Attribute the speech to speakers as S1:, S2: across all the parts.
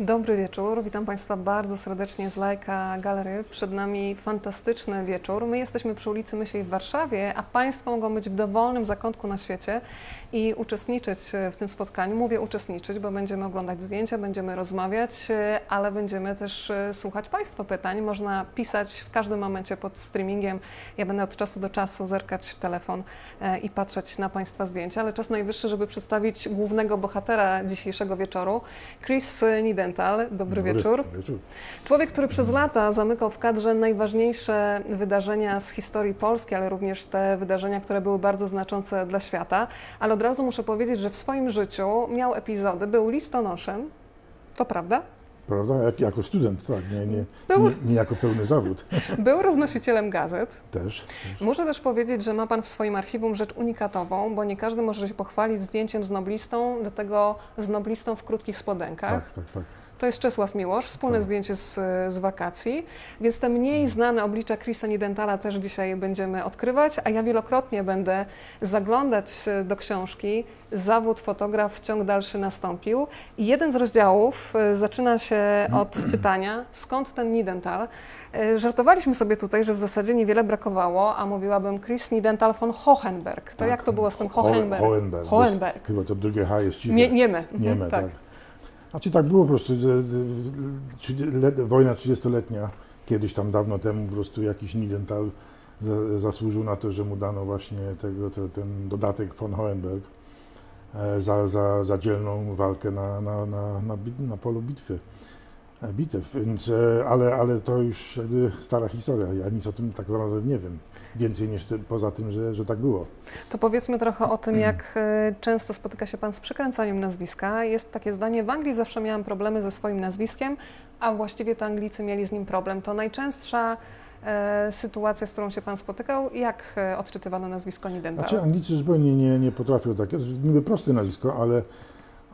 S1: Dobry wieczór, witam Państwa bardzo serdecznie z Lajka Galery. Przed nami fantastyczny wieczór. My jesteśmy przy ulicy Myślej w Warszawie, a Państwo mogą być w dowolnym zakątku na świecie i uczestniczyć w tym spotkaniu. Mówię uczestniczyć, bo będziemy oglądać zdjęcia, będziemy rozmawiać, ale będziemy też e, słuchać Państwa pytań. Można pisać w każdym momencie pod streamingiem. Ja będę od czasu do czasu zerkać w telefon e, i patrzeć na Państwa zdjęcia, ale czas najwyższy, żeby przedstawić głównego bohatera dzisiejszego wieczoru, Chris Niden Dobry, Dobry wieczór. wieczór. Człowiek, który przez lata zamykał w kadrze najważniejsze wydarzenia z historii Polski, ale również te wydarzenia, które były bardzo znaczące dla świata. Ale od razu muszę powiedzieć, że w swoim życiu miał epizody, był listonoszem, to prawda?
S2: Prawda? Jak, jako student, tak, nie, nie, był, nie, nie, jako pełny zawód.
S1: Był roznosicielem gazet.
S2: Też, też,
S1: Muszę też powiedzieć, że ma Pan w swoim archiwum rzecz unikatową, bo nie każdy może się pochwalić zdjęciem z noblistą, do tego z noblistą w krótkich spodenkach.
S2: Tak, tak, tak.
S1: To jest Czesław Miłosz, wspólne tak. zdjęcie z, z wakacji, więc te mniej znane oblicza Chrisa Nidentala też dzisiaj będziemy odkrywać, a ja wielokrotnie będę zaglądać do książki Zawód fotograf, ciąg dalszy nastąpił. I jeden z rozdziałów e, zaczyna się od pytania, skąd ten Nidental? E, żartowaliśmy sobie tutaj, że w zasadzie niewiele brakowało, a mówiłabym Chris Nidental von Hohenberg. To tak. jak to było z tym Hohenberg?
S2: Hohenberg. Hohenberg. Chyba to drugie H jest ciche.
S1: Nie, nieme.
S2: Nieme, tak. tak. Znaczy tak było po prostu, że, wojna 30-letnia, kiedyś tam dawno temu po prostu jakiś Nidental za, zasłużył na to, że mu dano właśnie tego, ten dodatek von Hohenberg e, za, za, za dzielną walkę na, na, na, na, na polu bitwy bitew, więc, e, ale, ale to już stara historia. Ja nic o tym tak naprawdę nie wiem. Więcej niż ty, poza tym, że, że tak było.
S1: To powiedzmy trochę o tym, jak e, często spotyka się Pan z przekręcaniem nazwiska. Jest takie zdanie, w Anglii zawsze miałam problemy ze swoim nazwiskiem, a właściwie to Anglicy mieli z nim problem. To najczęstsza e, sytuacja, z którą się Pan spotykał. Jak e, odczytywano nazwisko Nidendal?
S2: Znaczy Anglicy zupełnie nie, nie potrafią takie, niby proste nazwisko, ale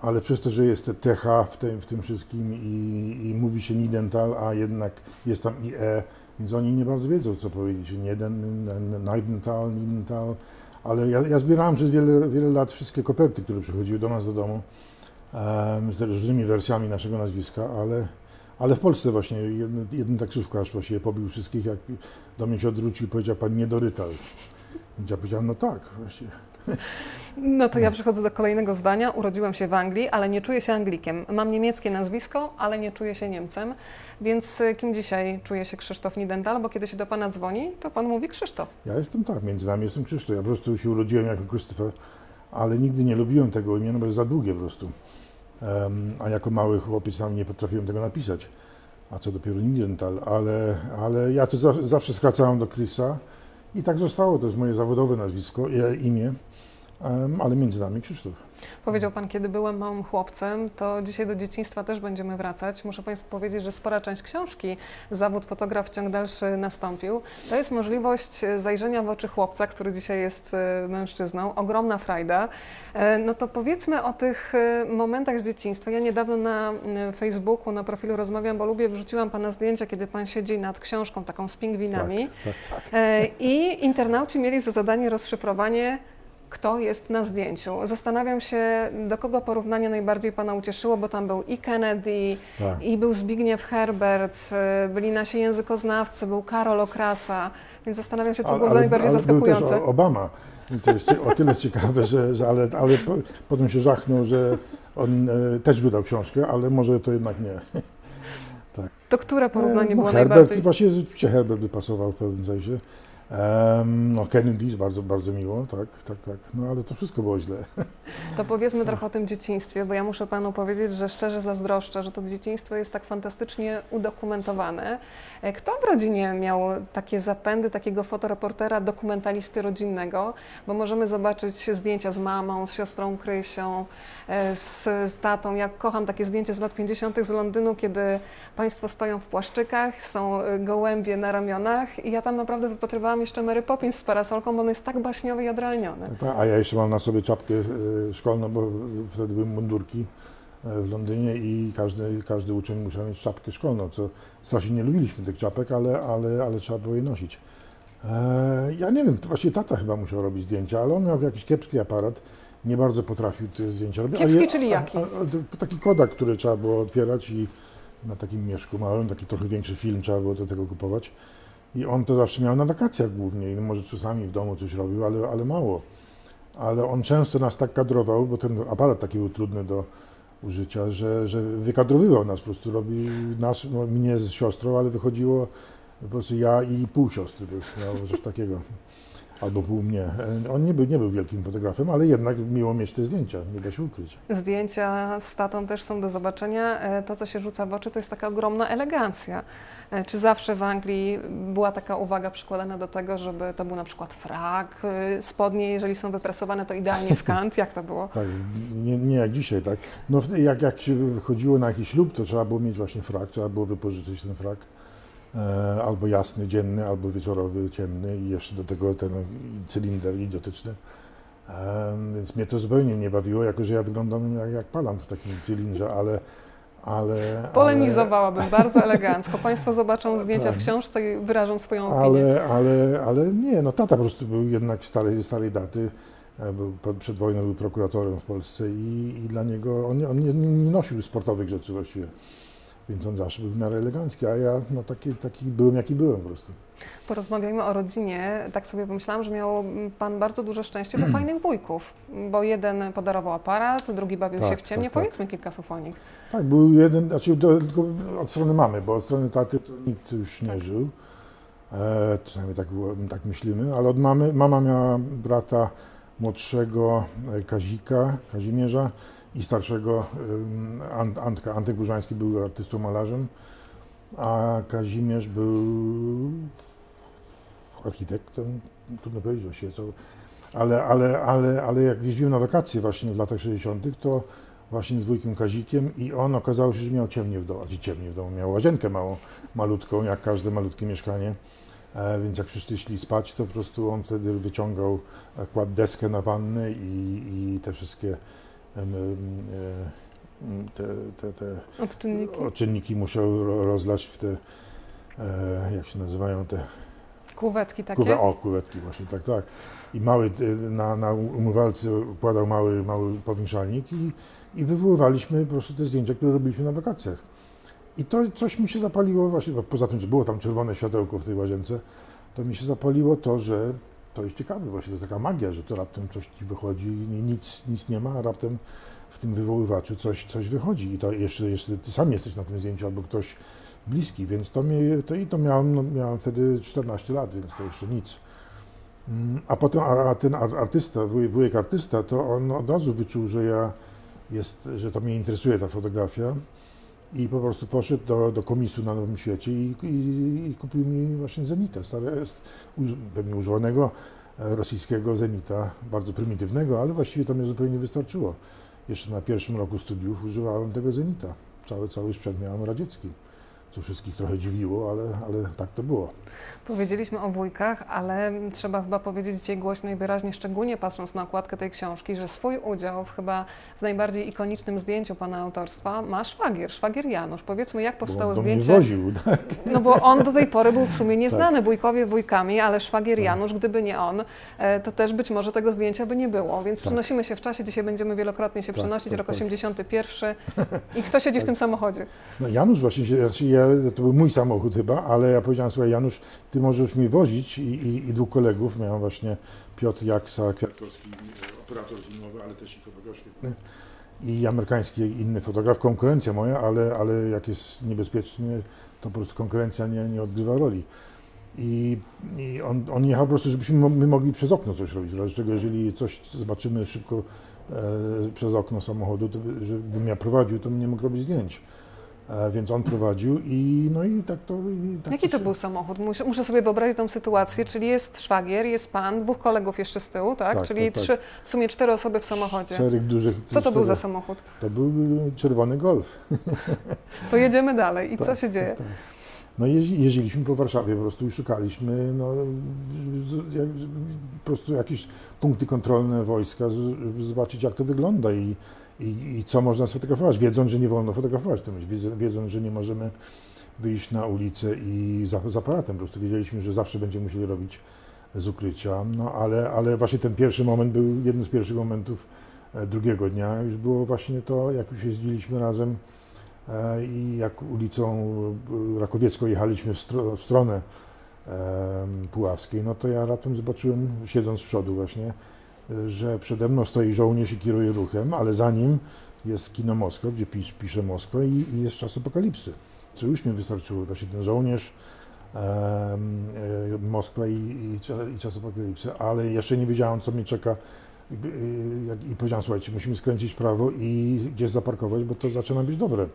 S2: ale przez to, że jest TH w tym, w tym wszystkim i, i mówi się Nidental, a jednak jest tam IE, więc oni nie bardzo wiedzą, co powiedzieć. Nieden, Nidental, Nidental, ale ja, ja zbierałem przez wiele, wiele lat wszystkie koperty, które przychodziły do nas do domu um, z różnymi wersjami naszego nazwiska, ale, ale w Polsce właśnie jeden, jeden taksówkarz właśnie pobił wszystkich, jak do mnie się odwrócił i powiedział, pan Niedorytal. Więc ja powiedziałem, no tak, właśnie.
S1: No to ja przechodzę do kolejnego zdania. Urodziłem się w Anglii, ale nie czuję się Anglikiem. Mam niemieckie nazwisko, ale nie czuję się Niemcem. Więc y, kim dzisiaj czuje się Krzysztof Nidental? Bo kiedy się do Pana dzwoni, to Pan mówi Krzysztof.
S2: Ja jestem tak, między nami jestem Krzysztof. Ja po prostu się urodziłem jako Christopher, ale nigdy nie lubiłem tego imienia, bo jest za długie po prostu. Um, a jako mały chłopiec sam nie potrafiłem tego napisać. A co dopiero Nidental, ale, ale ja to za, zawsze skracałem do Chrisa i tak zostało. To jest moje zawodowe nazwisko, imię ale między nami Krzysztof.
S1: Powiedział Pan, kiedy byłem małym chłopcem, to dzisiaj do dzieciństwa też będziemy wracać. Muszę Państwu powiedzieć, że spora część książki Zawód fotograf ciąg dalszy nastąpił. To jest możliwość zajrzenia w oczy chłopca, który dzisiaj jest e, mężczyzną. Ogromna frajda. E, no to powiedzmy o tych e, momentach z dzieciństwa. Ja niedawno na Facebooku, na profilu rozmawiam, bo lubię, wrzuciłam Pana zdjęcia, kiedy Pan siedzi nad książką taką z pingwinami.
S2: Tak, tak, tak.
S1: I internauci mieli za zadanie rozszyfrowanie kto jest na zdjęciu. Zastanawiam się, do kogo porównanie najbardziej Pana ucieszyło, bo tam był i Kennedy, tak. i był Zbigniew Herbert, y, byli nasi językoznawcy, był Karol Okrasa, więc zastanawiam się, co ale, było ale, najbardziej ale zaskakujące.
S2: Był też Obama, co jest o tyle ciekawe, że, że ale, ale potem się żachnął, że on e, też wydał książkę, ale może to jednak nie.
S1: tak. To które porównanie e, no, było
S2: Herbert,
S1: najbardziej?
S2: Właśnie Herbert by pasował w pewnym sensie. No Kennedy bardzo, bardzo miło, tak, tak, tak. No ale to wszystko było źle.
S1: To powiedzmy trochę o tym dzieciństwie, bo ja muszę Panu powiedzieć, że szczerze zazdroszczę, że to dzieciństwo jest tak fantastycznie udokumentowane. E, kto w rodzinie miał takie zapędy takiego fotoreportera, dokumentalisty rodzinnego? Bo możemy zobaczyć zdjęcia z mamą, z siostrą Krysią, e, z, z tatą. Ja kocham takie zdjęcia z lat 50. z Londynu, kiedy Państwo stoją w płaszczykach, są e, gołębie na ramionach i ja tam naprawdę wypatrywałam mam jeszcze Mary Poppins z parasolką, bo on jest tak baśniowy i odrealniony.
S2: Tak, a ja jeszcze mam na sobie czapkę e, szkolną, bo wtedy były mundurki e, w Londynie i każdy, każdy uczeń musiał mieć czapkę szkolną, co strasznie nie lubiliśmy tych czapek, ale, ale, ale trzeba było je nosić. E, ja nie wiem, właściwie tata chyba musiał robić zdjęcia, ale on miał jakiś kiepski aparat nie bardzo potrafił te zdjęcia robić.
S1: Kiepski,
S2: Ale-
S1: czyli jaki?
S2: a- a- Taki kodak, który trzeba było otwierać i na takim mieszku małym, taki trochę większy film trzeba było do tego kupować. I on to zawsze miał na wakacjach głównie i może czasami w domu coś robił, ale, ale mało. Ale on często nas tak kadrował, bo ten aparat taki był trudny do użycia, że, że wykadrowywał nas, po prostu robił nas, no, mnie z siostrą, ale wychodziło po prostu ja i pół siostry, coś takiego. Albo pół mnie. E, On nie był, nie był wielkim fotografem, ale jednak miło mieć te zdjęcia, nie da się ukryć.
S1: Zdjęcia z tatą też są do zobaczenia. E, To, co się rzuca w oczy, to jest taka ogromna elegancja. E, Czy zawsze w Anglii była taka uwaga przykładana do tego, żeby to był na przykład frak, spodnie, jeżeli są wyprasowane, to idealnie w kant? Jak to było?
S2: Tak, nie, nie jak dzisiaj, tak. No jak, jak się wychodziło na jakiś ślub, to trzeba było mieć właśnie frak, trzeba było wypożyczyć ten frak. E, albo jasny, dzienny, albo wieczorowy, ciemny i jeszcze do tego ten cylinder idiotyczny. Więc mnie to zupełnie nie bawiło, jako że ja wyglądam jak, jak palant w takim cylindrze, ale... ale
S1: Polemizowałabym bardzo elegancko. Państwo zobaczą zdjęcia w
S2: Tak.
S1: książce i wyrażą swoją opinię.
S2: Ale, ale, ale nie, no tata po prostu był jednak starej, starej daty. E, Był, przed wojną był prokuratorem w Polsce i, i dla niego, on, on nie, nie nosił sportowych rzeczy właściwie. Więc on zawsze był w miarę elegancki, a ja no taki, taki byłem jaki byłem po prostu.
S1: Porozmawiajmy o rodzinie. Tak sobie pomyślałam, że miał Pan bardzo duże szczęście do fajnych wujków, bo jeden podarował aparat, drugi bawił
S2: Tak,
S1: się w ciemnie.
S2: tak, tak.
S1: Powiedzmy kilka słów o nich.
S2: Tak, był jeden, znaczy tylko od strony mamy, bo od strony taty to nikt już nie
S1: Tak.
S2: żył. E, przynajmniej tak, tak myślimy, ale od mamy, mama miała brata młodszego e, Kazika, Kazimierza i starszego Antka. Antek Burzański był artystą malarzem, a Kazimierz był architektem, trudno powiedzieć właściwie co. Ale, ale, ale, ale jak jeździłem na wakacje właśnie w latach 60., to właśnie z wujkiem Kazikiem i on okazało się, że miał ciemnie w domu, znaczy ciemnie w domu, miał łazienkę małą, malutką, jak każde malutkie mieszkanie. E, więc jak wszyscy szli spać, to po prostu on wtedy wyciągał, e, kładł deskę na wannę i, i te wszystkie te, te, te
S1: Odczynniki.
S2: odczynniki musiał ro- rozlać w te, e, jak się nazywają te
S1: Kuwetki takie.
S2: Kuwe, o, kuwetki właśnie, tak, tak. I mały, y, na, na umywalce układał mały, mały powiększalnik i, i wywoływaliśmy po prostu te zdjęcia, które robiliśmy na wakacjach. I to coś mi się zapaliło właśnie, bo poza tym, że było tam czerwone światełko w tej łazience, to mi się zapaliło to, że to jest ciekawe właśnie, to jest taka magia, że to raptem coś ci wychodzi, nic, nic nie ma, a raptem w tym wywoływaczu coś, coś wychodzi i to jeszcze, jeszcze ty sam jesteś na tym zdjęciu albo ktoś bliski, więc to, mnie, to i to miałem, no, miałem wtedy 14 lat, więc to jeszcze nic. Mm, A potem a, ten ar- artysta, wuj- wujek artysta, to on od razu wyczuł, że ja jest, że to mnie interesuje ta fotografia i po prostu poszedł do, do komisu na Nowym Świecie i, i, i kupił mi właśnie Zenita, stare, pewnie używanego e, rosyjskiego Zenita, bardzo prymitywnego, ale właściwie to mnie zupełnie wystarczyło. Jeszcze na pierwszym roku studiów używałem tego Zenita. Cały, cały sprzęt miałem radziecki, co wszystkich trochę dziwiło, ale, ale tak to było.
S1: Powiedzieliśmy o wujkach, ale trzeba chyba powiedzieć dzisiaj głośno i wyraźnie, szczególnie patrząc na okładkę tej książki, że swój udział w chyba w najbardziej ikonicznym zdjęciu pana autorstwa ma szwagier, szwagier Janusz. Powiedzmy, jak powstało
S2: Bo on do mnie
S1: zdjęcie.
S2: woził, tak.
S1: No bo on do tej pory był w sumie nieznany, wujkowie wujkami, ale szwagier Janusz, gdyby nie on, e, to też być może tego zdjęcia by nie było. Więc
S2: Tak.
S1: przenosimy się w czasie, dzisiaj będziemy wielokrotnie się
S2: Tak,
S1: przenosić,
S2: tak,
S1: rok
S2: tak.
S1: 81. I kto siedzi w tym samochodzie?
S2: No Janusz właśnie, się, znaczy ja, to był mój samochód chyba, ale ja powiedziałem, słuchaj Janusz, ty możesz mnie wozić i, i, i dwóch kolegów, miałem właśnie Piotr Jaksa, Kwiatkowski, operator filmowy, ale też i fotograf świetny i amerykański inny fotograf, konkurencja moja, ale, ale jak jest niebezpiecznie, to po prostu konkurencja nie, nie odgrywa roli. I, i on, on jechał po prostu, żebyśmy my mogli przez okno coś robić, czego jeżeli coś zobaczymy szybko e, przez okno samochodu, to by, żebym ja prowadził, to nie mógł robić zdjęć. E, więc on prowadził i no i tak to... I tak
S1: Jaki to
S2: się-
S1: był samochód? Muszę, muszę sobie wyobrazić tą sytuację, czyli jest szwagier, jest pan, dwóch kolegów jeszcze z tyłu, tak?
S2: Tak,
S1: czyli
S2: tak, tak.
S1: Trzy, w sumie cztery osoby w samochodzie.
S2: Czterech dużych...
S1: Co to był za samochód?
S2: To był czerwony golf.
S1: To jedziemy dalej. I co
S2: Tak,
S1: się dzieje?
S2: Tak. No jeździ, jeździliśmy po Warszawie po prostu i szukaliśmy no, po prostu jakieś punkty kontrolne wojska, żeby zobaczyć jak to wygląda i, i, i co można sfotografować, wiedząc, że nie wolno fotografować, wiedząc, że nie możemy wyjść na ulicę i z, aparatem, po prostu wiedzieliśmy, że zawsze będziemy musieli robić z ukrycia, no ale, ale właśnie ten pierwszy moment był jednym z pierwszych momentów E, Drugiego dnia. Już było właśnie to, jak już jeździliśmy razem e, i jak ulicą e, Rakowiecką jechaliśmy w, stro, w stronę Puławskiej, no to ja raptem zobaczyłem, siedząc z przodu właśnie, że przede mną stoi żołnierz i kieruje ruchem, ale za nim jest kino Moskwa, gdzie pisz, pisze Moskwa i, i jest czas apokalipsy. Co już mi wystarczyło, właśnie ten żołnierz, em, e, Moskwa i, i, i czas apokalipsy, ale jeszcze nie wiedziałem, co mnie czeka. I, i, powiedziałem, słuchajcie, musimy skręcić prawo i gdzieś zaparkować, bo to zaczyna być dobre.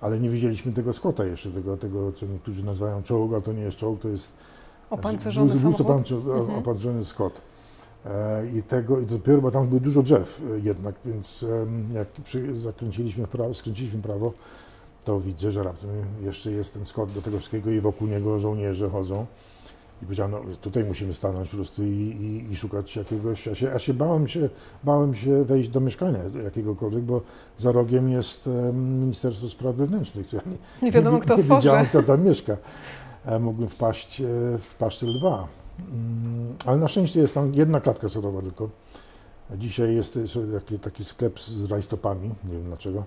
S2: Ale nie widzieliśmy tego Scotta jeszcze, tego, tego co niektórzy nazywają czołg, ale to nie jest czołg, to jest
S1: Opancerzony
S2: wóz- wóz
S1: samochód. Mhm.
S2: opancerzony Scott. E, I tego, i dopiero, bo tam było dużo drzew e, jednak, więc jak przy, zakręciliśmy prawo, skręciliśmy prawo, to widzę, że raptem jeszcze jest ten skot do tego wszystkiego i wokół niego żołnierze chodzą. I powiedziałem, no tutaj musimy stanąć po prostu i, i, i szukać jakiegoś, ja się, a się bałem, się bałem się wejść do mieszkania jakiegokolwiek, bo za rogiem jest Ministerstwo Spraw Wewnętrznych. Ja nie,
S1: nie wiadomo
S2: nie,
S1: kto
S2: nie,
S1: nie
S2: wiedziałem kto tam mieszka. E, Mogłem wpaść w paszczel 2. Ale na szczęście jest tam jedna klatka schodowa tylko. Dzisiaj jest taki, taki sklep z rajstopami, nie wiem dlaczego.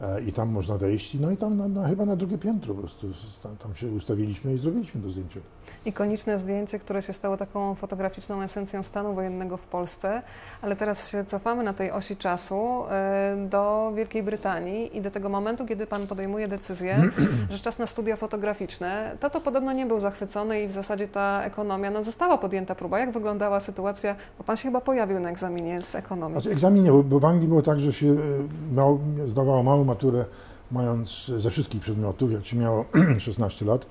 S2: E, I tam można wejść, no i tam na, na, chyba na drugie piętro po prostu. Tam, tam się ustawiliśmy i zrobiliśmy to zdjęcie.
S1: Ikoniczne zdjęcie, które się stało taką fotograficzną esencją stanu wojennego w Polsce, ale teraz się cofamy na tej osi czasu e, do Wielkiej Brytanii i do tego momentu, kiedy Pan podejmuje decyzję, że czas na studia fotograficzne. Tato podobno nie był zachwycony i w zasadzie ta ekonomia, no została podjęta próba. Jak wyglądała sytuacja? Bo Pan się chyba pojawił na egzaminie z ekonomii.
S2: Znaczy egzaminie, bo, bo w Anglii było tak, że się mało, zdawało małą maturę, mając ze wszystkich przedmiotów, jak się miało 16 lat,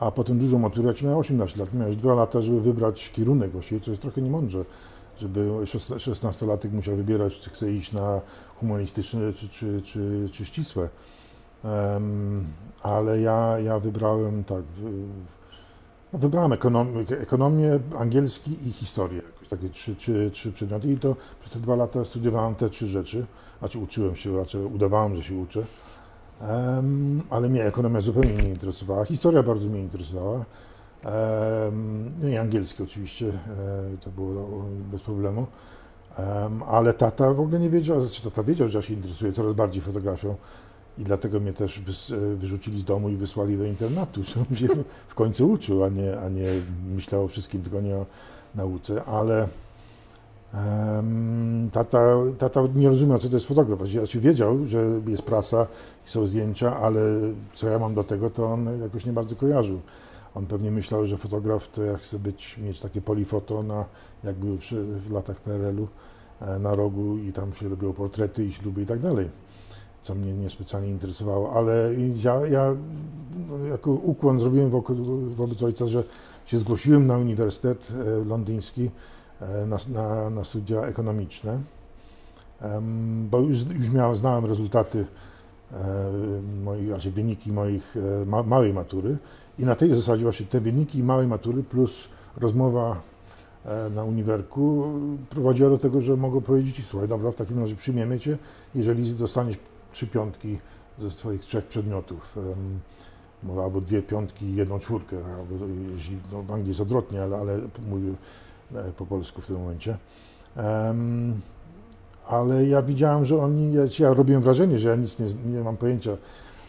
S2: a potem dużą maturę, jak się miało 18 lat. Miałeś dwa lata, żeby wybrać kierunek właściwie, co jest trochę niemądrze, żeby 16-latek musiał wybierać, czy chce iść na humanistyczne, czy, czy, czy, czy ścisłe. Em, ale ja, ja wybrałem tak, no wybrałem ekonomię, ekonomię, angielski i historię. Takie trzy, trzy, trzy przedmioty i to przez te dwa lata studiowałem te trzy rzeczy. Znaczy uczyłem się, znaczy udawałem, że się uczę. Em, ale mnie ekonomia zupełnie nie interesowała. Historia bardzo mnie interesowała. No i angielski oczywiście, e, to było bez problemu. Em, ale tata w ogóle nie wiedział, znaczy tata wiedział, że ja się interesuję coraz bardziej fotografią. I dlatego mnie też e, wyrzucili z domu i wysłali do internatu, żebym się w końcu uczył, a nie, a nie myślał o wszystkim, tylko nie o nauce. Ale tata, tata nie rozumiał, co to jest fotograf. Znaczy wiedział, że jest prasa i są zdjęcia, ale co ja mam do tego, to on jakoś nie bardzo kojarzył. On pewnie myślał, że fotograf to jak chce być, mieć takie polifoto, na, jak były przy, w latach PRL-u, e, na rogu i tam się robiło portrety i śluby i tak dalej co mnie niespecjalnie interesowało, ale ja, ja no, jako ukłon zrobiłem wobec ojca, że się zgłosiłem na Uniwersytet e, Londyński na, na, na studia ekonomiczne, bo już, już miałem, znałem rezultaty e, moich, znaczy wyniki moich e, ma, małej matury i na tej zasadzie właśnie te wyniki małej matury plus rozmowa e, na uniwerku prowadziła do tego, że mogę powiedzieć, słuchaj, dobra, w takim razie przyjmiemy Cię, jeżeli dostaniesz trzy piątki ze swoich trzech przedmiotów, albo dwie piątki i jedną czwórkę, albo jeśli no, w Anglii jest odwrotnie, ale, ale e, po polsku w tym momencie. Em, ale ja widziałem, że oni, ja, ja robiłem wrażenie, że ja nic nie, nie mam pojęcia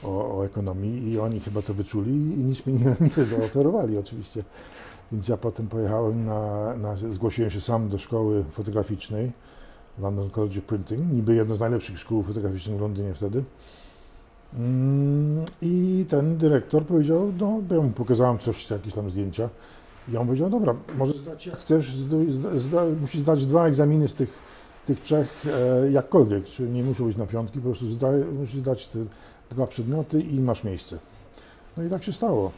S2: o, o ekonomii i oni chyba to wyczuli i nic mi nie, nie zaoferowali oczywiście. Więc ja potem pojechałem na, na, zgłosiłem się sam do szkoły fotograficznej, London College of Printing, niby jedno z najlepszych szkół fotograficznych w Londynie wtedy. Mm, I ten dyrektor powiedział, no, ja mu pokazałem coś, jakieś tam zdjęcia. I on powiedział, dobra, może zdać jak chcesz, zda, zda, musisz zdać dwa egzaminy z tych, tych trzech e, jakkolwiek, czyli nie muszą być na piątki, po prostu musisz zdać te dwa przedmioty i masz miejsce. No i tak się stało.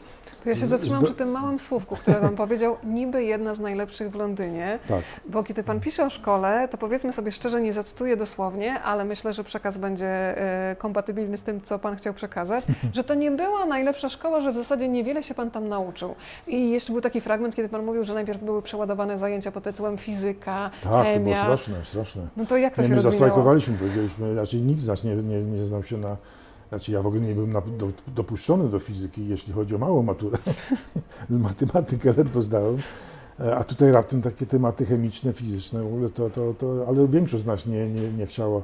S1: To ja się zatrzymam przy tym małym słówku, które Pan powiedział, niby jedna z najlepszych w Londynie.
S2: Tak.
S1: Bo kiedy Pan pisze o szkole, to powiedzmy sobie szczerze, nie zacytuję dosłownie, ale myślę, że przekaz będzie e, kompatybilny z tym, co Pan chciał przekazać, że to nie była najlepsza szkoła, że w zasadzie niewiele się Pan tam nauczył. I jeszcze był taki fragment, kiedy Pan mówił, że najpierw były przeładowane zajęcia pod tytułem fizyka,
S2: Tak, to było
S1: chemia.
S2: straszne, straszne.
S1: No to jak to
S2: Nie,
S1: się
S2: my
S1: rozwinęło?
S2: zastrajkowaliśmy, powiedzieliśmy, znaczy nikt z nas nie, nie, nie znał się na, znaczy ja w ogóle nie byłem na, do, dopuszczony do fizyki, jeśli chodzi o małą maturę. Matematykę ledwo zdałem. E, A tutaj raptem takie tematy chemiczne, fizyczne, w ogóle to, to, to ale większość z nas nie, nie, nie chciała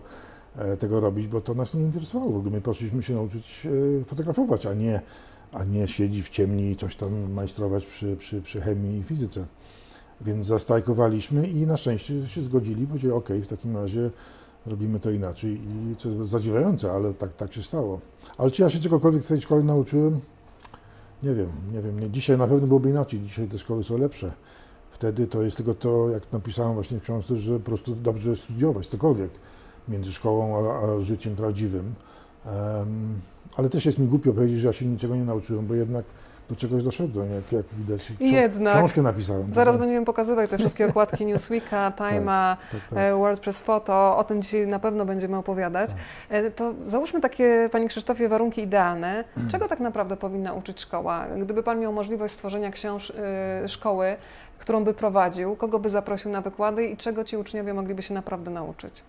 S2: e, tego robić, bo to nas nie interesowało. W ogóle my poszliśmy się nauczyć e, fotografować, a nie, a nie siedzieć w ciemni i coś tam majstrować przy, przy, przy chemii i fizyce. Więc zastrajkowaliśmy i na szczęście się zgodzili, powiedzieli, ok, w takim razie robimy to inaczej i co jest zadziwiające, ale tak, tak się stało. Ale czy ja się czegokolwiek w tej szkole nauczyłem? Nie wiem, nie wiem. Nie. Dzisiaj na pewno byłoby inaczej. Dzisiaj te szkoły są lepsze. Wtedy to jest tylko to, jak napisałem właśnie w książce, że po prostu dobrze studiować cokolwiek między szkołą a, a życiem prawdziwym. Em, ale też jest mi głupio powiedzieć, że ja się niczego nie nauczyłem, bo jednak do czegoś doszedłem, jak, jak widać. Ksi-
S1: Jednak.
S2: Książkę napisałem.
S1: Zaraz
S2: tak?
S1: będziemy pokazywać te wszystkie okładki Newsweeka, Time'a,
S2: tak, tak.
S1: e, WordPress Photo. O tym dzisiaj na pewno będziemy opowiadać.
S2: Tak.
S1: E, To załóżmy takie, Panie Krzysztofie, warunki idealne. Czego tak naprawdę powinna uczyć szkoła? Gdyby Pan miał możliwość stworzenia książ- y, szkoły, którą by prowadził, kogo by zaprosił na wykłady i czego ci uczniowie mogliby się naprawdę nauczyć?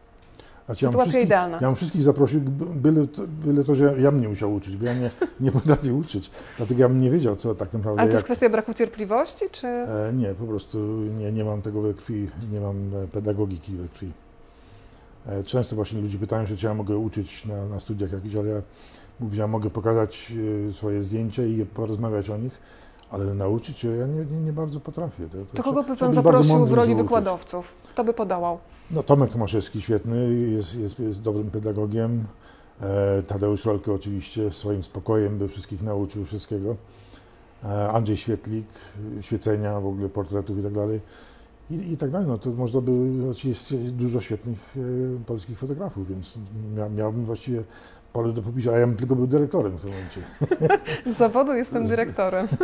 S2: Znaczy, ja
S1: Sytuacja
S2: wszystkich-
S1: idealna.
S2: Ja bym wszystkich zaprosił, by- byle to, byle to, że ja, ja mnie musiał uczyć, bo ja nie, nie potrafię uczyć. Dlatego ja bym nie wiedział, co tak naprawdę.
S1: Ale to
S2: jak,
S1: jest kwestia braku cierpliwości, czy...
S2: E, nie, po prostu nie, nie mam tego we krwi, nie mam e, pedagogiki we krwi. E, często właśnie ludzie pytają się, czy ja mogę uczyć na, na studiach jakichś, ale ja mówię, ja mogę pokazać e, swoje zdjęcia i porozmawiać o nich, ale nauczyć się ja nie, nie, nie bardzo potrafię. To,
S1: To kogo by Pan zaprosił w roli wykładowców? Kto by podołał?
S2: No, Tomek Tomaszewski świetny, jest, jest, jest dobrym pedagogiem. E, Tadeusz Rolke oczywiście swoim spokojem by wszystkich nauczył wszystkiego. E, Andrzej Świetlik, świecenia, w ogóle portretów i tak dalej. I, i tak dalej. No, to można by, znaczy jest dużo świetnych e, polskich fotografów, więc mia, miałbym właściwie pole do popisu, a ja bym tylko był dyrektorem w tym momencie.
S1: Z zawodu jestem dyrektorem.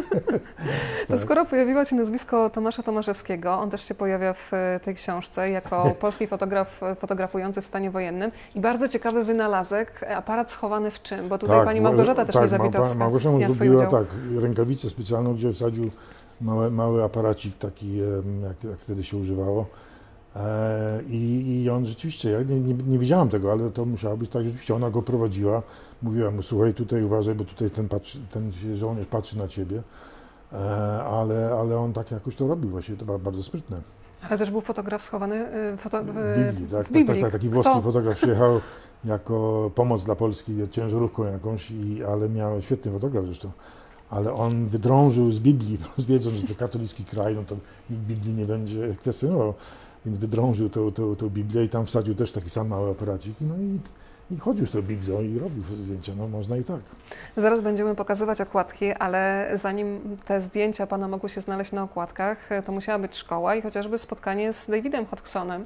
S1: To
S2: Tak.
S1: skoro pojawiło się nazwisko Tomasza Tomaszewskiego, on też się pojawia w e, tej książce jako polski fotograf e, fotografujący w stanie wojennym i bardzo ciekawy wynalazek, e, aparat schowany w czym? Bo tutaj pani
S2: Małgo-
S1: Małgorzata też
S2: tak,
S1: Niezawitowska
S2: Małgo- Małgorzata mu zrobiła
S1: udział.
S2: tak, rękawicę specjalną, gdzie wsadził mały, mały aparacik taki, jak, jak wtedy się używało. E, I, I on rzeczywiście, ja nie, nie, nie wiedziałam tego, ale to musiało być tak, rzeczywiście ona go prowadziła. Mówiła mu, słuchaj, tutaj uważaj, bo tutaj ten, patrzy, ten żołnierz patrzy na ciebie. E, ale, ale on tak jakoś to robił właśnie, to ba- bardzo sprytne.
S1: Ale też był fotograf schowany e, foto,
S2: W Biblii, tak,
S1: w
S2: tak,
S1: Biblii.
S2: tak, tak, taki włoski
S1: Kto?
S2: fotograf przyjechał jako pomoc dla Polski, ciężarówką jakąś, i, ale miał świetny fotograf zresztą. Ale on wydrążył z Biblii, wiedząc, że to katolicki kraj, no to nikt Biblii nie będzie kwestionował, więc wydrążył tą, tą, tą Biblię i tam wsadził też taki sam mały aparacik, no i, i chodził z tą Biblią i robił zdjęcia, no można i tak.
S1: Zaraz będziemy pokazywać okładki, ale zanim te zdjęcia Pana mogły się znaleźć na okładkach, to musiała być szkoła i chociażby spotkanie z Davidem Hodgsonem,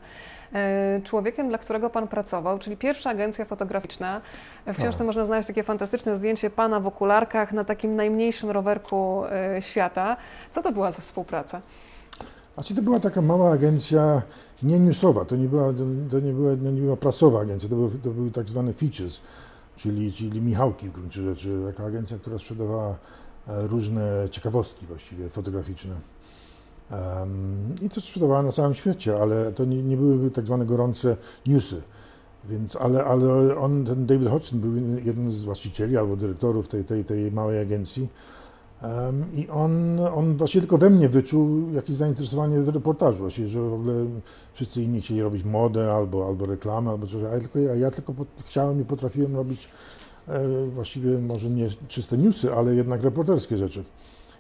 S1: e, człowiekiem, dla którego Pan pracował, czyli pierwsza agencja fotograficzna. W książce
S2: Tak.
S1: można znaleźć takie fantastyczne zdjęcie Pana w okularkach na takim najmniejszym rowerku e, świata. Co to była za współpraca?
S2: Znaczy to była taka mała agencja, nie newsowa, to nie była, to nie była, to nie była prasowa agencja, to były, to były tak zwane features, czyli, czyli Michałki w gruncie rzeczy, taka agencja, która sprzedawała e, różne ciekawostki właściwie fotograficzne. Em, I to sprzedawała na całym świecie, ale to nie, nie były tak zwane gorące newsy. Więc, ale, ale on, ten David Hodgson był jeden z właścicieli albo dyrektorów tej, tej, tej małej agencji. I on, on właśnie tylko we mnie wyczuł jakieś zainteresowanie w reportażu, właśnie, że w ogóle wszyscy inni chcieli robić modę albo, albo reklamę, albo coś, a ja tylko, ja, ja tylko chciałem i potrafiłem robić e, właściwie może nie czyste newsy, ale jednak reporterskie rzeczy.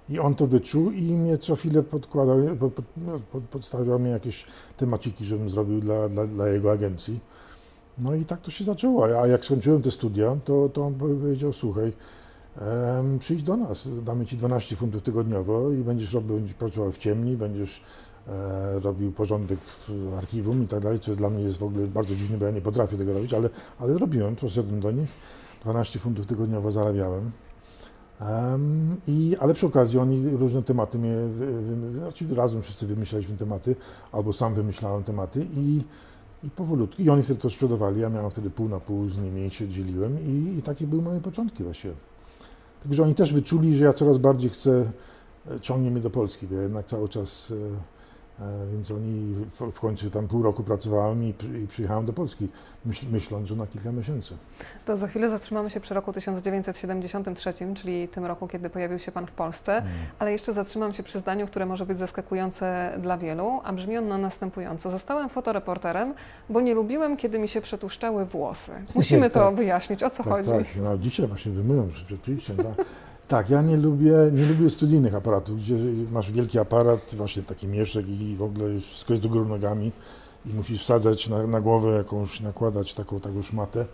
S2: I on to wyczuł i mnie co chwilę podkładał, pod, no, pod, podstawiał mi jakieś temaciki, żebym zrobił dla, dla, dla jego agencji. No i tak to się zaczęło. A jak skończyłem te studia, to, to on powiedział, słuchaj, przyjdź do nas, damy Ci 12 funtów tygodniowo i będziesz robił, będziesz pracował w ciemni, będziesz e, robił porządek w archiwum i tak dalej, co dla mnie jest w ogóle bardzo dziwne, bo ja nie potrafię tego robić, ale, ale robiłem, poszedłem do nich, 12 funtów tygodniowo zarabiałem. Em, i, ale przy okazji oni różne tematy mnie, wy, wy, znaczy razem wszyscy wymyślaliśmy tematy, albo sam wymyślałem tematy i, i powolutku, i oni wtedy to sprzedawali, ja miałem wtedy pół na pół z nimi się dzieliłem i, i takie były moje początki właściwie. Także oni też wyczuli, że ja coraz bardziej chcę, e, ciągnie mnie do Polski, bo ja jednak cały czas E, Więc oni w- końcu tam pół roku pracowałem i, przy- i przyjechałem do Polski, myśl, myśląc, że na kilka miesięcy.
S1: To za chwilę zatrzymamy się przy roku 1973, czyli tym roku, kiedy pojawił się Pan w Polsce,
S2: Mm.
S1: ale jeszcze zatrzymam się przy zdaniu, które może być zaskakujące dla wielu, a brzmi ono następująco. Zostałem fotoreporterem, bo nie lubiłem, kiedy mi się przetuszczały włosy. Musimy to
S2: Tak.
S1: wyjaśnić, o co
S2: Tak,
S1: chodzi.
S2: tak. No, dzisiaj właśnie wymyłem przed przyjściem. Tak. tak, ja nie lubię, nie lubię studyjnych aparatów, gdzie masz wielki aparat, właśnie taki mieszek i w ogóle wszystko jest do góry nogami i musisz wsadzać na, na głowę jakąś, nakładać taką, taką szmatę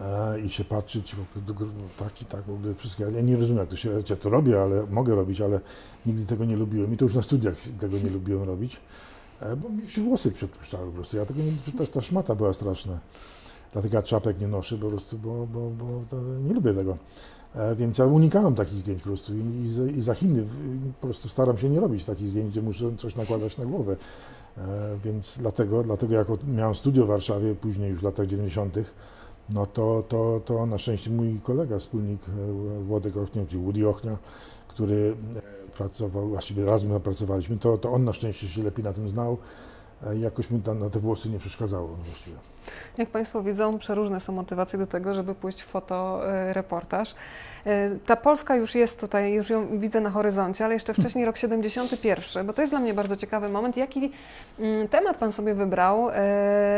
S2: e, i się patrzeć w ogóle do góry, no, tak i tak, w ogóle wszystko. Ja nie rozumiem, jak to się ja to robię, ale mogę robić, ale nigdy tego nie lubiłem i to już na studiach tego nie lubiłem robić, e, bo mi się włosy przepuszczały po prostu. Ja tego nie, ta, ta szmata była straszna. Dlatego ja czapek nie noszę po prostu, bo, bo, bo to nie lubię tego. E, Więc ja unikałem takich zdjęć po prostu i, i, za, Chiny po prostu staram się nie robić takich zdjęć, gdzie muszę coś nakładać na głowę. E, Więc dlatego, dlatego jak miałem studio w Warszawie, później już w latach 90., no to, to, to na szczęście mój kolega, wspólnik e, Włodek Ochnia, czyli Woody Ochnia, który pracował, właściwie razem pracowaliśmy, to, to on na szczęście się lepiej na tym znał. Jakoś mi ta, na te włosy nie przeszkadzało właściwie.
S1: Jak Państwo widzą, przeróżne są motywacje do tego, żeby pójść w fotoreportaż. E, Ta Polska już jest tutaj, już ją widzę na horyzoncie, ale jeszcze wcześniej rok 71, bo to jest dla mnie bardzo ciekawy moment. Jaki mm, temat Pan sobie wybrał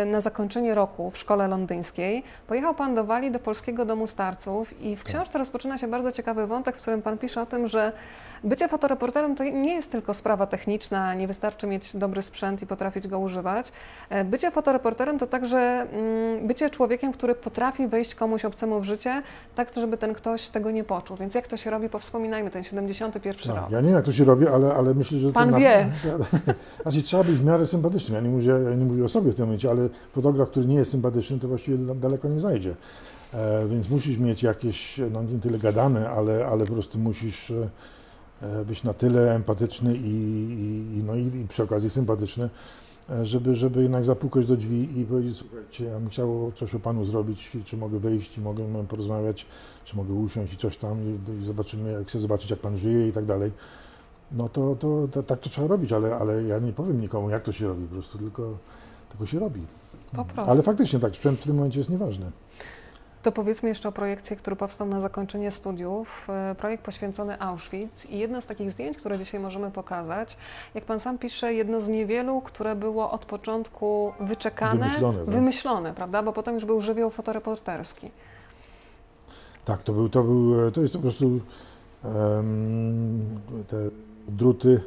S1: na zakończenie roku w szkole londyńskiej? Pojechał Pan do Walii, do Polskiego Domu Starców i w książce rozpoczyna się bardzo ciekawy wątek, w którym Pan pisze o tym, że bycie fotoreporterem to nie jest tylko sprawa techniczna, nie wystarczy mieć dobry sprzęt i potrafić go używać. E, Bycie fotoreporterem to także mm, bycie człowiekiem, który potrafi wejść komuś obcemu w życie, tak żeby ten ktoś tego nie poczuł. Więc jak to się robi, powspominajmy ten 71 rok.
S2: Tak, ja nie wiem, jak to się robi, ale, ale myślę, że... to
S1: Pan wie.
S2: Znaczy, trzeba być w miarę sympatycznym. Ja nie, mówię, ja nie mówię o sobie w tym momencie, ale fotograf, który nie jest sympatyczny, to właściwie da- daleko nie zajdzie. E, więc musisz mieć jakieś, no nie tyle gadane, ale, ale po prostu musisz e, być na tyle empatyczny i, i, no i, i przy okazji sympatyczny, e, żeby, żeby jednak zapukać do drzwi i powiedzieć, słuchajcie, ja bym chciał coś o Panu zrobić, czy mogę wejść i mogę porozmawiać, czy mogę usiąść i coś tam i, i zobaczymy, jak chcę zobaczyć, jak Pan żyje i tak dalej. No to, to, to tak to trzeba robić, ale, ale ja nie powiem nikomu, jak to się robi, po prostu tylko, tylko się robi. Ale faktycznie tak, sprzęt w tym momencie jest nieważny.
S1: To powiedzmy jeszcze o projekcie, który powstał na zakończenie studiów. E, Projekt poświęcony Auschwitz i jedno z takich zdjęć, które dzisiaj możemy pokazać, jak Pan sam pisze, jedno z niewielu, które było od początku wyczekane,
S2: Wymyślone, tak?
S1: wymyślone, prawda? Bo potem już był żywioł fotoreporterski.
S2: Tak, to był, to był, e, to jest po prostu em, te druty,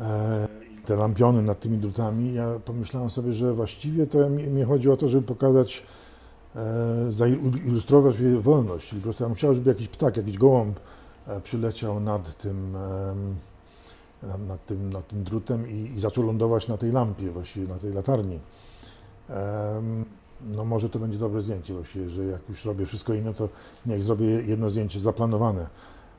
S2: e, te lampiony nad tymi drutami. Ja pomyślałem sobie, że właściwie to mi, mi chodzi o to, żeby pokazać, e, zailustrować wolność. Czyli po prostu ja żeby jakiś ptak, jakiś gołąb e, przyleciał nad tym, nad, tym, nad tym drutem i, i zaczął lądować na tej lampie, właściwie na tej latarni. No może to będzie dobre zdjęcie właściwie, że jak już robię wszystko inne, to niech zrobię jedno zdjęcie zaplanowane.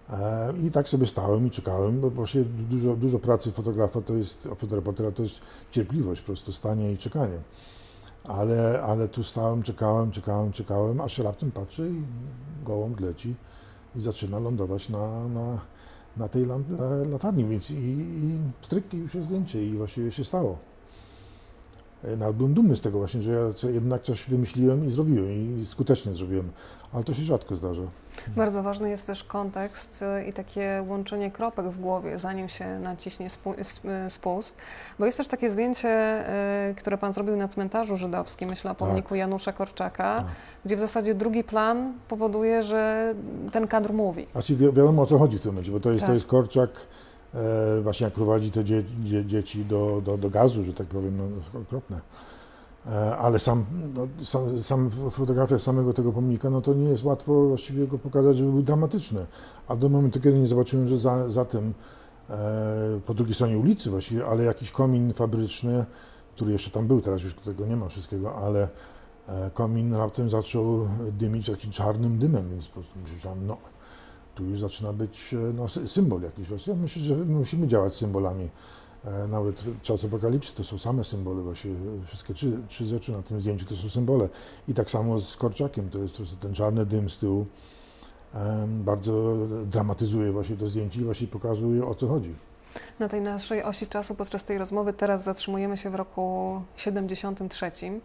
S2: E, I tak sobie stałem i czekałem, bo właśnie dużo, dużo pracy fotografa to jest, fotoreportera to jest cierpliwość, po prostu stanie i czekanie. Ale, ale tu stałem, czekałem, czekałem, czekałem, aż raptem patrzę i gołąb leci i zaczyna lądować na, na, na tej latarni, więc i, i strykki już jest zdjęcie i właściwie się stało. E, Nawet byłem dumny z tego właśnie, że ja jednak coś wymyśliłem i zrobiłem i skutecznie zrobiłem, ale to się rzadko zdarza.
S1: Bardzo ważny jest też kontekst e, i takie łączenie kropek w głowie, zanim się naciśnie e, spust. Bo jest też takie zdjęcie, które Pan zrobił na cmentarzu żydowskim, myślę o pomniku Janusza Korczaka,
S2: Tak.
S1: gdzie w zasadzie drugi plan powoduje, że ten kadr mówi.
S2: Znaczy wi- wiadomo o co chodzi w tym momencie, bo to jest,
S1: Tak.
S2: to jest Korczak, właśnie jak prowadzi te dzie, dzie, dzieci do, do, do gazu, że tak powiem, no, okropne. E, ale sam, no, sam, sam fotografia samego tego pomnika, no to nie jest łatwo właściwie go pokazać, żeby był dramatyczny. A do momentu, kiedy nie zobaczyłem, że za, za tym e, po drugiej stronie ulicy właściwie, ale jakiś komin fabryczny, który jeszcze tam był, teraz już tego nie ma wszystkiego, ale e, komin raptem zaczął dymić takim czarnym dymem, więc po prostu myślałem, no tu już zaczyna być e, no, sy- symbol jakiś. Właśnie. Ja myślę, że musimy działać symbolami. E, Nawet czas apokalipsy to są same symbole, właśnie wszystkie trzy, trzy rzeczy na tym zdjęciu to są symbole. I tak samo z Korczakiem, to jest ten czarny dym z tyłu. Bardzo dramatyzuje właśnie to zdjęcie i właśnie pokazuje o co chodzi.
S1: Na tej naszej osi czasu podczas tej rozmowy teraz zatrzymujemy się w roku 73
S2: Hmm.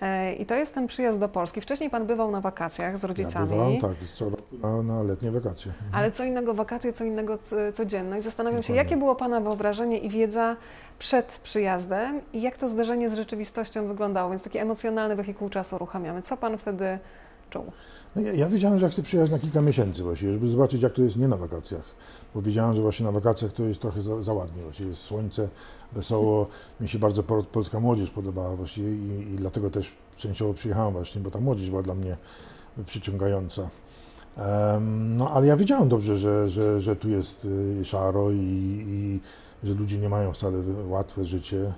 S1: E, i to jest ten przyjazd do Polski. Wcześniej Pan bywał na wakacjach z
S2: Ja
S1: rodzicami.
S2: bywałem, tak, co roku na, na letnie wakacje. Mhm.
S1: Ale co innego wakacje, co innego codzienność. Zastanawiam się,
S2: Dokładnie.
S1: jakie było Pana wyobrażenie i wiedza przed przyjazdem i jak to zderzenie z rzeczywistością wyglądało, więc taki emocjonalny wehikuł czasu uruchamiamy. Co Pan wtedy czuł?
S2: No ja, ja wiedziałem, że ja chcę przyjechać na kilka miesięcy właściwie, żeby zobaczyć, jak to jest nie na wakacjach. Bo wiedziałem, że właśnie na wakacjach to jest trochę za, za ładnie. Właściwie jest słońce, wesoło. Mi się bardzo po- polska młodzież podobała właściwie i, i dlatego też częściowo przyjechałem właśnie, bo ta młodzież była dla mnie przyciągająca. Em, no ale ja wiedziałem dobrze, że, że, że tu jest y, szaro i, i że ludzie nie mają wcale łatwe życie.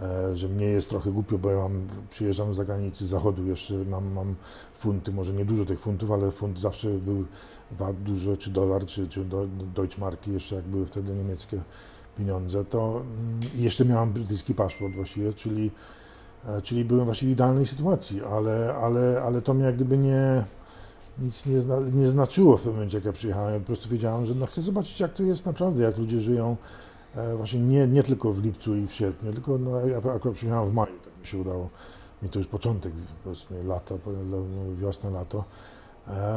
S2: E, że mnie jest trochę głupio, bo ja mam, przyjeżdżam z zagranicy, z zachodu jeszcze, mam, mam funty, może nie dużo tych funtów, ale funt zawsze był wart dużo, czy dolar, czy, czy Deutschmarki, jeszcze jak były wtedy niemieckie pieniądze, to mm, jeszcze miałem brytyjski paszport właściwie, czyli, e, czyli byłem właściwie w idealnej sytuacji, ale, ale, ale to mnie jak gdyby nie, nic nie, zna, nie znaczyło w tym momencie, jak ja przyjechałem. Po prostu wiedziałem, że no chcę zobaczyć, jak to jest naprawdę, jak ludzie żyją, E, Właśnie nie, nie tylko w lipcu i w sierpniu, tylko no, ja akurat przyjechałem w maju, tak mi się udało. I to już początek, powiedzmy, lata, wiosna, lato.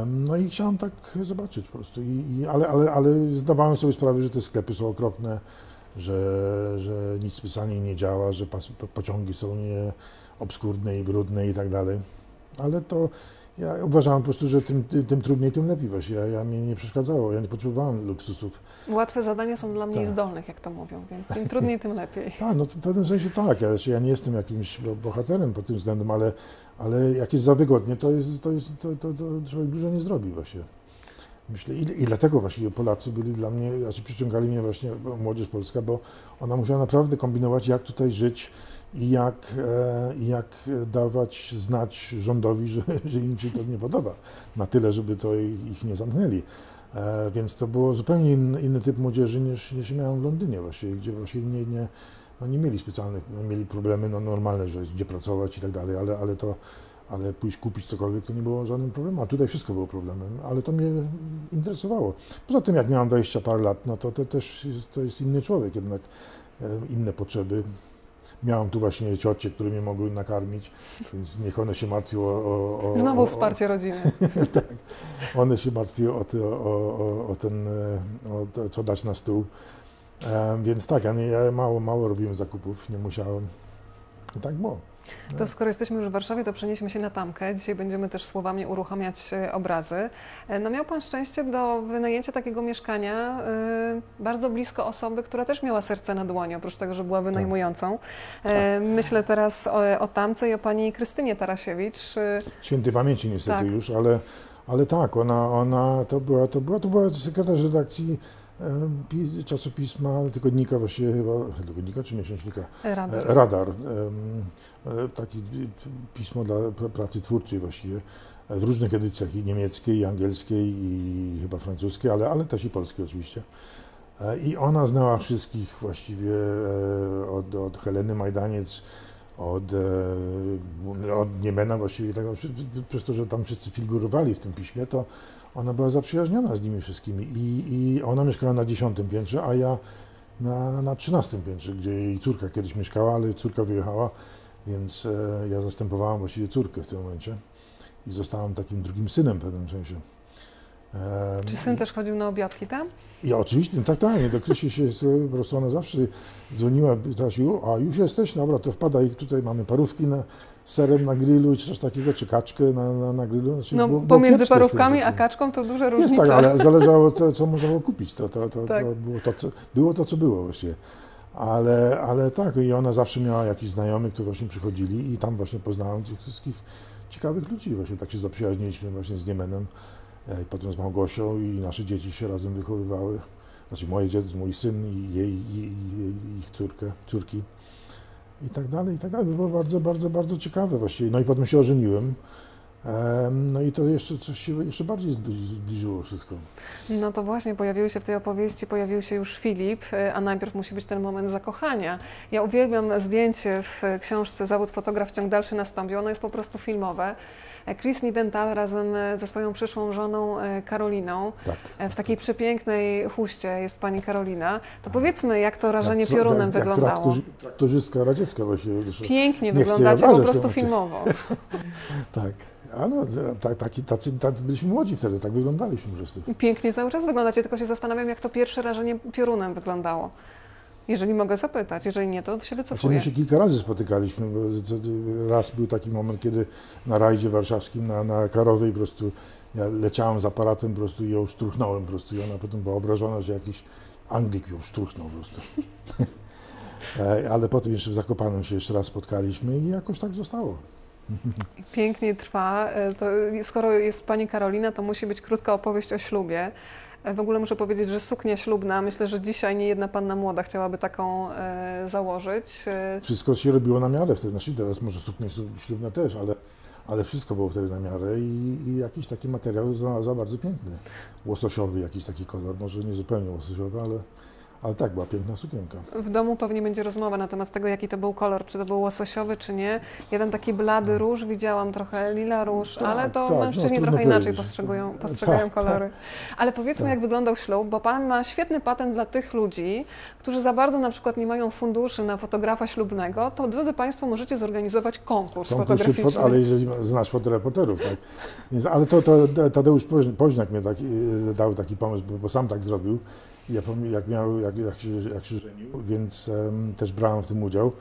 S2: No i chciałem tak zobaczyć po prostu. I, i, ale, ale, ale zdawałem sobie sprawę, że te sklepy są okropne, że, że nic specjalnie nie działa, że pociągi są nie obskurne i brudne i tak dalej. Ale to ja uważałem po prostu, że tym, tym, tym trudniej, tym lepiej właśnie. Ja, ja mnie nie przeszkadzało, ja nie potrzebowałem luksusów.
S1: Łatwe zadania są dla mniej
S2: Tak.
S1: zdolnych, jak to mówią, więc im trudniej, tym lepiej.
S2: Tak, no w pewnym sensie tak. Ja, ja nie jestem jakimś bo- bohaterem pod tym względem, ale, ale jak jest za wygodnie, to, jest, to, jest, to, to, to człowiek dużo nie zrobi właśnie. Myślę, i, i dlatego właśnie Polacy byli dla mnie, znaczy przyciągali mnie właśnie młodzież polska, bo ona musiała naprawdę kombinować, jak tutaj żyć i jak, e, jak dawać znać rządowi, że, że im się to nie podoba. Na tyle, żeby to ich nie zamknęli. E, więc to było zupełnie inny, inny typ młodzieży niż, niż miałem w Londynie właśnie, gdzie właśnie nie, nie, no nie mieli specjalnych, no mieli problemy no normalne, że gdzie pracować i tak dalej, ale, ale to, ale pójść kupić cokolwiek to nie było żadnym problemem, a tutaj wszystko było problemem, ale to mnie interesowało. Poza tym jak miałem 20 parę lat, no to, to też to jest inny człowiek, jednak e, inne potrzeby. Miałem tu właśnie ciocie, które mnie mogły nakarmić, więc niech one się martwią o... o, o
S1: Znowu wsparcie rodziny.
S2: tak. One się martwiły o, ty, o, ten, e, o to, co dać na stół. E, więc tak, ja, nie, ja mało, mało robiłem zakupów, nie musiałem. I tak było.
S1: To skoro jesteśmy już w Warszawie, to przenieśmy się na Tamkę. Dzisiaj będziemy też słowami uruchamiać e, obrazy. E, No miał Pan szczęście do wynajęcia takiego mieszkania e, bardzo blisko osoby, która też miała serce na dłoni, oprócz tego, że była wynajmującą. E, Myślę teraz o, o Tamce i o Pani Krystynie Tarasiewicz.
S2: Świętej pamięci niestety
S1: Tak.
S2: już, ale, ale tak, ona, ona to, była, to, była, to była sekretarz redakcji pi, czasopisma, tygodnika właściwie chyba, tygodnika czy miesięcznika?
S1: Rada.
S2: Radar, e, takie pismo dla pr- pracy twórczej właściwie, e, w różnych edycjach, i niemieckiej, i angielskiej, i chyba francuskiej, ale, ale też i polskiej oczywiście. E, I ona znała wszystkich właściwie e, od, od Heleny Majdaniec, od, e, od Niemena właściwie, tego, przy- przez to, że tam wszyscy figurowali w tym piśmie, to ona była zaprzyjaźniona z nimi wszystkimi. I, i ona mieszkała na dziesiątym piętrze, a ja na, na 13 piętrze, gdzie jej córka kiedyś mieszkała, ale córka wyjechała, więc e, ja zastępowałem właściwie córkę w tym momencie i zostałem takim drugim synem w pewnym sensie.
S1: Czy syn też chodził na obiadki tam?
S2: Ja oczywiście, tak, tak, nie dokreśli się, po prostu ona zawsze dzwoniła, pytała się, a już jesteś? Dobra, to wpadaj, tutaj mamy parówki na, serem na grillu, czy coś takiego, czy kaczkę na, na, na grillu. Znaczy,
S1: No,
S2: było- było
S1: pomiędzy
S2: tym
S1: parówkami a kaczką to duże
S2: Jest
S1: różnice.
S2: tak, ale zależało to, co można było kupić. To, to, to,
S1: Tak.
S2: to, było, to, co, było to, co było właściwie. Ale, ale tak, i ona zawsze miała jakichś znajomych, którzy właśnie przychodzili i tam właśnie poznałem tych wszystkich ciekawych ludzi. Właśnie tak się zaprzyjaźniliśmy właśnie z Niemenem e, i potem z Małgosią i nasze dzieci się razem wychowywały. Znaczy moje dzieci, mój syn i jej, i, i ich córkę, córki. I tak dalej, i tak dalej. Było bardzo, bardzo, bardzo ciekawe właściwie. No i potem się ożeniłem. No i to jeszcze coś się jeszcze bardziej zbli- zbliżyło wszystko.
S1: No to właśnie pojawiły się w tej opowieści, pojawił się już Filip, y, a najpierw musi być ten moment zakochania. Ja uwielbiam zdjęcie w książce Zawód fotograf ciąg dalszy nastąpi. Ono jest po prostu filmowe. E, Chris Nidental razem e, ze swoją przyszłą żoną e, Karoliną.
S2: Tak.
S1: E, W takiej przepięknej huście jest pani Karolina. To powiedzmy, jak to rażenie
S2: Jak-
S1: piorunem
S2: jak- jak
S1: wyglądało.
S2: traktorzy- Traktorzystka radziecka zresztą.
S1: Pięknie wyglądacie, po prostu filmowo.
S2: Tak. A no, tak, taki, tacy, tacy byliśmy młodzi wtedy, tak wyglądaliśmy po prostu.
S1: Pięknie cały czas wyglądacie, tylko się zastanawiam, jak to pierwsze rażenie piorunem wyglądało. Jeżeli mogę zapytać, jeżeli nie, to się
S2: Znaczy,
S1: wycofuję.
S2: my się kilka razy spotykaliśmy. Bo raz był taki moment, kiedy na rajdzie warszawskim na, na Karowej po prostu ja leciałem z aparatem po prostu i ją szturchnąłem po prostu i ona potem była obrażona, że jakiś Anglik ją szturchnął po prostu. E, Ale potem jeszcze w Zakopanem się jeszcze raz spotkaliśmy i jakoś tak zostało.
S1: Pięknie trwa. E, To, skoro jest pani Karolina, to musi być krótka opowieść o ślubie. E, W ogóle muszę powiedzieć, że suknia ślubna, myślę, że dzisiaj nie jedna panna młoda chciałaby taką e, założyć. E,
S2: Wszystko się robiło na miarę wtedy, znaczy teraz może suknie ślub- ślubne też, ale, ale wszystko było wtedy na miarę i, i jakiś taki materiał za, za bardzo piękny. Łososiowy jakiś taki kolor, może nie zupełnie łososiowy, ale, ale tak, była piękna sukienka.
S1: W domu pewnie będzie rozmowa na temat tego, jaki to był kolor, czy to był łososiowy, czy nie. Ja tam taki blady róż widziałam, trochę lila róż,
S2: Tak,
S1: ale to
S2: tak, no,
S1: mężczyźni
S2: trudno
S1: trochę inaczej
S2: powiedzieć.
S1: postrzegują,
S2: Tak,
S1: postrzegają
S2: tak.
S1: kolory. Ale powiedzmy,
S2: Tak.
S1: jak wyglądał ślub, bo Pan ma świetny patent dla tych ludzi, którzy za bardzo na przykład nie mają funduszy na fotografa ślubnego, to drodzy Państwo możecie zorganizować konkurs,
S2: Konkurs
S1: fotograficzny.
S2: fot- ale jeżeli znasz fotoreporterów, tak. Więc, ale to, to Tadeusz Poź- Poźniak mnie taki, e, dał taki pomysł, bo sam tak zrobił. Ja jak, miał, jak, jak, się, jak się żenił, więc em, też brałem w tym udział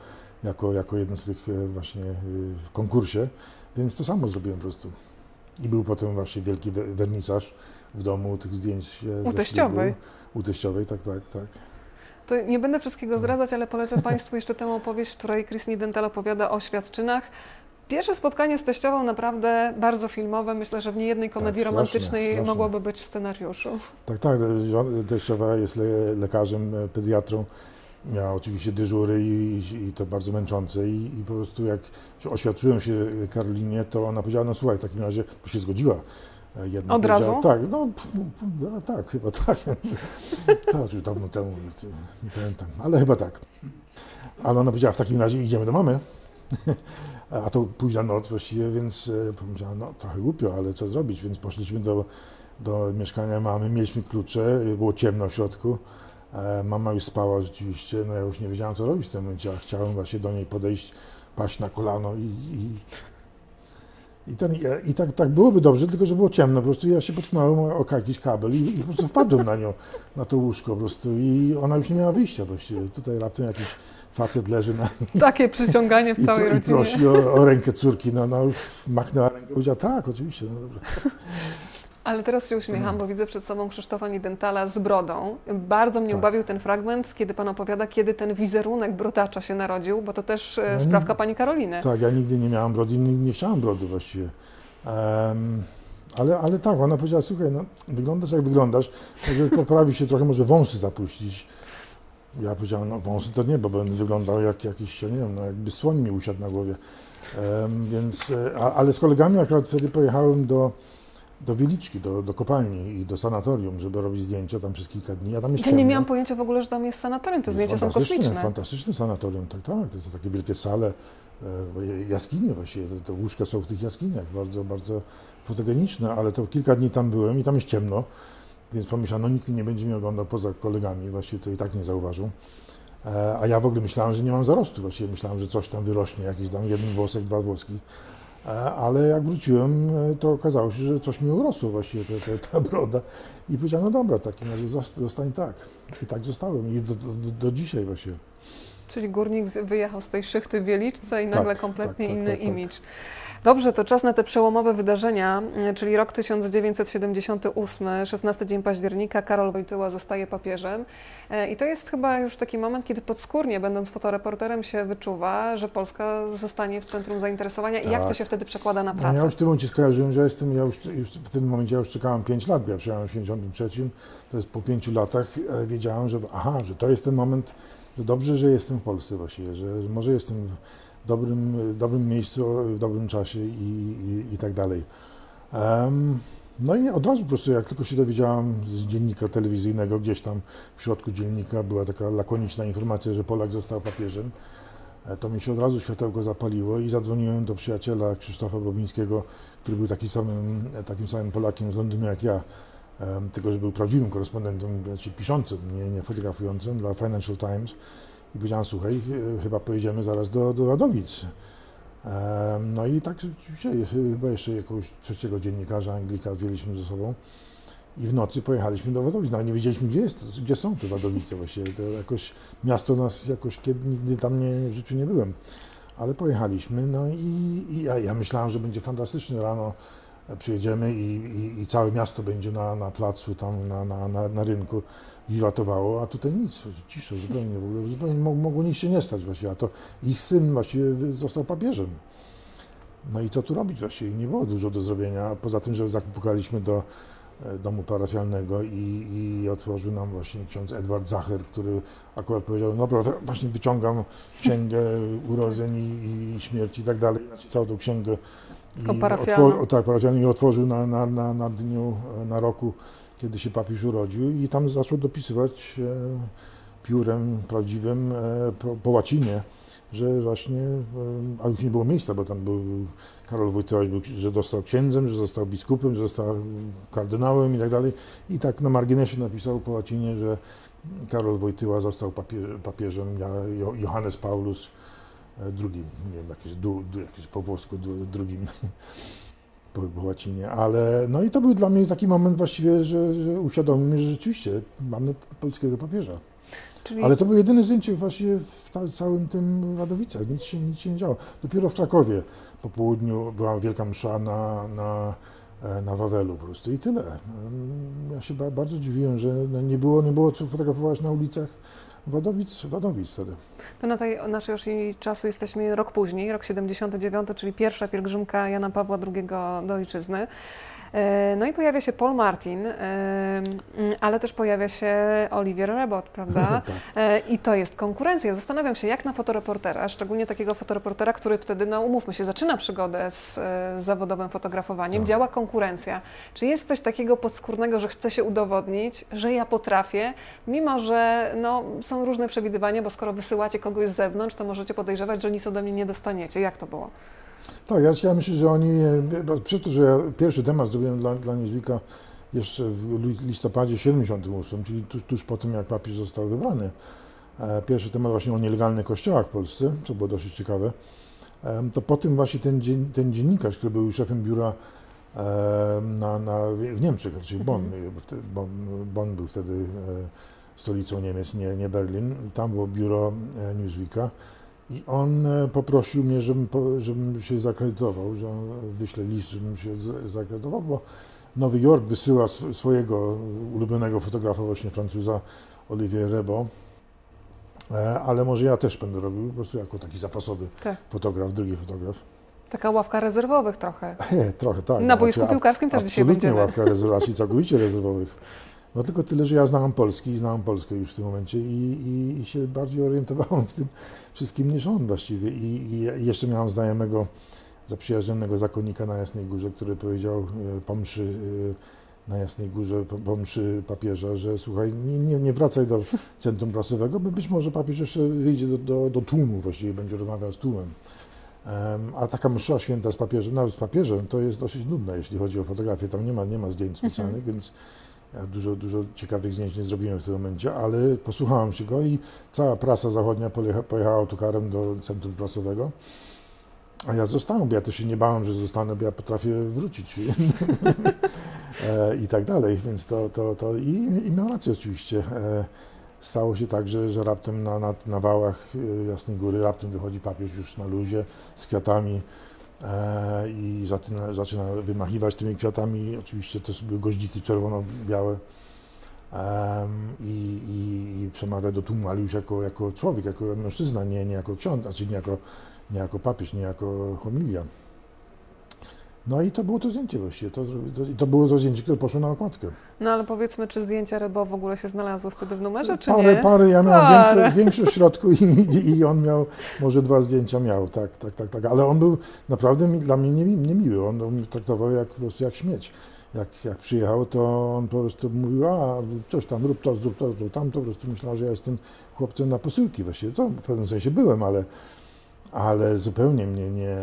S2: jako, jako jeden z tych e, właśnie e, w konkursie, więc to samo zrobiłem po prostu. I był potem właśnie wielki we- wernisaż w domu tych zdjęć. e,
S1: U teściowej.
S2: U teściowej, tak, tak, tak.
S1: To nie będę wszystkiego zdradzać, ale polecam Państwu jeszcze tę opowieść, w której Chris Nidental opowiada o świadczynach. Pierwsze spotkanie z teściową naprawdę bardzo filmowe. Myślę, że w niejednej komedii
S2: strasznie,
S1: romantycznej
S2: strasznie.
S1: mogłoby być w scenariuszu.
S2: Tak, tak. Teściowa jest le, lekarzem, e, pediatrą. Miała oczywiście dyżury i, i to bardzo męczące i, i po prostu jak oświadczyłem się Karolinie, to ona powiedziała, no słuchaj, w takim razie, bo się zgodziła. e, Jedna
S1: Od razu?
S2: Tak, no, no tak, chyba tak. tak, już dawno temu, to nie pamiętam, ale chyba tak. Ale ona powiedziała, w takim razie idziemy do mamy. A to późna noc właściwie, więc e, powiedziałem, no trochę głupio, ale co zrobić, więc poszliśmy do, do mieszkania mamy, mieliśmy klucze, było ciemno w środku. E, Mama już spała rzeczywiście, no ja już nie wiedziałem co robić w tym momencie, a chciałem właśnie do niej podejść, paść na kolano i, i, i, ten, i tak, tak byłoby dobrze, tylko że było ciemno, po prostu ja się potknąłem o jakiś kabel i, i po prostu wpadłem na nią, na to łóżko po prostu. I ona już nie miała wyjścia właściwie. Tutaj raptem jakiś facet leży na
S1: Takie przyciąganie w
S2: i,
S1: całej
S2: i
S1: rodzinie.
S2: prosi o, o rękę córki, no, no już machnęła rękę, powiedziała tak, oczywiście, no dobrze.
S1: Ale teraz się uśmiecham, bo widzę przed sobą Krzysztofa Nidentala z brodą. Bardzo mnie
S2: Tak.
S1: ubawił ten fragment, kiedy Pan opowiada, kiedy ten wizerunek brodacza się narodził, bo to też e,
S2: nie-
S1: sprawka Pani Karoliny.
S2: Tak, ja nigdy nie miałam brody, nigdy nie chciałam brody właściwie. Em, ale, ale tak, ona powiedziała, słuchaj, no, wyglądasz jak wyglądasz, może poprawi się trochę, może wąsy zapuścić. Ja powiedziałem, no wąsy to nie, bo będę wyglądał jak jakiś, ja nie wiem, no, jakby słoń mi usiadł na głowie. Em, więc, e, a, ale z kolegami akurat wtedy pojechałem do, do Wieliczki, do, do kopalni i do sanatorium, żeby robić zdjęcia tam przez kilka dni. Ja tam
S1: Ja nie miałam pojęcia w ogóle, że tam jest sanatorium, te
S2: jest
S1: zdjęcia są kosmiczne.
S2: Fantastyczne sanatorium, tak, tak. To są takie wielkie sale, e, jaskinie właściwie, te, te łóżka są w tych jaskiniach, bardzo, bardzo fotogeniczne, ale to kilka dni tam byłem i tam jest ciemno, więc pomyślałem, no nikt nie będzie mnie oglądał poza kolegami, właściwie to i tak nie zauważył. E, A ja w ogóle myślałem, że nie mam zarostu, właściwie myślałem, że coś tam wyrośnie, jakiś tam jeden włosek, dwa włoski. E, Ale jak wróciłem, e, to okazało się, że coś mi urosło właściwie, ta, ta, ta broda. I powiedziałem, no dobra, w takim razie zosta- zostań tak. I tak zostałem i do, do, do, dzisiaj właściwie.
S1: Czyli górnik wyjechał z tej szychty w Wieliczce i nagle
S2: Tak,
S1: kompletnie
S2: tak, tak,
S1: inny
S2: tak, tak.
S1: imidż. Dobrze, to czas na te przełomowe wydarzenia, y, czyli rok 1978, 16 dzień października, Karol Wojtyła zostaje papieżem. E, I to jest chyba już taki moment, kiedy podskórnie, będąc fotoreporterem, się wyczuwa, że Polska zostanie w centrum zainteresowania i jak to
S2: Tak.
S1: się wtedy przekłada na
S2: No,
S1: pracę.
S2: ja już w tym momencie skojarzyłem, że jestem, ja już, już w tym momencie ja już czekałem 5 lat, bo ja przyjechałem w 1973, to jest po 5 latach e, wiedziałem, że aha, że to jest ten moment, że dobrze, że jestem w Polsce właściwie, że, że może jestem dobrym, dobrym miejscu, w dobrym czasie i, i, i tak dalej. Em, no i od razu po prostu, jak tylko się dowiedziałam z dziennika telewizyjnego, gdzieś tam w środku dziennika była taka lakoniczna informacja, że Polak został papieżem, e, to mi się od razu światełko zapaliło i zadzwoniłem do przyjaciela Krzysztofa Bobińskiego, który był taki samym, takim samym Polakiem z Londynu jak ja, tylko że był prawdziwym korespondentem, znaczy piszącym, nie, nie fotografującym dla Financial Times. I powiedziałem, słuchaj, e, chyba pojedziemy zaraz do, do Wadowic. Em, No i tak rzeczywiście, chyba jeszcze jakiegoś trzeciego dziennikarza Anglika wzięliśmy ze sobą i w nocy pojechaliśmy do Wadowic. Nawet nie wiedzieliśmy, gdzie, jest, gdzie są te Wadowice właściwie. To jakoś miasto nas jakoś kiedy, nigdy tam nie, w życiu nie byłem. Ale pojechaliśmy, no i, i ja, ja myślałem, że będzie fantastycznie rano e, przyjedziemy i, i, i całe miasto będzie na, na placu, tam na, na, na, na rynku wiwatowało, a tutaj nic, cisza zupełnie w ogóle, zupełnie mo- mogło nic się nie stać właściwie, a to ich syn właściwie został papieżem. No i co tu robić właściwie? Nie było dużo do zrobienia, poza tym, że zapukaliśmy do e, domu parafialnego i, i otworzył nam właśnie ksiądz Edward Zacher, który akurat powiedział, no dobra, właśnie wyciągam księgę urodzeń i, i śmierci i tak dalej, znaczy całą tą księgę. Otwo- tak, parafialną i otworzył na, na, na, na dniu, e, na roku, kiedy się papież urodził i tam zaczął dopisywać e, piórem prawdziwym e, po, po łacinie, że właśnie, e, a już nie było miejsca, bo tam był Karol Wojtyłać, był, że został księdzem, że został biskupem, że został kardynałem i tak dalej. I tak na marginesie napisał po łacinie, że Karol Wojtyła został papie, papieżem, Johannes Paulus e, II, nie wiem, jakieś, du, du, jakieś po włosku du, drugim po, po łacinie, ale no i to był dla mnie taki moment właściwie, że, że uświadomił mnie, że rzeczywiście mamy polskiego papieża.
S1: Czyli
S2: Ale to było jedyne zdjęcie właściwie w ta, całym tym Wadowicach, nic się, nic się nie działo. Dopiero w Krakowie po południu była wielka msza na, na, e, na Wawelu po prostu i tyle. Mm, Ja się ba, bardzo dziwiłem, że no nie było, nie było co fotografować na ulicach Wadowic, Wadowic wtedy.
S1: To na tej naszej osi czasu jesteśmy rok później, rok 79, czyli pierwsza pielgrzymka Jana Pawła II do ojczyzny. E, No i pojawia się Paul Martin, e, mm, ale też pojawia się Olivier Rebot, prawda?
S2: tak.
S1: E, I to jest konkurencja. Zastanawiam się, jak na fotoreportera, szczególnie takiego fotoreportera, który wtedy, no umówmy się, zaczyna przygodę z zawodowym fotografowaniem,
S2: Tak.
S1: działa konkurencja. Czy jest coś takiego podskórnego, że chce się udowodnić, że ja potrafię, mimo że no, są różne przewidywania, bo skoro wysyłacie kogoś z zewnątrz, to możecie podejrzewać, że nic ode mnie nie dostaniecie. Jak to było?
S2: Tak, ja, ja myślę, że oni, e, bo przez to, że ja pierwszy temat zrobiłem dla, dla Newsweeka jeszcze w li- listopadzie 78, czyli tuż, tuż po tym, jak papież został wybrany. E, Pierwszy temat właśnie o nielegalnych kościołach w Polsce, co było dosyć ciekawe. To po tym właśnie ten, dzien, ten dziennikarz, który był szefem biura na, na, w Niemczech, czyli Bonn,
S1: Mhm.
S2: Bonn, Bonn był wtedy e, stolicą Niemiec, nie, nie Berlin. Tam było biuro e, Newsweeka. I on e, poprosił mnie, żebym, żebym się zakredytował, że on wyśle list, żebym się zakredytował, bo Nowy Jork wysyła sw- swojego ulubionego fotografa, właśnie Francuza Olivier Rebo, E, ale może ja też będę robił, po prostu jako taki zapasowy
S1: Tak.
S2: fotograf, drugi fotograf.
S1: Taka ławka rezerwowych trochę.
S2: Trochę tak.
S1: Na boisku
S2: Znaczy,
S1: piłkarskim też dzisiaj
S2: Absolutnie
S1: będziemy.
S2: ławka rezerwacji całkowicie rezerwowych. No tylko tyle, że ja znałem Polski i znałem Polskę już w tym momencie i, i, i się bardziej orientowałem w tym wszystkim niż on właściwie. I, i jeszcze miałem znajomego, zaprzyjaźnionego zakonnika na Jasnej Górze, który powiedział e, po mszy e, na Jasnej Górze, po, po mszy papieża, że słuchaj, nie, nie, wracaj do centrum prasowego, bo być może papież jeszcze wyjdzie do, do, do tłumu, właściwie będzie rozmawiał z tłumem. Em, A taka msza święta z papieżem, nawet z papieżem, to jest dosyć nudna, jeśli chodzi o fotografię. Tam nie ma, nie ma zdjęć specjalnych, więc ja dużo, dużo ciekawych zdjęć nie zrobiłem w tym momencie, ale posłuchałem się go i cała prasa zachodnia pojecha, pojechała autokarem do centrum prasowego. A ja zostałem, bo ja też się nie bałem, że zostanę, bo ja potrafię wrócić E, i tak dalej, więc to, to, to i, i miał rację oczywiście. E, Stało się tak, że, że raptem na, na, na wałach e, Jasnej Góry raptem wychodzi papież już na luzie z kwiatami i zaczyna, zaczyna wymachiwać tymi kwiatami. Oczywiście to były goździki czerwono-białe i, i, i przemawia do tłumu, ale już jako, jako człowiek, jako mężczyzna, nie, nie jako ksiądz, znaczy nie jako, nie jako papież, nie jako homilia. No i to było to zdjęcie właściwie. To, to, i to było to zdjęcie, które poszło na okładkę.
S1: No ale powiedzmy, czy zdjęcia Rybo w ogóle się znalazły wtedy w numerze, czy
S2: Parę,
S1: nie?
S2: parę, ja miałem
S1: Parę.
S2: większe, większe w środku i, i on miał, może dwa zdjęcia miał, tak, tak, tak, tak. Ale on był naprawdę dla mnie niemi- niemiły. On, on mnie traktował jak, po prostu jak śmieć. Jak, jak przyjechał, to on po prostu mówił, a coś tam, rób to, zrób to, zrób tamto. Po prostu myślał, że ja jestem chłopcem na posyłki właściwie, co w pewnym sensie byłem, ale, ale zupełnie mnie nie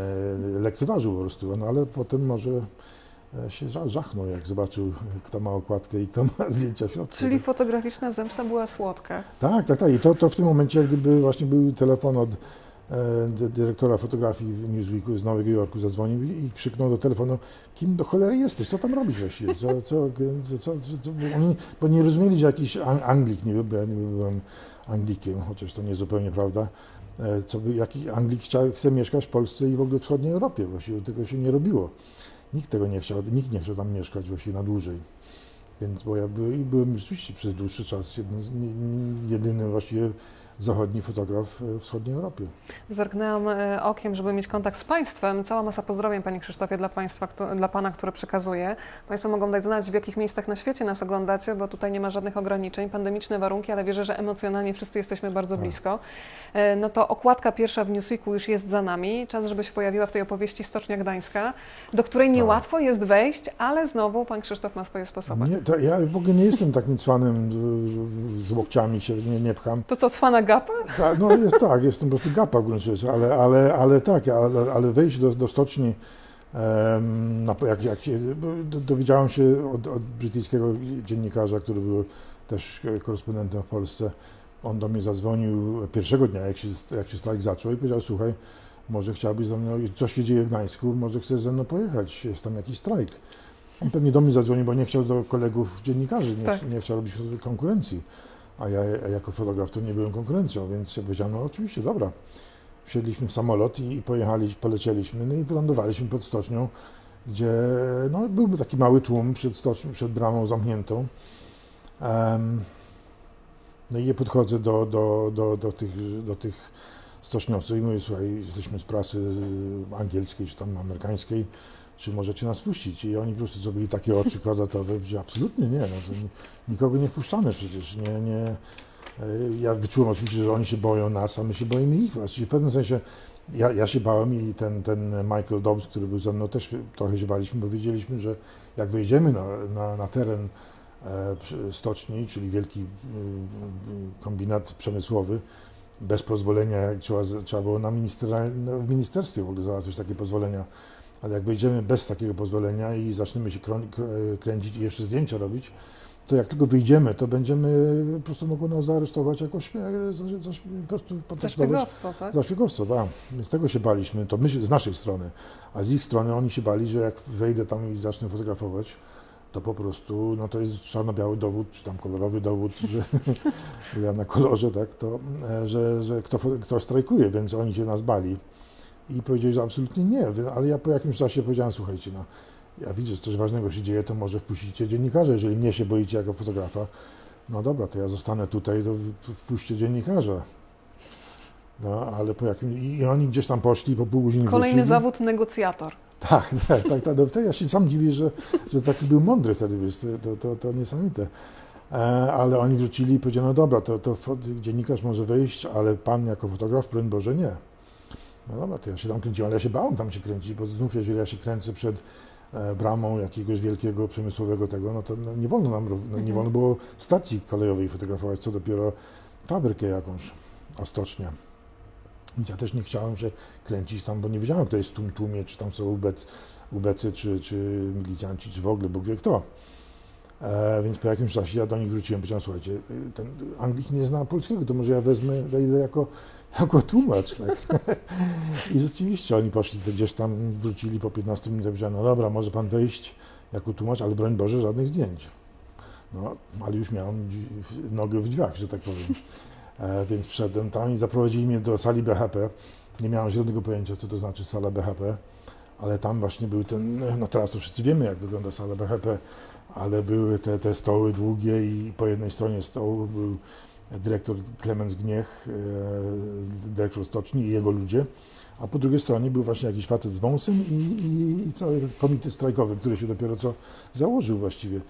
S2: lekceważył po prostu. No ale potem może e, się ża- żachnął, jak zobaczył, kto ma okładkę i kto ma zdjęcia w środku.
S1: Czyli fotograficzna zemsta była słodka.
S2: Tak, tak, tak. I to, to w tym momencie, jak gdyby właśnie był telefon od e, dy- dyrektora fotografii w Newsweeku z Nowego Jorku, zadzwonił i, krzyknął do telefonu, kim do cholery jesteś, co tam robisz właściwie, co, co, co, co, oni, bo nie rozumieli, że jakiś An- Anglik, nie wiem, bo ja nie byłem Anglikiem, chociaż to nie zupełnie prawda, co by, jaki Anglik chcia, chce mieszkać w Polsce i w ogóle wschodniej Europie, właściwie tego się nie robiło. Nikt tego nie chciał, nikt nie chciał tam mieszkać właściwie na dłużej. Więc, bo ja by, i byłem rzeczywiście przez dłuższy czas jednym, jedynym właściwie zachodni fotograf e, w wschodniej Europie.
S1: Zerknęłam e, okiem, żeby mieć kontakt z Państwem. Cała masa pozdrowień, Panie Krzysztofie, dla Państwa, dla Pana, które przekazuję. Państwo mogą dać znać, w jakich miejscach na świecie nas oglądacie, bo tutaj nie ma żadnych ograniczeń, pandemiczne warunki, ale wierzę, że emocjonalnie wszyscy jesteśmy bardzo
S2: Tak.
S1: blisko. E, No to okładka pierwsza w Newsweeku już jest za nami. Czas, żeby się pojawiła w tej opowieści Stocznia Gdańska, do której
S2: Tak.
S1: niełatwo jest wejść, ale znowu Pan Krzysztof ma swoje sposoby.
S2: Nie, to ja w ogóle nie jestem takim cwanym z, z łokciami się nie, nie pcham.
S1: To co, cwana gapa?
S2: Tak, no jest tak, jestem po prostu gapa w gruncie rzeczy, ale, ale, ale tak, ale, ale wejść do, do stoczni, em, na, jak, jak się, do- dowiedziałem się od, od brytyjskiego dziennikarza, który był też korespondentem w Polsce, on do mnie zadzwonił pierwszego dnia, jak się, jak się strajk zaczął i powiedział, słuchaj, może chciałbyś ze mną, coś się dzieje w Gdańsku, może chcesz ze mną pojechać, jest tam jakiś strajk. On pewnie do mnie zadzwonił, bo nie chciał do kolegów dziennikarzy, nie,
S1: Tak.
S2: nie chciał robić konkurencji. A ja jako fotograf to nie byłem konkurencją, więc powiedziałem, no oczywiście, dobra. Wsiedliśmy w samolot i, i pojechali, polecieliśmy, no i wylądowaliśmy pod stocznią, gdzie no, byłby taki mały tłum przed, stocznią, przed bramą zamkniętą. Em, no i ja podchodzę do, do, do, do, tych, do tych stoczniowców i mówię, słuchaj, jesteśmy z prasy angielskiej czy tam amerykańskiej, czy możecie nas puścić? I oni po prostu zrobili takie oczy kwadratowe, że absolutnie nie, no nikogo nie wpuszczamy przecież, nie, nie. e, Ja wyczułem oczywiście, że oni się boją nas, a my się boimy ich właściwie. W pewnym sensie ja, ja się bałem i ten, ten Michael Dobbs, który był ze mną, też trochę się baliśmy, bo wiedzieliśmy, że jak wejdziemy na, na, na teren e, stoczni, czyli wielki y, y, kombinat przemysłowy, bez pozwolenia, trzeba, trzeba było na minister, w ministerstwie w ogóle załatwić takie pozwolenia, ale jak wejdziemy bez takiego pozwolenia i zaczniemy się k- kręcić i jeszcze zdjęcia robić, to jak tylko wyjdziemy, to będziemy, po prostu mogą nas zaaresztować jakoś, e, za, po prostu potraktować
S1: tak?
S2: za szpiegostwo, tak. Więc tego się baliśmy, to my się, z naszej strony, a z ich strony oni się bali, że jak wejdę tam i zacznę fotografować, to po prostu, no to jest czarno-biały dowód, czy tam kolorowy dowód, że ja na kolorze, tak, to, e, że, że kto, kto strajkuje, więc oni się nas bali. I powiedzieli, że absolutnie nie, ale ja po jakimś czasie powiedziałem, słuchajcie, no, ja widzę, że coś ważnego się dzieje, to może wpuścicie dziennikarzy, jeżeli mnie się boicie jako fotografa, no dobra, to ja zostanę tutaj, to wpuśćcie dziennikarza. No, ale po jakim... I oni gdzieś tam poszli, po pół godziny
S1: Kolejny
S2: wrócili.
S1: zawód negocjator.
S2: Tak, tak, tak, tak. No, ja się sam dziwię, że, że taki był mądry wtedy, wiesz, to, to, to niesamowite. E, ale oni wrócili i powiedzieli, no dobra, to, to dziennikarz może wyjść, ale pan jako fotograf, broń Boże, nie. No dobra, to ja się tam kręciłem, ale ja się bałem tam się kręcić, bo znów jeżeli ja się kręcę przed e, bramą jakiegoś wielkiego przemysłowego tego, no to no, nie wolno nam, no, nie
S1: Mhm.
S2: wolno było stacji kolejowej fotografować, co dopiero fabrykę jakąś, a stocznia. Więc ja też nie chciałem się kręcić tam, bo nie wiedziałem, kto jest w tym tłumie, czy tam są ubec, ubecy, czy, czy milicjanci, czy w ogóle, Bóg wie kto. E, więc po jakimś czasie ja do nich wróciłem, powiedziałem, słuchajcie, y, ten Anglik nie zna polskiego, to może ja wezmę, wejdę jako, jako tłumacz, tak. I rzeczywiście oni poszli gdzieś tam, wrócili po 15 minutach, powiedziałem, no dobra, może pan wejść jako tłumacz, ale broń Boże, żadnych zdjęć. No, ale już miałem nogę w drzwiach, że tak powiem. E, więc wszedłem tam i zaprowadzili mnie do sali BHP. Nie miałem zielonego pojęcia, co to znaczy sala BHP, ale tam właśnie był ten, no teraz to wszyscy wiemy, jak wygląda sala BHP, ale były te, te stoły długie i po jednej stronie stołu był dyrektor Klemens Gniech, e, dyrektor stoczni i jego ludzie, a po drugiej stronie był właśnie jakiś facet z wąsem i, i, i cały komitet strajkowy, który się dopiero co założył właściwie.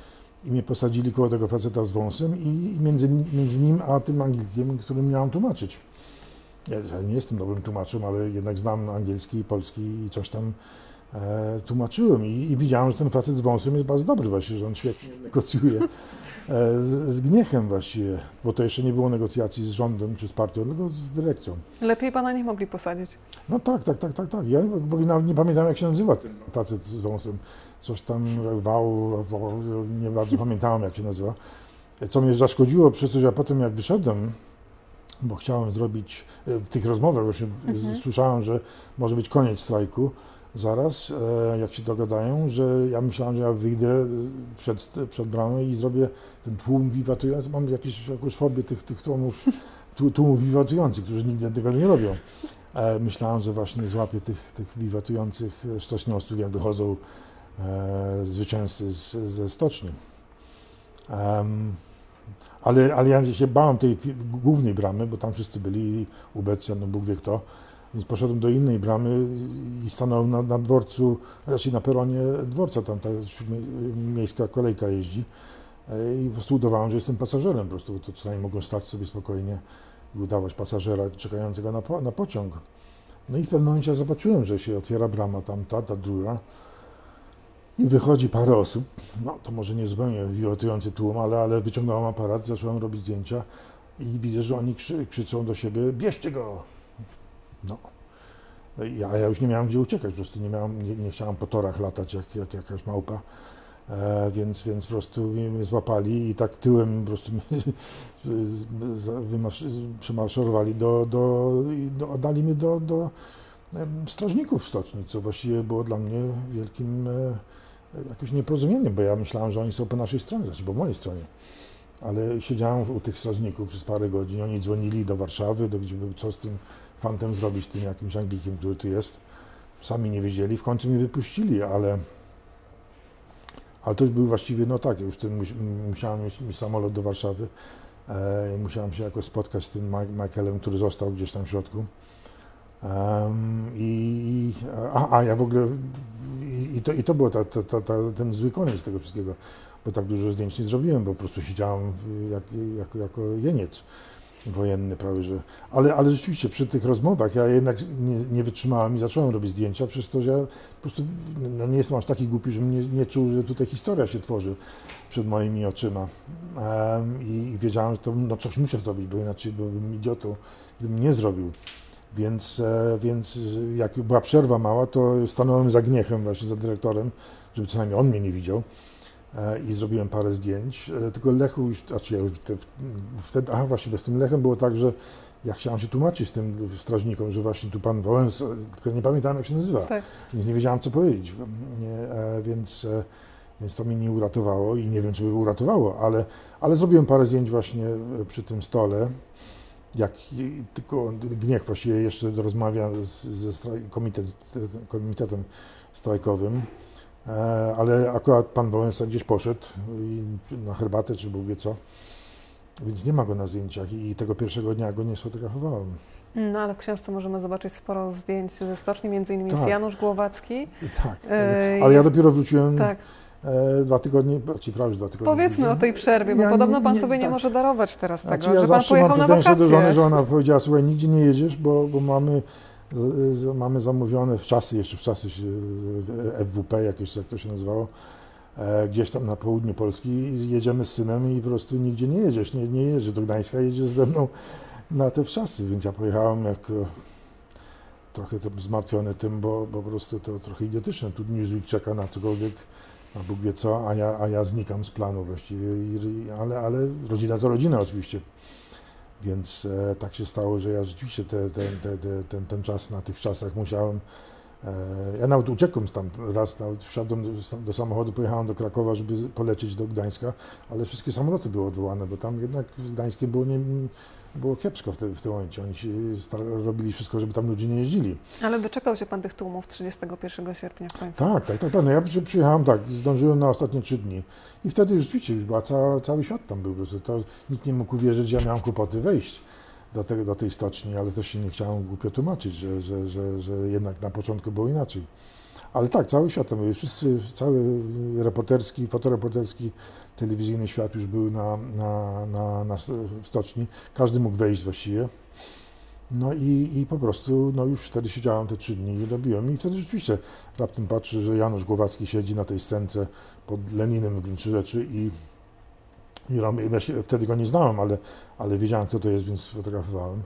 S2: I mnie posadzili koło tego faceta z wąsem i między, między nim a tym Anglikiem, którym miałem tłumaczyć. Ja nie jestem dobrym tłumaczem, ale jednak znam angielski polski i coś tam e, tłumaczyłem. I, I, widziałem, że ten facet z wąsem jest bardzo dobry właśnie, że on świetnie negocjuje e, z, z Gniechem właściwie, bo to jeszcze nie było negocjacji z rządem czy z partią, tylko z dyrekcją.
S1: Lepiej pana nie mogli posadzić.
S2: No tak, tak, tak, tak, tak. Ja w ogóle nawet nie pamiętam, jak się nazywa ten facet z wąsem. Coś tam wał, nie bardzo pamiętałem, jak się nazywa. Co mnie zaszkodziło przez to, że ja potem jak wyszedłem, bo chciałem zrobić e, w tych rozmowach, właśnie mhm. słyszałem, że może być koniec strajku zaraz, e, jak się dogadają, że ja myślałem, że ja wyjdę e, przed, przed bramę i zrobię ten tłum wiwatujący. Mam jakieś, jakąś fobię tych, tych tłumów, tłumów wiwatujących, którzy nigdy tego nie robią. Myślałem, że właśnie złapię tych, tych wiwatujących sztoczniowców, jak wychodzą zwycięzcy z, ze stoczni. Um, ale, ale ja się bałem tej głównej bramy, bo tam wszyscy byli ubecja, no Bóg wie kto. Więc poszedłem do innej bramy i stanąłem na, na dworcu, znaczy na peronie dworca, tam ta miejska kolejka jeździ. E, I po prostu udawałem, że jestem pasażerem po prostu, to przynajmniej mogłem stać sobie spokojnie i udawać pasażera czekającego na, po, na pociąg. No i w pewnym momencie zobaczyłem, że się otwiera brama tam, ta, ta druga. I wychodzi parę osób, no to może nie zupełnie wirotujący tłum, ale, ale wyciągnąłem aparat, zacząłem robić zdjęcia i widzę, że oni krzy, krzyczą do siebie, bierzcie go! No. no ja, ja już nie miałem gdzie uciekać, po prostu nie, miałem, nie, nie chciałem po torach latać jak, jak jakaś małpa. E, więc, więc po prostu mnie złapali i tak tyłem po prostu przemaszerowali do, do, do, oddali mnie do, do strażników stoczni, co właściwie było dla mnie wielkim e, jakimś nieporozumieniem, bo ja myślałem, że oni są po naszej stronie, znaczy po mojej stronie. Ale siedziałem u tych strażników przez parę godzin, oni dzwonili do Warszawy, do gdzie, co z tym fantem zrobić, tym jakimś Anglikiem, który tu jest. Sami nie wiedzieli, w końcu mnie wypuścili, ale, ale to już był właściwie, no tak, już tym musiałem mieć, samolot do Warszawy, e, musiałem się jakoś spotkać z tym Michaelem, który został gdzieś tam w środku. Um, i, a, a, ja w ogóle, i, i to, i to był ta, ta, ta, ten zły koniec tego wszystkiego, bo tak dużo zdjęć nie zrobiłem, bo po prostu siedziałem jak, jako, jako jeniec wojenny prawie, że... Ale, ale rzeczywiście przy tych rozmowach ja jednak nie, nie wytrzymałem i zacząłem robić zdjęcia, przez to, że ja po prostu no nie jestem aż taki głupi, żebym nie, nie czuł, że tutaj historia się tworzy przed moimi oczyma. Um, i, wiedziałem, że to no, coś muszę zrobić, bo inaczej byłbym idiotą, gdybym nie zrobił. Więc, e, więc jak była przerwa mała, to stanąłem za Gniechem właśnie, za dyrektorem, żeby co najmniej on mnie nie widział i zrobiłem parę zdjęć. E, tylko Lechu już, znaczy ja wtedy, aha właśnie, z tym Lechem było tak, że ja chciałem się tłumaczyć tym strażnikom, że właśnie tu pan Wałęsa, tylko nie pamiętałem jak się nazywa, tak. więc nie wiedziałem co powiedzieć, nie, więc, więc to mnie nie uratowało i nie wiem, czy by uratowało, ale, ale zrobiłem parę zdjęć właśnie przy tym stole jak tylko Gniech właściwie jeszcze rozmawia ze komitet, komitetem strajkowym, e, ale akurat pan Wałęsa gdzieś poszedł na herbatę, czy Bóg wie co, więc nie ma go na zdjęciach i tego pierwszego dnia go nie sfotografowałem.
S1: No ale w książce możemy zobaczyć sporo zdjęć ze stoczni, między innymi tak. z Janusz Głowacki.
S2: Tak, e, ale ja dopiero wróciłem tak. E, dwa tygodnie, czy prawie dwa tygodnie.
S1: Powiedzmy o tej przerwie, bo ja podobno Pan nie, sobie tak. nie może darować teraz znaczy, tego, ja że Pan pojechał na wakacje.
S2: do żony, że ona powiedziała, słuchaj, nigdzie nie jedziesz, bo, bo mamy, mamy zamówione w czasy, jeszcze w czasy FWP, jakieś, jak to się nazywało, e, gdzieś tam na południu Polski, jedziemy z synem i po prostu nigdzie nie jedziesz, nie, nie jedziesz do Gdańska, jedziesz ze mną na te wczasy, więc ja pojechałem jako trochę zmartwiony tym, bo, bo po prostu to trochę idiotyczne. Tu Newsweek czeka na cokolwiek, a Bóg wie co, a ja, a ja znikam z planu właściwie, I, ale, ale rodzina to rodzina oczywiście. Więc e, tak się stało, że ja rzeczywiście te, te, te, ten, ten czas na tych czasach musiałem E, Ja nawet uciekłem stamtąd. Raz, nawet wsiadłem do, do samochodu, pojechałem do Krakowa, żeby polecieć do Gdańska, ale wszystkie samoloty były odwołane, bo tam jednak z Gdańskiem było, nie, było kiepsko w, te, w tym momencie. Oni robili wszystko, żeby tam ludzie nie jeździli.
S1: Ale doczekał się pan tych tłumów 31 sierpnia w końcu.
S2: Tak, tak, tak. tak. No ja przy- przyjechałem tak, zdążyłem na ostatnie trzy dni. I wtedy rzeczywiście już była cała, cały świat tam był. Po prostu to nikt nie mógł uwierzyć, że ja miałem kłopoty wejść do, te, do tej stoczni, ale też się nie chciałem głupio tłumaczyć, że, że, że, że jednak na początku było inaczej. Ale tak, cały świat tam był. Wszyscy, cały reporterski, fotoreporterski, telewizyjny świat już był na, na, na, na stoczni. Każdy mógł wejść właściwie. No i, i po prostu, no już wtedy siedziałem te trzy dni i robiłem. I wtedy rzeczywiście raptem patrzę, że Janusz Głowacki siedzi na tej scence pod Leninem w gruncie rzeczy i, i ja się, wtedy go nie znałem, ale, ale wiedziałem, kto to jest, więc fotografowałem.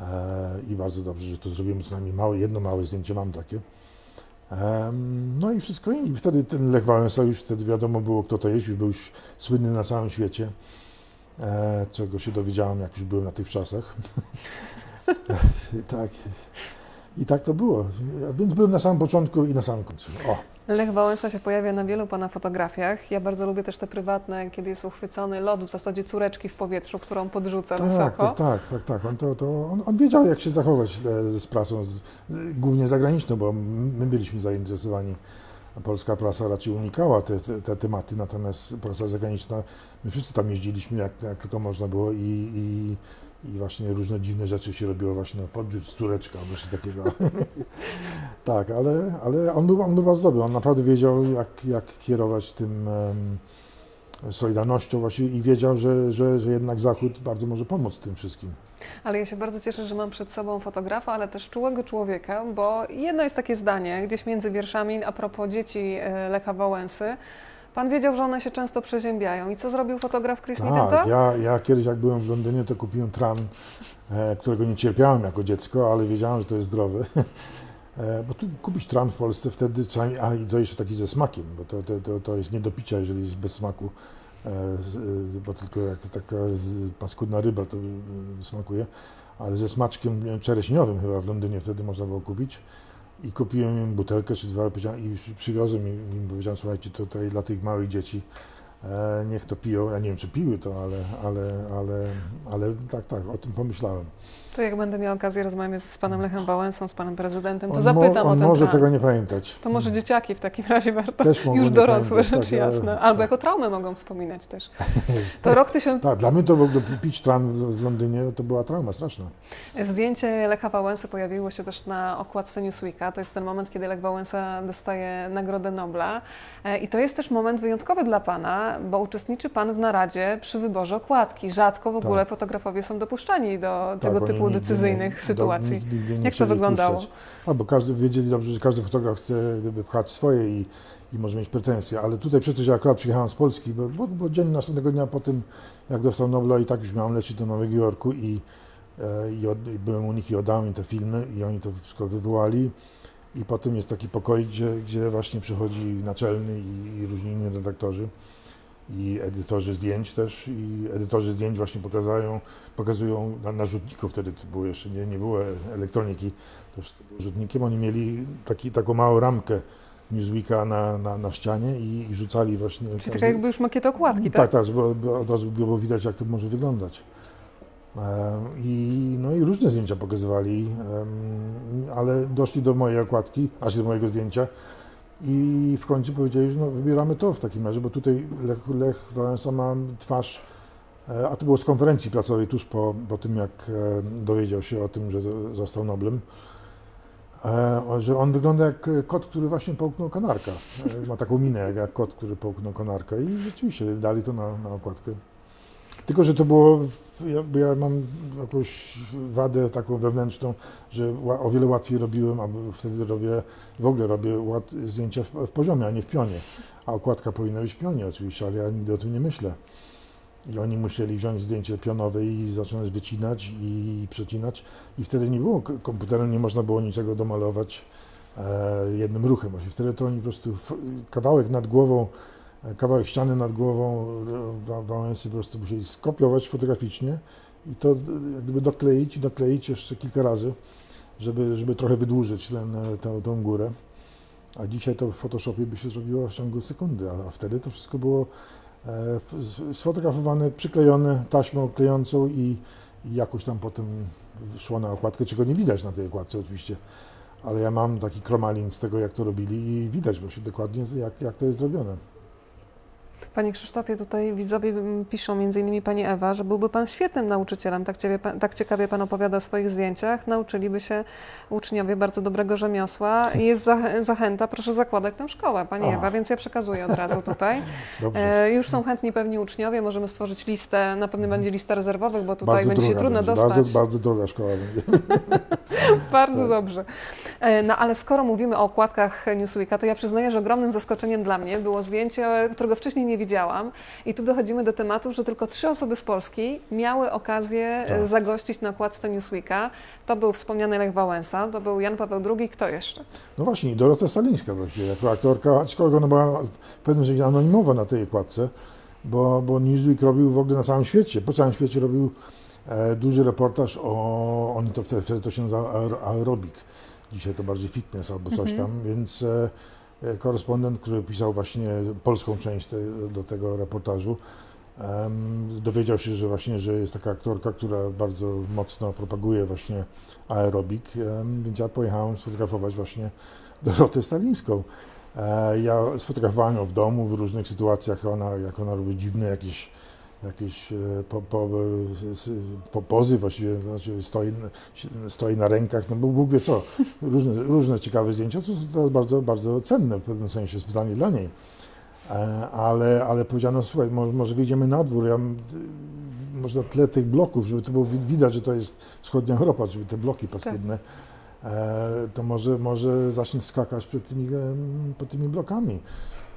S2: E, I bardzo dobrze, że to zrobiłem, co najmniej małe, jedno małe zdjęcie mam takie. No i wszystko. I wtedy ten Lech Wałęsa już wtedy wiadomo było, kto to jest, już był już słynny na całym świecie, e, czego się dowiedziałem, jak już byłem na tych czasach. Tak, I tak to było. Więc byłem na samym początku i na samym końcu. O,
S1: Lech Wałęsa się pojawia na wielu pana fotografiach. Ja bardzo lubię też te prywatne, kiedy jest uchwycony lot w zasadzie córeczki w powietrzu, którą podrzuca
S2: tak,
S1: wysoko.
S2: tak, tak, tak, tak. On, to, to, on, on wiedział, jak się zachować e, z prasą, z, głównie zagraniczną, bo my byliśmy zainteresowani. Polska prasa raczej unikała te, te, te tematy, natomiast prasa zagraniczna, my wszyscy tam jeździliśmy jak, jak tylko można było i, i, i właśnie różne dziwne rzeczy się robiło właśnie na podrzuć córeczka albo coś takiego. tak, ale, ale on, był, on był bardzo dobry, on naprawdę wiedział jak, jak kierować tym em, Solidarnością właściwie i wiedział, że, że, że jednak Zachód bardzo może pomóc tym wszystkim.
S1: Ale ja się bardzo cieszę, że mam przed sobą fotografa, ale też czułego człowieka, bo jedno jest takie zdanie, gdzieś między wierszami a propos dzieci e, Lecha Wałęsy. Pan wiedział, że one się często przeziębiają. I co zrobił fotograf Chris?
S2: Tak, ja, ja kiedyś jak byłem w Londynie, to kupiłem tran, e, którego nie cierpiałem jako dziecko, ale wiedziałem, że to jest zdrowe. E, bo tu kupić tran w Polsce wtedy, a i to jeszcze taki ze smakiem, bo to, to, to, to jest nie do picia, jeżeli jest bez smaku, e, bo tylko jak taka paskudna ryba to smakuje, ale ze smaczkiem czereśniowym chyba w Londynie wtedy można było kupić. I kupiłem im butelkę czy dwa i przy- przywiozłem im, im powiedziałem, słuchajcie, tutaj dla tych małych dzieci e, niech to piją. Ja nie wiem, czy piły to, ale, ale, ale, ale tak, tak, o tym pomyślałem.
S1: To jak będę miała okazję rozmawiać z panem Lechem Wałęsą, z panem prezydentem, to
S2: On,
S1: zapytam
S2: mo,
S1: o
S2: on
S1: ten
S2: może
S1: plan.
S2: tego nie pamiętać.
S1: To może dzieciaki w takim razie warto.
S2: Też mogą
S1: Już dorosłe,
S2: pamiętać,
S1: rzecz
S2: tak, ale-
S1: jasna. Albo
S2: tak.
S1: jako traumę mogą wspominać też. To rok 1000...
S2: Tak, dla mnie to w ogóle pić tran w, Londynie to była trauma straszna.
S1: Zdjęcie Lecha Wałęsy pojawiło się też na okładce Newsweeka. To jest ten moment, kiedy Lech Wałęsa dostaje Nagrodę Nobla. E, I to jest też moment wyjątkowy dla Pana, bo uczestniczy Pan w naradzie przy wyborze okładki. Rzadko w ogóle fotografowie są dopuszczani do tego
S2: Tak, oni
S1: typu
S2: nigdy
S1: decyzyjnych
S2: nie,
S1: sytuacji.
S2: Do,
S1: Jak to wyglądało?
S2: puszczać. A, bo każdy, wiedzieli dobrze, że każdy fotograf chce gdyby, pchać swoje i, i może mieć pretensje, ale tutaj przecież ja akurat przyjechałem z Polski, bo, bo, bo dzień następnego dnia po tym, jak dostał Nobla i tak już miałem lecieć do Nowego Jorku i, e, i, od, i byłem u nich i oddałem im te filmy i oni to wszystko wywołali. I potem jest taki pokoik, gdzie, gdzie właśnie przychodzi naczelny i, i różni inni redaktorzy i edytorzy zdjęć też. I edytorzy zdjęć właśnie pokazują, pokazują na, na rzutniku. Wtedy to było jeszcze, nie, nie było elektroniki, to rzutnikiem, oni mieli taki, taką małą ramkę Newsweeka na, na, na ścianie i, i rzucali właśnie...
S1: Czyli taka jakby już makieta okładki,
S2: tak,
S1: tak?
S2: tak, żeby, by od razu było widać jak to może wyglądać. I, no i różne zdjęcia pokazywali, ale doszli do mojej okładki, aż do mojego zdjęcia i w końcu powiedzieli, że no, wybieramy to w takim razie, bo tutaj Lech, Lech Wałęsa ma twarz, e, a to było z konferencji pracowej tuż po, po tym, jak e, dowiedział się o tym, że został Noblem, e, że on wygląda jak kot, który właśnie połknął kanarka. Ma taką minę jak, kot, który połknął kanarkę i rzeczywiście dali to na, na okładkę. Tylko, że to było, ja, bo ja mam jakąś wadę taką wewnętrzną, że o wiele łatwiej robiłem, albo wtedy robię, w ogóle robię zdjęcia w, w poziomie, a nie w pionie. A okładka powinna być w pionie oczywiście, ale ja nigdy o tym nie myślę. I oni musieli wziąć zdjęcie pionowe i zacząć wycinać i przecinać. I wtedy nie było komputerem, nie można było niczego domalować e, jednym ruchem. Wtedy to oni po prostu kawałek nad głową, kawałek ściany nad głową e, Wa- Wałęsy po prostu musieli skopiować fotograficznie i to e, jak gdyby dokleić i dokleić jeszcze kilka razy, żeby, żeby trochę wydłużyć ten, e, tę, tę górę. A dzisiaj to w Photoshopie by się zrobiło w ciągu sekundy, a, wtedy to wszystko było sfotografowane, przyklejone taśmą klejącą i, i jakoś tam potem szło na okładkę, czego nie widać na tej okładce oczywiście. Ale ja mam taki kromalin z tego, jak to robili i widać właśnie dokładnie, jak, jak to jest zrobione.
S1: Panie Krzysztofie, tutaj widzowie piszą, między innymi Pani Ewa, że byłby Pan świetnym nauczycielem, tak, ciebie, tak ciekawie Pan opowiada o swoich zdjęciach, nauczyliby się uczniowie bardzo dobrego rzemiosła i jest zach- zachęta, proszę zakładać tę szkołę, Pani
S2: A.
S1: Ewa, więc ja przekazuję od razu tutaj. E, już są chętni pewni uczniowie, możemy stworzyć listę, na pewno będzie lista rezerwowych, bo tutaj
S2: bardzo
S1: będzie się trudno
S2: będzie,
S1: dostać.
S2: bardzo, bardzo droga szkoła będzie.
S1: Bardzo
S2: Tak.
S1: dobrze. E, No ale skoro mówimy o okładkach Newsweeka, to ja przyznaję, że ogromnym zaskoczeniem dla mnie było zdjęcie, którego wcześniej nie widziałam. I tu dochodzimy do tematu, że tylko trzy osoby z Polski miały okazję e,
S2: Tak.
S1: zagościć na okładce Newsweeka. To był wspomniany Lech Wałęsa, to był Jan Paweł II, kto jeszcze?
S2: No właśnie, i Dorota Stalińska właściwie, jako aktorka, aczkolwiek ona była w pewnym sensie anonimowa na tej okładce, bo, bo Newsweek robił w ogóle na całym świecie, po całym świecie robił e, duży reportaż o, oni to wtedy, wtedy to się nazywa aer- aerobik, dzisiaj to bardziej fitness albo coś tam, więc e, korespondent, który pisał właśnie polską część do tego reportażu, dowiedział się, że właśnie, że jest taka aktorka, która bardzo mocno propaguje właśnie aerobik, więc ja pojechałem sfotografować właśnie Dorotę Stalińską. E, Ja sfotografowałem ją w domu w różnych sytuacjach, ona, jak ona robi dziwne jakieś, jakieś e, po, po, po, pozy właściwie, to znaczy stoi, stoi na rękach, no Bóg, Bóg wie co, różne, różne ciekawe zdjęcia, co są teraz bardzo, bardzo cenne w pewnym sensie, specjalnie dla niej. E, Ale, ale powiedziano, słuchaj, może, może wyjdziemy na dwór, ja, może na tle tych bloków, żeby to było wid- widać, że to jest wschodnia Europa, żeby te bloki paskudne, e, to może, może zacznie skakać przed tymi, pod tymi blokami.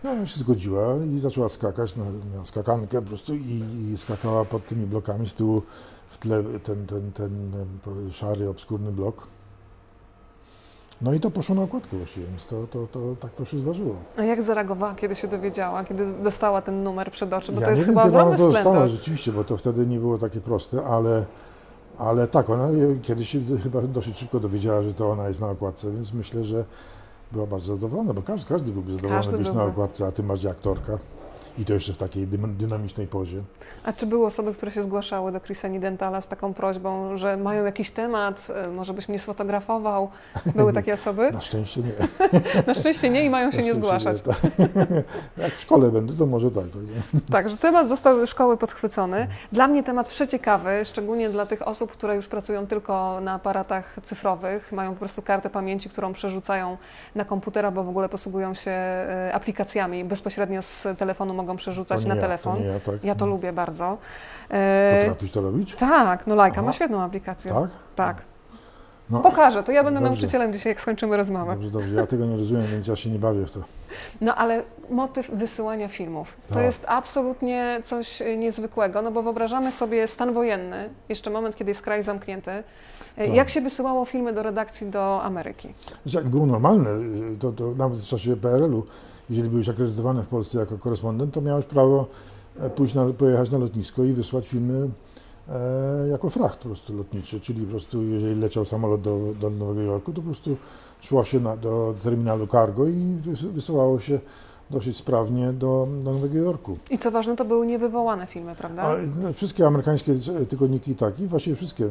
S2: Ona się zgodziła i zaczęła skakać na, na skakankę po prostu i, i skakała pod tymi blokami z tyłu w tle ten, ten, ten, em, szary, obskurny blok. No i to poszło na okładkę właściwie, więc to, to, to, tak to się zdarzyło.
S1: A jak zareagowała, kiedy się dowiedziała, kiedy dostała ten numer przed oczy? Bo
S2: ja
S1: to jest
S2: nie
S1: chyba
S2: wiem, kiedy ona
S1: ogromny
S2: to dostała rzeczywiście, bo to wtedy nie było takie proste, ale, ale tak, ona kiedyś się chyba dosyć szybko dowiedziała, że to ona jest na okładce, więc myślę, że była bardzo zadowolona, bo każdy, każdy byłby zadowolony
S1: Każdy
S2: być na
S1: byłby.
S2: okładce, a ty masz aktorka i to jeszcze w takiej dynamicznej pozie.
S1: A czy były osoby, które się zgłaszały do Chrisa Nidentala z taką prośbą, że mają jakiś temat, e, może byś mnie sfotografował? Były takie osoby?
S2: Na szczęście nie.
S1: Na szczęście nie i mają się nie zgłaszać.
S2: tak. Jak w szkole będę, to może tak. tak.
S1: Tak, że temat został szkoły podchwycony. Dla mnie temat przeciekawy, szczególnie dla tych osób, które już pracują tylko na aparatach cyfrowych, mają po prostu kartę pamięci, którą przerzucają na komputera, bo w ogóle posługują się e, aplikacjami, bezpośrednio z telefonu mogą przerzucać na
S2: ja,
S1: telefon.
S2: To ja, tak.
S1: Ja to lubię bardzo. E,
S2: Potrafisz to robić?
S1: tak, no Lajka
S2: Aha.
S1: ma świetną aplikację.
S2: Tak?
S1: Tak.
S2: No,
S1: Pokażę, to ja będę
S2: Dobrze.
S1: nauczycielem dzisiaj, jak skończymy rozmowę.
S2: dobrze, dobrze. Ja tego nie rozumiem, więc ja się nie bawię w to.
S1: No ale motyw wysyłania filmów to
S2: Tak.
S1: jest absolutnie coś niezwykłego, no bo wyobrażamy sobie stan wojenny, jeszcze moment, kiedy jest kraj zamknięty. E,
S2: Tak.
S1: Jak się wysyłało filmy do redakcji do Ameryki?
S2: Znaczy, Jak było normalne, to, to nawet w czasie PRL-u, jeżeli byłeś akredytowany w Polsce jako korespondent, to miałeś prawo e, pójść na, pojechać na lotnisko i wysłać filmy e, jako fracht po prostu lotniczy, czyli po prostu jeżeli leciał samolot do, do Nowego Jorku, to po prostu szło się na, do terminalu cargo i wys, wysyłało się dosyć sprawnie do, do Nowego Jorku.
S1: I co ważne, to były niewywołane filmy, prawda?
S2: A no, wszystkie amerykańskie tygodniki tak i właściwie wszystkie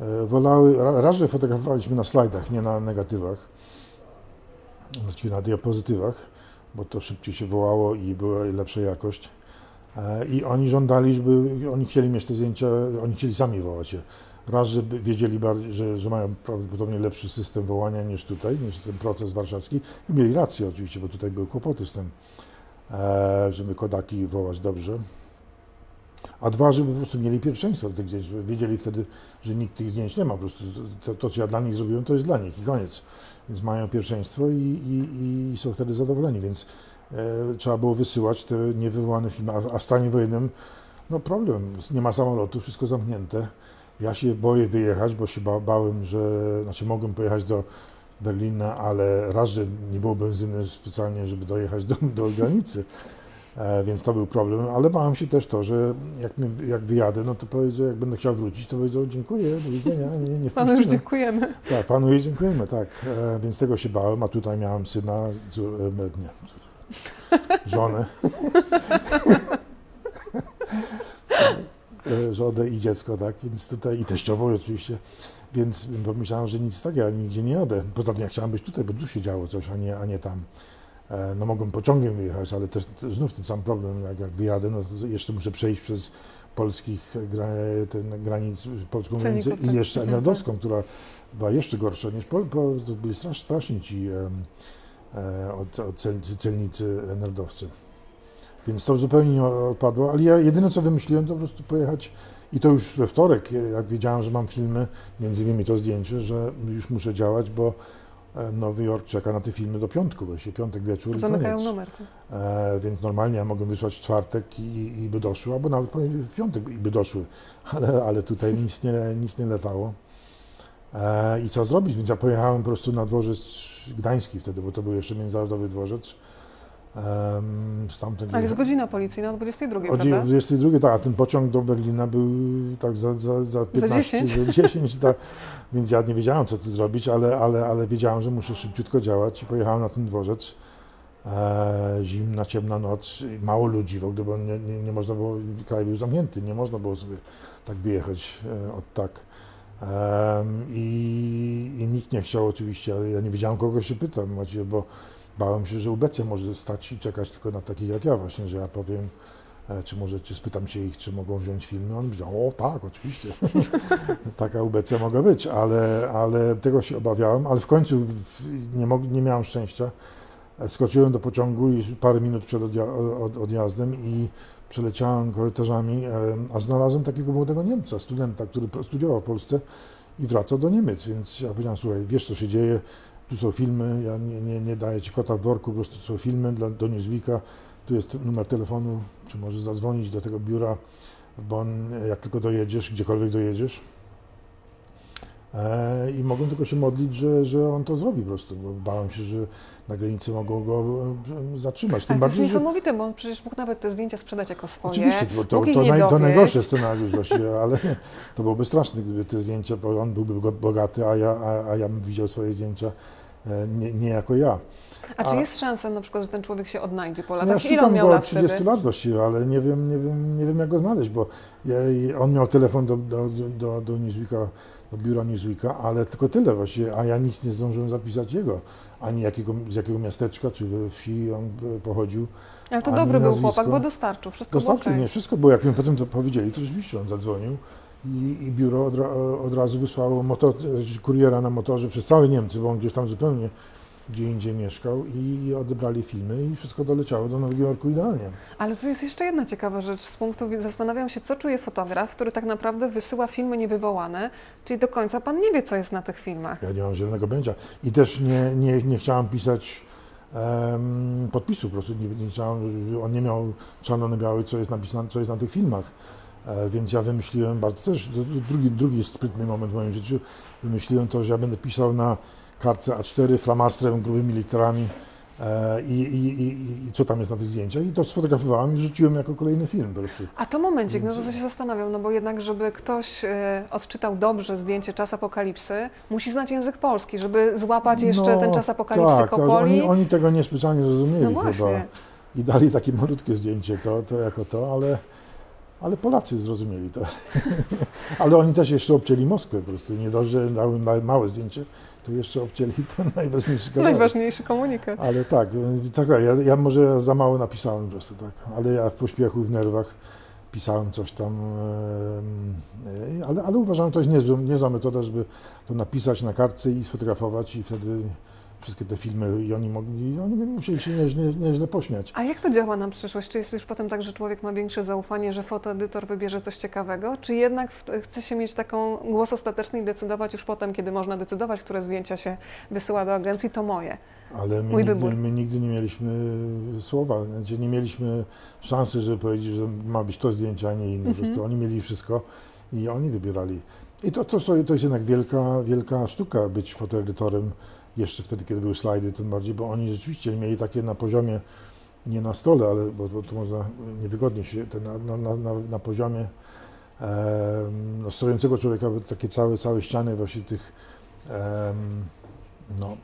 S2: e, wolały, ra- raz, że fotografowaliśmy na slajdach, nie na negatywach, znaczy na diapozytywach, bo to szybciej się wołało i była lepsza jakość. E, I oni żądali, żeby, oni chcieli mieć te zdjęcia, oni chcieli sami wołać je. Raz, żeby wiedzieli, że, że mają prawdopodobnie lepszy system wołania niż tutaj, niż ten proces warszawski. I mieli rację oczywiście, bo tutaj były kłopoty z tym, e, żeby kodaki wołać dobrze. A dwa, żeby po prostu mieli pierwszeństwo do tych zdjęć, żeby wiedzieli wtedy, że nikt tych zdjęć nie ma. Po prostu to, to, co ja dla nich zrobiłem, to jest dla nich i koniec. Więc mają pierwszeństwo i, i, i są wtedy zadowoleni. Więc e, trzeba było wysyłać te niewywołane filmy. A, a w stanie wojennym, no problem, nie ma samolotu, wszystko zamknięte. Ja się boję wyjechać, bo się ba, bałem, że, znaczy mogłem pojechać do Berlina, ale raz, że nie było benzyny specjalnie, żeby dojechać do, do granicy. E, więc to był problem, ale bałem się też to, że jak, mnie, jak wyjadę, no to powiedzą, jak będę chciał wrócić, to powiedzą dziękuję, do widzenia, nie, nie
S1: Panu już dziękujemy.
S2: Tak, panu jej dziękujemy, tak. E, więc tego się bałem, a tutaj miałem syna, cór, e, nie, cór, żonę. Żonę i dziecko, tak, więc tutaj i teściową oczywiście. Więc pomyślałem, że nic takiego, ja nigdzie nie jadę. Poza tym ja chciałem być tutaj, bo tu się działo coś, a nie, a nie tam. E, No mogłem pociągiem wyjechać, ale też znów ten sam problem, jak, jak wyjadę, no to jeszcze muszę przejść przez polskich gra, ten granic, polską
S1: Celników,
S2: granicę i
S1: tak.
S2: jeszcze
S1: Mhm,
S2: nerdowską, która była jeszcze gorsza niż Pol, po, to byli strasz, straszni ci e, od, od cel, celnicy nerdowcy. Więc to zupełnie nie odpadło, ale ja jedyne co wymyśliłem to po prostu pojechać i to już we wtorek, jak wiedziałem, że mam filmy, między innymi to zdjęcie, że już muszę działać, bo e, Nowy Jork czeka na te filmy do piątku, właśnie piątek wieczór
S1: Zamykają
S2: koniec.
S1: numer. tak.
S2: E, więc normalnie ja mogłem wysłać w czwartek i, i by doszły, albo nawet w piątek i by doszły, ale, ale tutaj nic nie, nic nie latało. E, I co zrobić? Więc ja pojechałem po prostu na dworzec gdański wtedy, bo to był jeszcze międzynarodowy dworzec. Um, stamtąd
S1: Ale jest godzina policyjna o 22,
S2: o
S1: prawda?
S2: 22, tak, a ten pociąg do Berlina był tak za, za, za 15,
S1: 10.
S2: za 10 tak, więc ja nie wiedziałem, co tu zrobić, ale, ale, ale wiedziałem, że muszę szybciutko działać i pojechałem na ten dworzec. E, zimna, ciemna noc, mało ludzi w ogóle, bo nie, nie, nie można było, kraj był zamknięty, nie można było sobie tak wyjechać e, od tak. Em, i, I nikt nie chciał oczywiście, ja nie wiedziałem, kogo się pytam, bo bałem się, że UBC może stać i czekać tylko na takich jak ja właśnie, że ja powiem, e, czy może, czy spytam się ich, czy mogą wziąć filmy. On powiedział, o tak, oczywiście. Taka UBC mogła być, ale, ale tego się obawiałem, ale w końcu nie, mog, nie miałem szczęścia. E, Skoczyłem do pociągu i parę minut przed odja- od, odjazdem i przeleciałem korytarzami, e, a znalazłem takiego młodego Niemca, studenta, który studiował w Polsce i wracał do Niemiec, więc ja powiedziałem, słuchaj, wiesz co się dzieje, tu są filmy, ja nie, nie, nie daję ci kota w worku, po prostu to są filmy dla, do Newsweeka, tu jest numer telefonu, czy możesz zadzwonić do tego biura w Bonn, jak tylko dojedziesz, gdziekolwiek dojedziesz. E, I mogłem tylko się modlić, że, że on to zrobi po prostu, bo bałem się, że na granicy mogą go e, zatrzymać. Tym
S1: Ale to jest
S2: bardziej, że
S1: niesamowite, bo on przecież mógł nawet te zdjęcia sprzedać jako swoje.
S2: Oczywiście, to, to, to, naj, to najgorszy scenariusz ale to byłoby straszne, gdyby te zdjęcia, bo on byłby bogaty, a ja, a, a ja bym widział swoje zdjęcia nie, nie jako ja.
S1: A czy
S2: a-
S1: jest szansa na przykład, że ten człowiek się odnajdzie po
S2: Ja
S1: latach? Ile on miał
S2: go
S1: lat
S2: od 30
S1: wtedy?
S2: lat właściwie, ale nie wiem, nie wiem, nie wiem jak go znaleźć, bo ja, on miał telefon do, do, do, do Newsweeka, do biura Newsweeka, ale tylko tyle właściwie, a ja nic nie zdążyłem zapisać jego, ani jakiego, z jakiego miasteczka czy we wsi on e, pochodził.
S1: Ale to dobry był
S2: nazwisko.
S1: chłopak, bo dostarczył. Wszystko
S2: Dostarczył
S1: było
S2: mnie
S1: okej.
S2: wszystko, bo jak mi potem to powiedzieli, to rzeczywiście on zadzwonił i, i biuro od, od razu wysłało motor, kuriera na motorze przez całe Niemcy, bo on gdzieś tam zupełnie gdzie indziej mieszkał i odebrali filmy i wszystko doleciało do Nowego Jorku idealnie.
S1: Ale tu jest jeszcze jedna ciekawa rzecz. Z punktu widzenia zastanawiam się, co czuje fotograf, który tak naprawdę wysyła filmy niewywołane, czyli do końca pan nie wie, co jest na tych filmach.
S2: Ja nie mam zielonego pojęcia. I też nie, nie, nie chciałem pisać em, podpisu, po prostu nie, nie chciałem, żeby on nie miał czarno na biały, co jest napisane, co jest na tych filmach. E, więc ja wymyśliłem bardzo też, drugi, drugi sprytny moment w moim życiu, wymyśliłem to, że ja będę pisał na kartce A4 flamastrem, grubymi literami e, i, i, i, i co tam jest na tych zdjęciach. I to sfotografowałem i rzuciłem jako kolejny film po prostu.
S1: A to momencik, no to
S2: Więc-
S1: co się zastanawiam, no bo jednak, żeby ktoś e, odczytał dobrze zdjęcie Czas Apokalipsy, musi znać język polski, żeby złapać jeszcze ten Czas Apokalipsy
S2: tak, tak,
S1: Kopoli.
S2: oni, oni tego niespecjalnie zrozumieli
S1: no
S2: chyba. i dali takie malutkie zdjęcie, to, to jako to, ale, ale Polacy zrozumieli to. ale oni też jeszcze obcięli Moskwę po prostu. Nie dość, że dały ma- małe zdjęcie, to jeszcze obcięli ten najważniejszy kawałek.
S1: Najważniejszy komunikat.
S2: Ale tak, tak, tak ja, ja może za mało napisałem po prostu, tak. Ale ja w pośpiechu, w nerwach pisałem coś tam, e, ale, ale uważam, że to jest niezła, niezła metoda, żeby to napisać na kartce i sfotografować i wtedy wszystkie te filmy i oni mogli, oni musieli się nieźle, nieźle pośmiać.
S1: A jak to działa na przyszłość? Czy jest już potem tak, że człowiek ma większe zaufanie, że fotoedytor wybierze coś ciekawego? Czy jednak chce się mieć taką głos ostateczny i decydować już potem, kiedy można decydować, które zdjęcia się wysyła do agencji, to moje?
S2: Ale my
S1: Mój
S2: nigdy,
S1: wybór.
S2: my nigdy nie mieliśmy słowa, znaczy nie mieliśmy szansy, żeby powiedzieć, że ma być to zdjęcie, a nie inne. Po
S1: Mhm.
S2: prostu oni mieli wszystko i oni wybierali. I to, to, to jest jednak wielka, wielka sztuka być fotoedytorem, jeszcze wtedy, kiedy były slajdy, tym bardziej, bo oni rzeczywiście mieli takie na poziomie nie na stole, ale bo, bo to można niewygodnie się na, na, na, na, poziomie em, no, stojącego człowieka, takie całe, całe ściany właśnie tych em, no,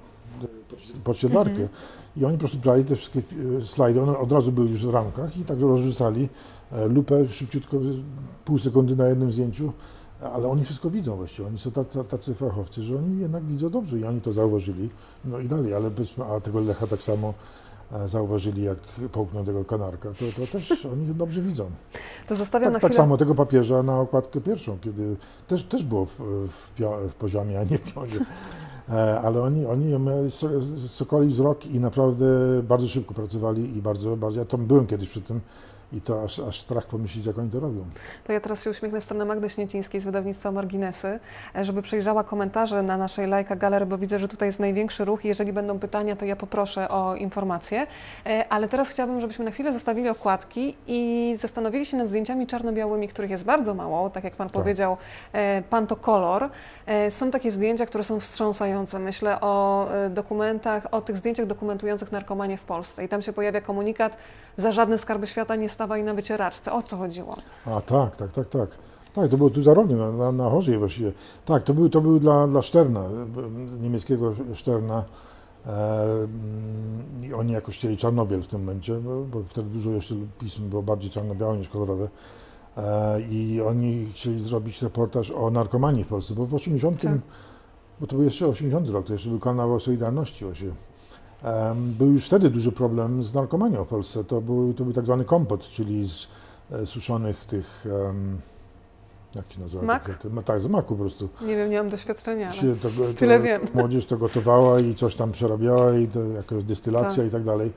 S2: podsiedlarkę.
S1: Mhm.
S2: I oni po prostu brali te wszystkie e, slajdy, one od razu były już w ramkach i tak rozrzucali e, lupę szybciutko, pół sekundy na jednym zdjęciu, ale oni wszystko widzą właściwie. Oni są tacy, tacy fachowcy, że oni jednak widzą dobrze i oni to zauważyli. No i dalej, ale powiedzmy, a tego Lecha tak samo e, zauważyli, jak połknął tego kanarka, to, to też oni dobrze widzą.
S1: To zostawiam na
S2: Tak, tak
S1: chwilę.
S2: samo tego papieża na okładkę pierwszą, kiedy też, też było w, w, pio- w poziomie, a nie w pionie. E, Ale oni, oni sokoli wzrok i naprawdę bardzo szybko pracowali i bardzo, bardzo, ja tam byłem kiedyś przy tym i to aż, aż strach pomyśleć, jak oni to robią.
S1: To ja teraz się uśmiechnę w stronę Magdy Śniecińskiej z wydawnictwa Marginesy, żeby przejrzała komentarze na naszej lajka galery, bo widzę, że tutaj jest największy ruch. Jeżeli będą pytania, to ja poproszę o informacje. E, Ale teraz chciałabym, żebyśmy na chwilę zostawili okładki i zastanowili się nad zdjęciami czarno-białymi, których jest bardzo mało, tak jak Pan
S2: Tak.
S1: powiedział, e, Pan to kolor. E, Są takie zdjęcia, które są wstrząsające. Myślę o dokumentach, o tych zdjęciach dokumentujących narkomanię w Polsce. I tam się pojawia komunikat, za żadne skarby świata nie stawaj na wycieraczce. O co chodziło?
S2: A tak, tak, tak, tak. Tak, to było tu za rogiem, na, na, na Chorzej właściwie. Tak, to był, to był dla, dla Szterna, e, niemieckiego Szterna. E, mm, I oni jakoś chcieli Czarnobiel w tym momencie, bo, bo wtedy dużo jeszcze pism było bardziej czarno-białe niż kolorowe. E, I oni chcieli zrobić reportaż o narkomanii w Polsce, bo w 80,
S1: Tak.
S2: bo to był jeszcze 80 rok, to jeszcze był karnawał Solidarności właśnie. Był już wtedy duży problem z narkomanią w Polsce. To był, to był tak zwany kompot, czyli z e, suszonych tych, jak się nazywa?
S1: Mak?
S2: no tak, z maku po prostu.
S1: Nie wiem, nie mam doświadczenia.
S2: Się to, to,
S1: tyle wiem.
S2: Młodzież to gotowała i coś tam przerabiała i to jakaś destylacja
S1: Tak.
S2: i tak dalej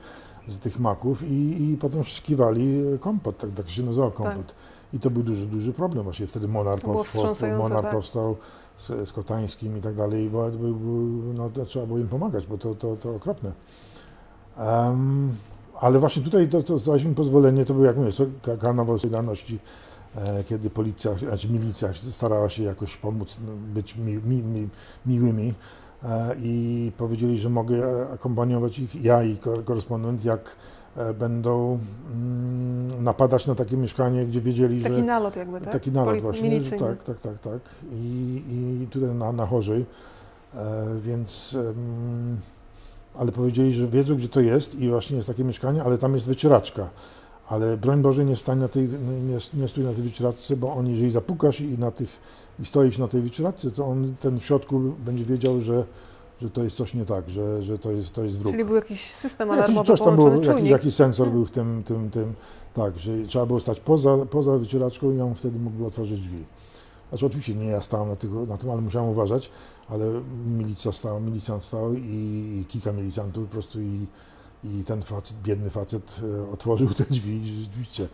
S2: z tych maków i, i potem wszkiwali kompot, tak, tak się nazywał kompot. I to był duży, duży problem właśnie. Wtedy Monar powstał, Monar
S1: tak.
S2: powstał z, z Kotańskim i tak dalej. był, no, trzeba było im pomagać, bo to, to, to okropne. Em, ale właśnie tutaj to, to zdaliśmy pozwolenie, to był jak mówię, karnawał Solidarności, e, kiedy policja, znaczy milicja starała się jakoś pomóc, no, być mi, mi, mi, miłymi e, i powiedzieli, że mogę akompaniować ich, ja i ko- korespondent, jak e, będą mm, napadać na takie mieszkanie, gdzie wiedzieli,
S1: Taki
S2: że...
S1: nalot jakby, tak?
S2: Taki nalot
S1: Poli-
S2: właśnie, że tak, tak, tak, tak. I, i tutaj na, na Chorzej, e, więc... ale powiedzieli, że wiedzą, gdzie to jest i właśnie jest takie mieszkanie, ale tam jest wycieraczka. Ale broń Boże nie stań na tej, nie, nie stój na tej wycieraczce, bo on jeżeli zapukasz i na tych, i stoisz na tej wycieraczce, to on ten w środku będzie wiedział, że, że to jest coś nie tak, że, że to jest, to jest wróg.
S1: Czyli był jakiś system alarmowy
S2: coś tam
S1: połączony,
S2: jakiś, sensor
S1: Hmm.
S2: był w tym, tym, tym, tak, że trzeba było stać poza, poza wycieraczką i on wtedy mógłby otworzyć drzwi. Znaczy oczywiście nie ja stałem na, tego, na tym, ale musiałem uważać, ale milicja stała, milicjant stał i, i kilka milicjantów po prostu i, i ten facet, biedny facet e, otworzył te drzwi i rzeczywiście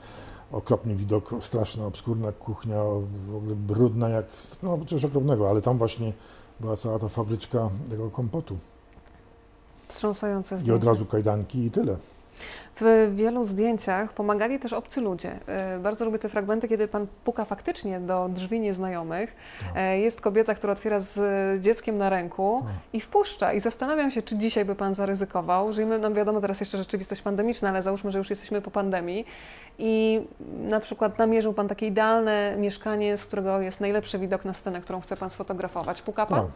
S2: okropny widok, straszna, obskurna kuchnia, w ogóle brudna jak, no coś okropnego, ale tam właśnie była cała ta fabryczka tego kompotu
S1: Wstrząsające
S2: i od
S1: zdjęcie.
S2: razu kajdanki i tyle.
S1: W wielu zdjęciach pomagali też obcy ludzie. E, Bardzo lubię te fragmenty, kiedy pan puka faktycznie do drzwi nieznajomych.
S2: Tak.
S1: E, Jest kobieta, która otwiera z, dzieckiem na ręku
S2: Tak.
S1: i wpuszcza. I zastanawiam się, czy dzisiaj by pan zaryzykował. Żyjemy, nam wiadomo teraz jeszcze rzeczywistość pandemiczna, ale załóżmy, że już jesteśmy po pandemii. I na przykład namierzył pan takie idealne mieszkanie, z którego jest najlepszy widok na scenę, którą chce pan sfotografować. Puka pan?
S2: Tak.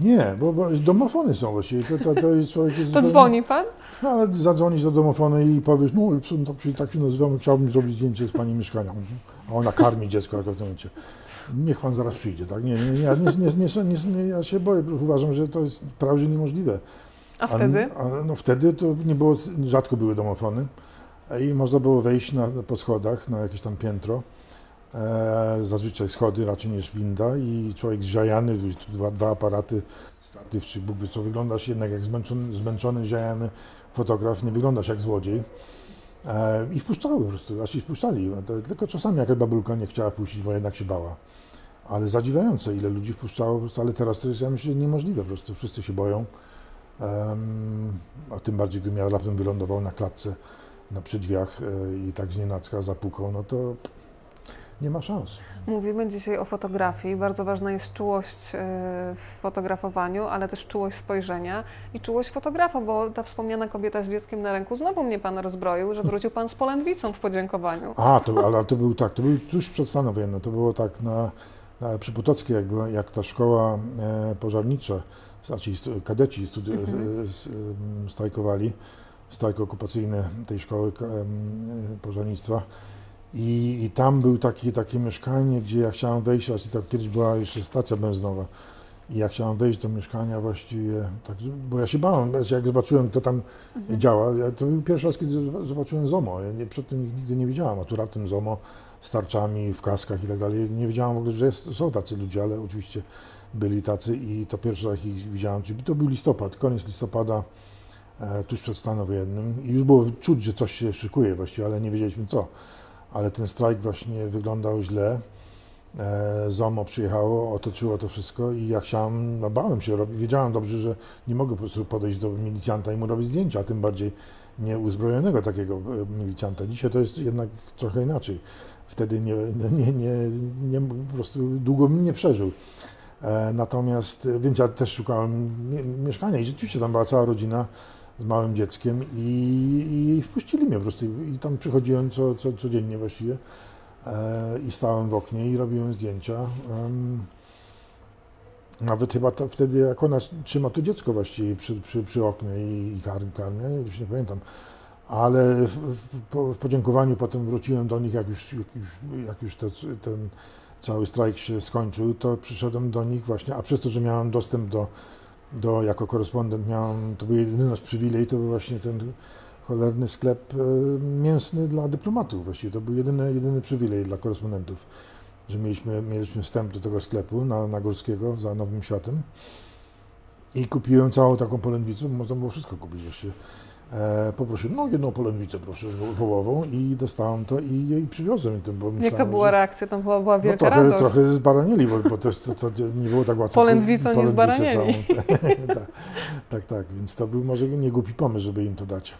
S2: Nie, bo, bo domofony są właściwie. To, to, to jest człowiek jest
S1: To
S2: zupełnie-
S1: dzwoni pan?
S2: No ale zadzwonisz do domofonu i powiesz, no tak się, tak się nazywamy, chciałbym zrobić zdjęcie z pani mieszkania. A ona karmi dziecko jak w tym momencie. Niech pan zaraz przyjdzie, tak? Nie, nie, nie, ja nie, nie, nie, nie, nie, ja się boję, uważam, że to jest prawie niemożliwe.
S1: A wtedy?
S2: A, no wtedy to nie było, rzadko były domofony i można było wejść na, po schodach na jakieś tam piętro. E, zazwyczaj schody raczej niż winda i człowiek tu dwa, dwa aparaty, statyw Bóg wie co, wyglądasz jednak jak zmęczony, zmęczony zżajany fotograf, nie wyglądasz jak złodziej. E, I wpuszczały po prostu, aż i wpuszczali. To, tylko czasami jakaś babulka nie chciała puścić, bo jednak się bała. Ale zadziwiające, ile ludzi wpuszczało, po prostu, ale teraz to jest, ja myślę, niemożliwe po prostu, wszyscy się boją. Em, a tym bardziej, gdybym ja raptem wylądował na klatce, na przy drzwiach e, i tak z zapukał, no to nie ma szans.
S1: Mówimy dzisiaj o fotografii. Bardzo ważna jest czułość e, w fotografowaniu, ale też czułość spojrzenia i czułość fotografa, bo ta wspomniana kobieta z dzieckiem na ręku, znowu mnie Pan rozbroił, że wrócił Pan z polędwicą w podziękowaniu.
S2: A, to, ale to był tak, to był tuż przed stanem wojennym, to było tak na, na przy Potockiej, jak, była, jak ta szkoła e, pożarnicza, znaczy kadeci studi-
S1: Mhm.
S2: e, strajkowali, strajk okupacyjny tej szkoły pożarnictwa. I, I tam był taki, takie mieszkanie, gdzie ja chciałem wejść, a tam kiedyś była jeszcze stacja benzynowa. I ja chciałem wejść do mieszkania właściwie, tak, bo ja się bałem, jak zobaczyłem, kto tam działa, ja, to był pierwszy raz, kiedy zob- zobaczyłem ZOMO. Ja nie, przedtem nigdy nie widziałem, a tu raptem ZOMO z tarczami, w kaskach i tak dalej. Nie wiedziałem w ogóle, że jest, są tacy ludzie, ale oczywiście byli tacy i to pierwszy raz ich widziałem. Czyli to był listopad, koniec listopada, e, tuż przed stanem wojennym. I już było czuć, że coś się szykuje właściwie, ale nie wiedzieliśmy co. Ale ten strajk właśnie wyglądał źle. E, ZOMO przyjechało, otoczyło to wszystko i ja chciałem, no bałem się, wiedziałem dobrze, że nie mogę po prostu podejść do milicjanta i mu robić zdjęcia, a tym bardziej nieuzbrojonego takiego e, milicjanta. Dzisiaj to jest jednak trochę inaczej. Wtedy nie, nie, nie, nie, po prostu długo bym nie przeżył. E, Natomiast, więc ja też szukałem mie- mieszkania i rzeczywiście tam była cała rodzina z małym dzieckiem i, i wpuścili mnie po prostu i tam przychodziłem co, co, codziennie właściwie e, i stałem w oknie i robiłem zdjęcia. Em, Nawet chyba ta, wtedy, jak ona trzyma to dziecko właściwie przy, przy, przy oknie i, i karmi, karmi, już nie pamiętam. Ale w, w, po- w podziękowaniu potem wróciłem do nich, jak już, jak już, jak już te, ten cały strajk się skończył, to przyszedłem do nich właśnie, a przez to, że miałem dostęp do, do jako korespondent, miałem, to był jedyny nasz przywilej, to był właśnie ten cholerny sklep e, mięsny dla dyplomatów właściwie. To był jedyny, jedyny przywilej dla korespondentów, że mieliśmy, mieliśmy wstęp do tego sklepu na, na Górskiego za Nowym Światem i kupiłem całą taką polędwicę, można było wszystko kupić właściwie. E, poprosiłem, no jedną polędwicę proszę wo- wołową i dostałem to i, i przywiozłem im tym, bo myślałem,
S1: Jaka była
S2: że-
S1: reakcja? To była, była
S2: no,
S1: wielka
S2: trochę,
S1: radość.
S2: trochę zbaranieli, bo, bo to, to, to nie było tak łatwo.
S1: Polędwicą nie
S2: całą. tak, tak, tak, więc to był może nie głupi pomysł, żeby im to dać.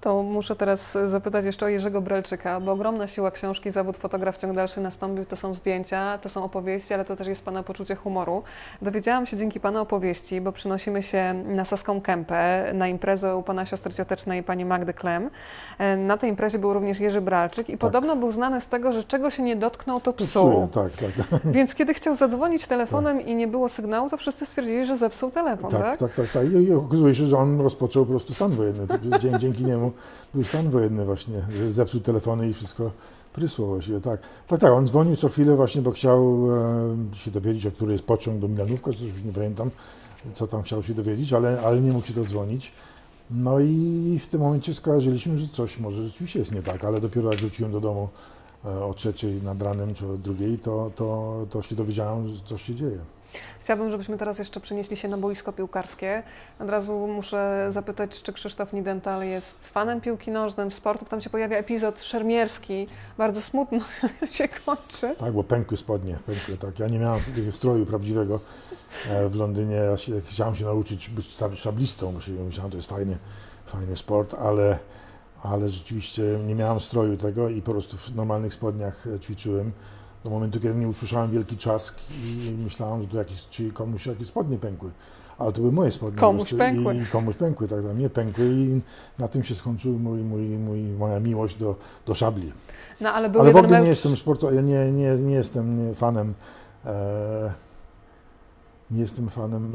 S1: To muszę teraz zapytać jeszcze o Jerzego Brelczyka, bo ogromna siła książki Zawód fotograf ciąg dalszy nastąpił. To są zdjęcia, to są opowieści, ale to też jest Pana poczucie humoru. Dowiedziałam się dzięki Pana opowieści, bo przynosimy się na Saską Kępę, na imprezę u Pana siostry ciotecznej, Pani Magdy Klem. E, Na tej imprezie był również Jerzy Bralczyk i podobno był znany z tego, że czego się nie dotknął, to psuł.
S2: tak, tak, tak.
S1: Więc kiedy chciał zadzwonić telefonem i nie było sygnału, to wszyscy stwierdzili, że zepsuł telefon, tak?
S2: Tak, tak, tak, tak. I, okazuje się, że on rozpoczął po prostu stan wojenny. Dzięki, dzięki był stan wojenny właśnie, że zepsuł telefony i wszystko prysło tak. Tak, tak, on dzwonił co chwilę właśnie, bo chciał e, się dowiedzieć, o który jest pociąg do Milanówka, coś już nie pamiętam, co tam chciał się dowiedzieć, ale, ale nie mógł się dodzwonić. No i w tym momencie skojarzyliśmy, że coś może rzeczywiście jest nie tak, ale dopiero jak wróciłem do domu e, o trzeciej nad ranem, czy o drugiej, to, to, to się dowiedziałem, coś się dzieje.
S1: Chciałabym, żebyśmy teraz jeszcze przenieśli się na boisko piłkarskie. Od razu muszę zapytać, czy Krzysztof Nidental jest fanem piłki nożnej, sportów. Tam się pojawia epizod szermierski, bardzo smutno się kończy.
S2: Tak, bo pękły spodnie, pękły, tak. Ja nie miałem takiego stroju prawdziwego e, w Londynie. Ja się, chciałem się nauczyć być szab- szablistą, bo się myślałem, to jest fajny, fajny sport, ale, ale rzeczywiście nie miałem stroju tego i po prostu w normalnych spodniach e, ćwiczyłem. Do momentu, kiedy nie usłyszałem wielki trzask i myślałem, że to jakiś, czy komuś jakieś spodnie pękły. Ale to były moje spodnie. po
S1: Komuś pękły.
S2: I, I komuś pękły, tak, tak, mnie pękły i na tym się skończył mój, mój, mój, moja miłość do, do szabli.
S1: No, ale był
S2: Ale w ogóle
S1: mecz...
S2: nie jestem sportu, ja nie, nie, nie jestem fanem, e, nie jestem fanem,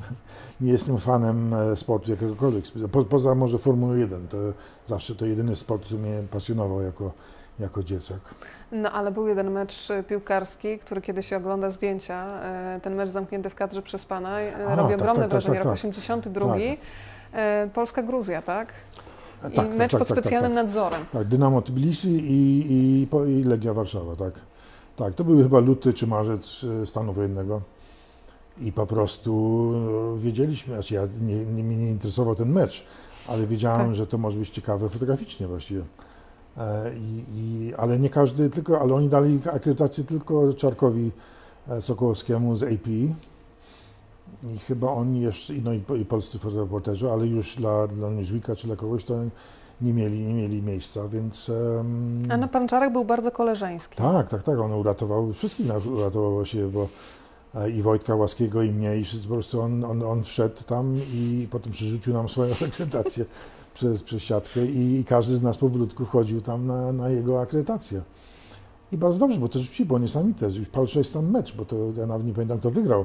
S2: nie jestem fanem e, sportu jakiegokolwiek, po, poza może Formuły 1, to zawsze to jedyny sport, który mnie pasjonował jako, jako dzieciak.
S1: No, ale był jeden mecz e, piłkarski, który kiedy się ogląda zdjęcia, e, ten mecz zamknięty w kadrze przez Pana, e,
S2: A,
S1: robi
S2: tak,
S1: ogromne
S2: tak, tak,
S1: wrażenie.
S2: tak,
S1: Rok
S2: tak.
S1: 82, e, Polska-Gruzja, tak? I
S2: tak, tak,
S1: mecz
S2: tak,
S1: pod
S2: tak, tak,
S1: specjalnym
S2: tak.
S1: nadzorem.
S2: Tak, Dynamo Tbilisi i, i, i Legia Warszawa, tak. Tak, to były chyba luty czy marzec stanu wojennego. I po prostu wiedzieliśmy, znaczy ja nie, nie, mnie nie interesował ten mecz, ale wiedziałem,
S1: Tak.
S2: że to może być ciekawe fotograficznie właściwie. E, I, i, ale nie każdy, tylko, ale oni dali akredytację tylko Czarkowi e, Sokołowskiemu z AP. I chyba oni jeszcze, no i, i polscy fotoreporterzy, ale już dla, dla Newsweeka czy dla kogoś to nie mieli, nie mieli miejsca, więc... em,
S1: A no, pan Czarek był bardzo koleżeński.
S2: tak, tak, tak, on uratował, wszystkich nas uratował właściwie, bo e, i Wojtka Łaskiego, i mnie, i wszyscy po prostu on, on, on wszedł tam i potem przerzucił nam swoją akredytację przez, przez siatkę i, każdy z nas powolutku wchodził tam na, na jego akredytację. I bardzo dobrze, bo to rzeczywiście było niesamowite. Już patrzę jest sam mecz, bo to ja nawet nie pamiętam, kto wygrał.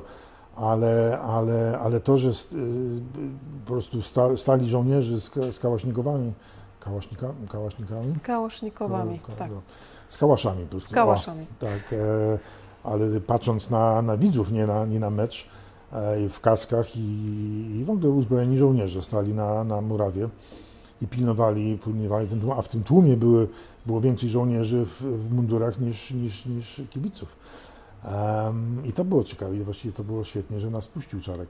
S2: Ale, ale, ale to, że st- y, po prostu sta, stali żołnierze z, z kałaśnikowami, kałaśnika, kałaśnikami?
S1: Kałasznikowami,
S2: Ka-
S1: tak.
S2: no, Z kałaszami po prostu.
S1: Z kałaszami.
S2: O, tak, e, ale patrząc na, na widzów, nie na, nie na mecz, w kaskach i, i w ogóle uzbrojeni żołnierze stali na, na murawie i pilnowali, pilnowali ten tłum, a w tym tłumie były, było więcej żołnierzy w, w mundurach niż, niż, niż kibiców. Em, I to było ciekawe i właściwie to było świetnie, że nas puścił Czarek.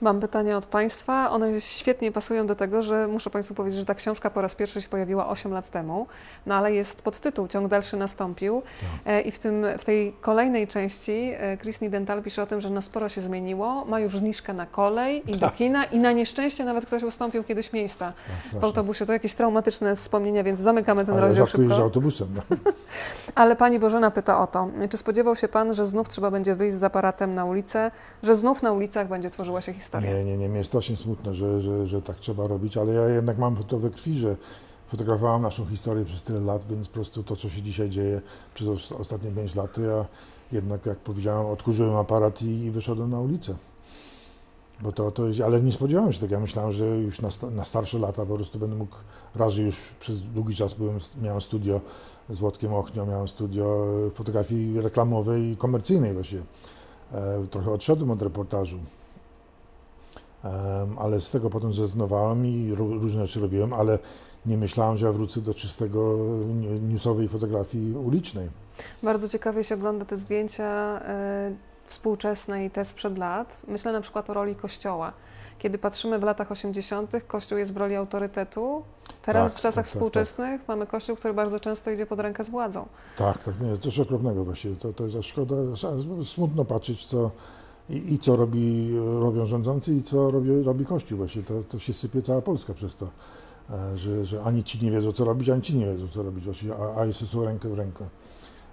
S1: Mam pytania od Państwa. One świetnie pasują do tego, że muszę Państwu powiedzieć, że ta książka po raz pierwszy się pojawiła 8 lat temu, no ale jest podtytuł Ciąg dalszy nastąpił. E, I w, tym, w tej kolejnej części e, Chris Nidental pisze o tym, że no sporo się zmieniło, ma już zniżkę na kolej i do
S2: Tak.
S1: kina i na nieszczęście nawet ktoś ustąpił kiedyś miejsca
S2: Tak,
S1: w autobusie. To jakieś traumatyczne wspomnienia, więc zamykamy ten
S2: Ale
S1: rozdział szybko.
S2: autobusem. No.
S1: Ale Pani Bożena pyta o to, czy spodziewał się Pan, że znów trzeba będzie wyjść z aparatem na ulicę, że znów na ulicach będzie tworzyła się historia?
S2: Nie, nie, nie, mnie jest strasznie smutno, że, że, że tak trzeba robić, ale ja jednak mam to we krwi, że fotografowałem naszą historię przez tyle lat, więc po prostu to, co się dzisiaj dzieje przez os- ostatnie 5 lat, to ja jednak, jak powiedziałem, odkurzyłem aparat i, i wyszedłem na ulicę. Bo to, to ale nie spodziewałem się tego. Ja myślałem, że już na, sta, na starsze lata po prostu będę mógł, raz, że już przez długi czas byłem, miałem studio z Włodkiem Ochnią, miałem studio e, fotografii reklamowej i komercyjnej właściwie. E, trochę odszedłem od reportażu. Em, ale z tego potem zrezygnowałem i ró- różne rzeczy robiłem, ale nie myślałem, że ja wrócę do czystego newsowej fotografii ulicznej.
S1: Bardzo ciekawie się ogląda te zdjęcia współczesne i te sprzed lat. Myślę na przykład o roli Kościoła. Kiedy patrzymy w latach 80., Kościół jest w roli autorytetu. Teraz
S2: Tak,
S1: w czasach
S2: tak, tak,
S1: współczesnych mamy Kościół, który bardzo często idzie pod rękę z władzą.
S2: Tak, tak, nie, coś okropnego właściwie. To, to jest szkoda, smutno patrzeć, co, i, i co robi, robią rządzący i co robi, robi Kościół właściwie. To, to się sypie cała Polska przez to, e, że, że ani ci nie wiedzą, co robić, ani ci nie wiedzą, co robić właściwie, a, a są rękę w rękę.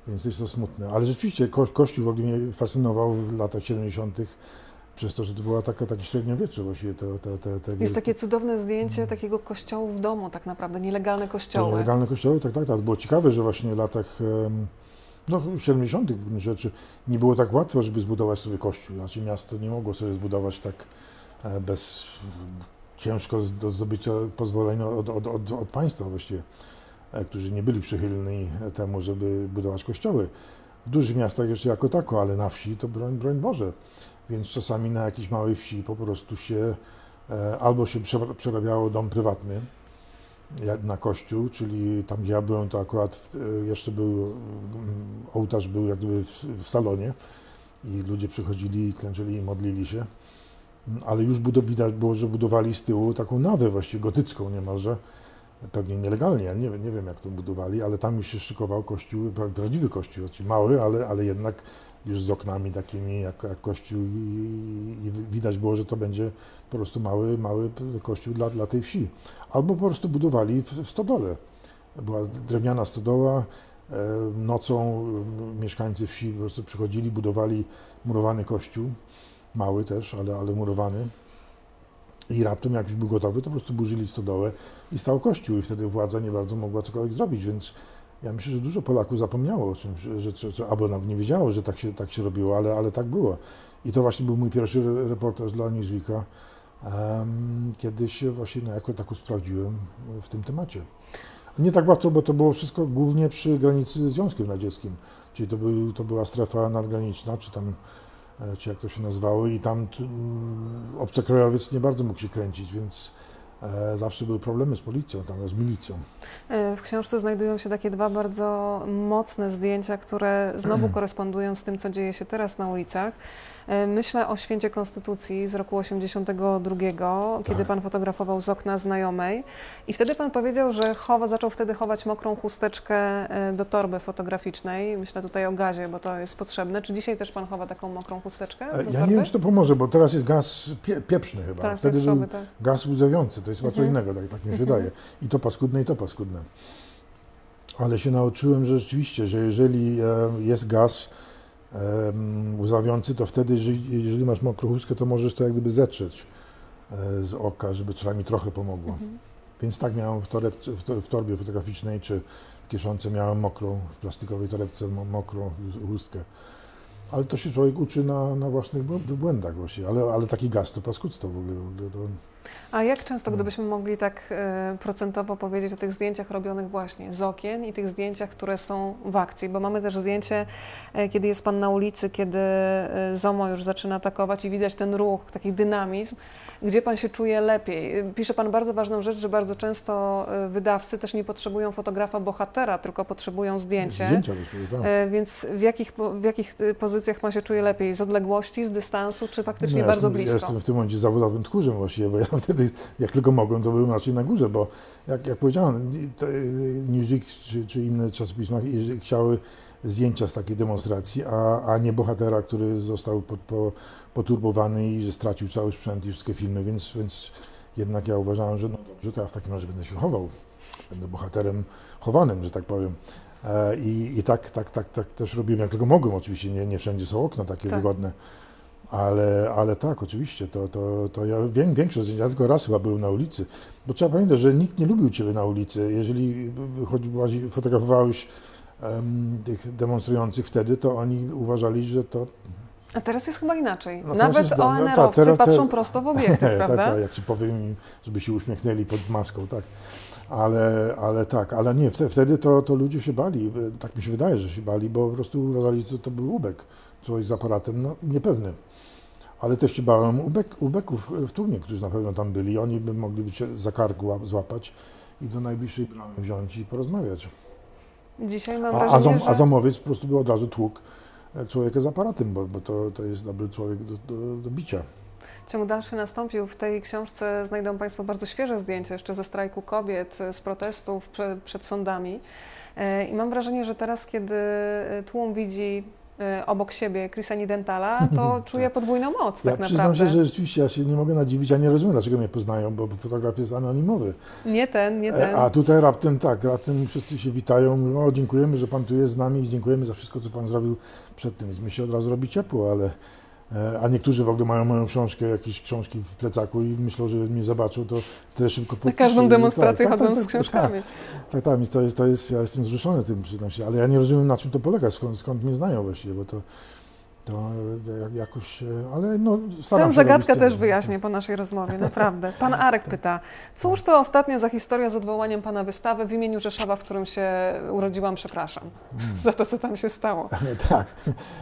S2: Więc jest to smutne. Ale rzeczywiście ko, Kościół w ogóle mnie fascynował w latach 70. przez to, że to była taka, takie średniowiecze właściwie. Te, te, te, te
S1: Jest takie cudowne zdjęcie takiego kościołu w domu, tak naprawdę, nielegalne kościoły.
S2: nielegalne kościoły, tak, tak, tak. Było ciekawe, że właśnie w latach no, 70. w gruncie rzeczy nie było tak łatwo, żeby zbudować sobie kościół. Znaczy miasto nie mogło sobie zbudować tak e, bez ciężko do zdobycia pozwolenia od, od, od, od państwa właściwie, którzy nie byli przychylni temu, żeby budować kościoły. W dużych miastach jeszcze jako tako, ale na wsi to broń, broń Boże. Więc czasami na jakiejś małej wsi po prostu się e, albo się prze- przerabiało dom prywatny, na kościół, czyli tam gdzie ja byłem, to akurat e, jeszcze był, mm, ołtarz był jak gdyby w, w salonie i ludzie przychodzili klęczyli i modlili się. Mm, Ale już widać było, że budowali z tyłu taką nawę właściwie gotycką niemalże, pewnie nielegalnie, nie, nie wiem jak to budowali, ale tam już się szykował kościół, pra- prawdziwy kościół, znaczy mały, ale, ale jednak już z oknami takimi jak, jak kościół i, i widać było, że to będzie po prostu mały, mały kościół dla, dla tej wsi. Albo po prostu budowali w, w stodole. Była drewniana stodoła, e, nocą mieszkańcy wsi po prostu przychodzili, budowali murowany kościół, mały też, ale, ale murowany. I raptem jak już był gotowy, to po prostu burzyli stodołę i stał kościół i wtedy władza nie bardzo mogła cokolwiek zrobić, więc ja myślę, że dużo Polaków zapomniało o czymś, że, że, że, albo nawet nie wiedziało, że tak się, tak się robiło, ale, ale tak było. I to właśnie był mój pierwszy re- reportaż dla Newsweeka, em, kiedy się właśnie no, jako taku sprawdziłem w tym temacie. Nie tak łatwo, bo to było wszystko głównie przy granicy ze Związkiem Radzieckim, czyli to, był, to była strefa nadgraniczna, czy tam, czy jak to się nazywało i tam obcokrajowiec nie bardzo mógł się kręcić, więc e, zawsze były problemy z policją, tam z milicją.
S1: E, W książce znajdują się takie dwa bardzo mocne zdjęcia, które znowu korespondują z tym, co dzieje się teraz na ulicach. E, Myślę o święcie Konstytucji z roku 82, kiedy
S2: Tak.
S1: pan fotografował z okna znajomej i wtedy pan powiedział, że chowa, zaczął wtedy chować mokrą chusteczkę e, do torby fotograficznej. Myślę tutaj o gazie, bo to jest potrzebne. Czy dzisiaj też pan chowa taką mokrą chusteczkę do
S2: E,
S1: torby?
S2: Ja nie wiem, czy to pomoże, bo teraz jest gaz pie, pieprzny chyba.
S1: Tak,
S2: Wtedy był
S1: pieprzowy, tak.
S2: gaz łzawiący To jest chyba co innego, tak, tak mi się wydaje. I to paskudne, i to paskudne. Ale się nauczyłem, że rzeczywiście, że jeżeli jest gaz łzawiący, to wtedy, jeżeli, jeżeli masz mokrą chustkę, to możesz to jak gdyby zetrzeć e, z oka, żeby przynajmniej trochę pomogło. Więc tak miałem w, torebce, w, to- w torbie fotograficznej, czy w kieszonce miałem mokrą, w plastikowej torebce mo- mokrą chustkę. Ale to się człowiek uczy na, na własnych bł- błędach właśnie. Ale, ale taki gaz to paskudztwo w ogóle. w ogóle to,
S1: A jak często, gdybyśmy mogli tak e, procentowo powiedzieć o tych zdjęciach robionych właśnie z okien i tych zdjęciach, które są w akcji? Bo mamy też zdjęcie, e, kiedy jest Pan na ulicy, kiedy e, ZOMO już zaczyna atakować i widać ten ruch, taki dynamizm. Gdzie Pan się czuje lepiej? Pisze Pan bardzo ważną rzecz, że bardzo często wydawcy też nie potrzebują fotografa bohatera, tylko potrzebują zdjęcie.
S2: Zdjęcia wyszły, tak.
S1: E, Więc w jakich, w jakich pozycjach Pan się czuje lepiej? Z odległości, z dystansu, czy faktycznie
S2: No,
S1: bardzo
S2: jestem,
S1: blisko?
S2: Ja jestem w tym momencie zawodowym tchórzem właściwie, bo ja jak tylko mogłem, to byłem raczej na górze, bo jak, jak powiedziałem, te, Newsweek czy, czy inne czasopisma chciały zdjęcia z takiej demonstracji, a, a nie bohatera, który został pod, po, poturbowany i że stracił cały sprzęt i wszystkie filmy, więc, więc jednak ja uważałem, że no dobrze, to ja w takim razie będę się chował. Będę bohaterem chowanym, że tak powiem. E, I, i tak, tak, tak, tak też robiłem, jak tylko mogłem. Oczywiście nie, nie wszędzie są okna takie
S1: Tak.
S2: wygodne. Ale, ale tak, oczywiście, to, to, to ja wiem, większość ja tylko raz chyba byłem na ulicy, bo trzeba pamiętać, że nikt nie lubił Ciebie na ulicy. Jeżeli chodziłeś, fotografowałeś em, tych demonstrujących wtedy, to oni uważali, że to...
S1: A teraz jest chyba inaczej.
S2: No
S1: Nawet
S2: jest- no, no tak,
S1: ONR-owcy
S2: teraz te-
S1: patrzą prosto w obiektyw,
S2: tak,
S1: prawda?
S2: tak, jak Ci powiem im, żeby się uśmiechnęli pod maską, tak. Ale, ale tak, ale nie, wtedy, to, to ludzie się bali, tak mi się wydaje, że się bali, bo po prostu uważali, że to był ubek, coś z aparatem, no niepewny. Ale też się bałem ubek, ubeków w tłumie, którzy na pewno tam byli. Oni by mogli się za kark łap- złapać i do najbliższej bramy wziąć i porozmawiać.
S1: Dzisiaj mam
S2: A, a, zom, a
S1: że...
S2: zomowiec po prostu by od razu tłukł e, człowieka z aparatem, bo, bo to, to jest dobry człowiek do, do, do bicia.
S1: Ciąg dalszy nastąpił. W tej książce znajdą Państwo bardzo świeże zdjęcia jeszcze ze strajku kobiet, z protestów prze, przed sądami. E, I mam wrażenie, że teraz, kiedy e, tłum widzi e, obok siebie Chrisa Nidentala, to czuje podwójną moc
S2: Ja
S1: tak
S2: przyznam
S1: naprawdę.
S2: się, że rzeczywiście ja się nie mogę nadziwić, ja nie rozumiem, dlaczego mnie poznają, bo fotograf jest anonimowy.
S1: Nie ten, nie
S2: E,
S1: ten.
S2: A tutaj raptem tak, raptem wszyscy się witają, mówią, o dziękujemy, że Pan tu jest z nami i dziękujemy za wszystko, co Pan zrobił przed tym. Więc mi się od razu robi ciepło, ale... e, A niektórzy w ogóle mają moją książkę, jakieś książki w plecaku i myślą, że mnie zobaczą, to wtedy szybko
S1: Na
S2: podpiszę.
S1: każdą
S2: I
S1: demonstrację
S2: tak, tak,
S1: chodzą
S2: tak,
S1: z
S2: tak,
S1: książkami.
S2: Tak, tak, więc to jest, to jest, ja jestem wzruszony tym, przyznam się, ale ja nie rozumiem, na czym to polega, skąd, skąd mnie znają właściwie, bo to, to e, jak- jakoś, e, ale no staram
S1: Tę zagadkę też
S2: to-
S1: wyjaśnię po naszej rozmowie, naprawdę. Pan Arek pyta, cóż to ostatnio za historia z odwołaniem Pana wystawy w imieniu Rzeszowa, w którym się urodziłam, przepraszam za to, co tam się stało.
S2: Tak,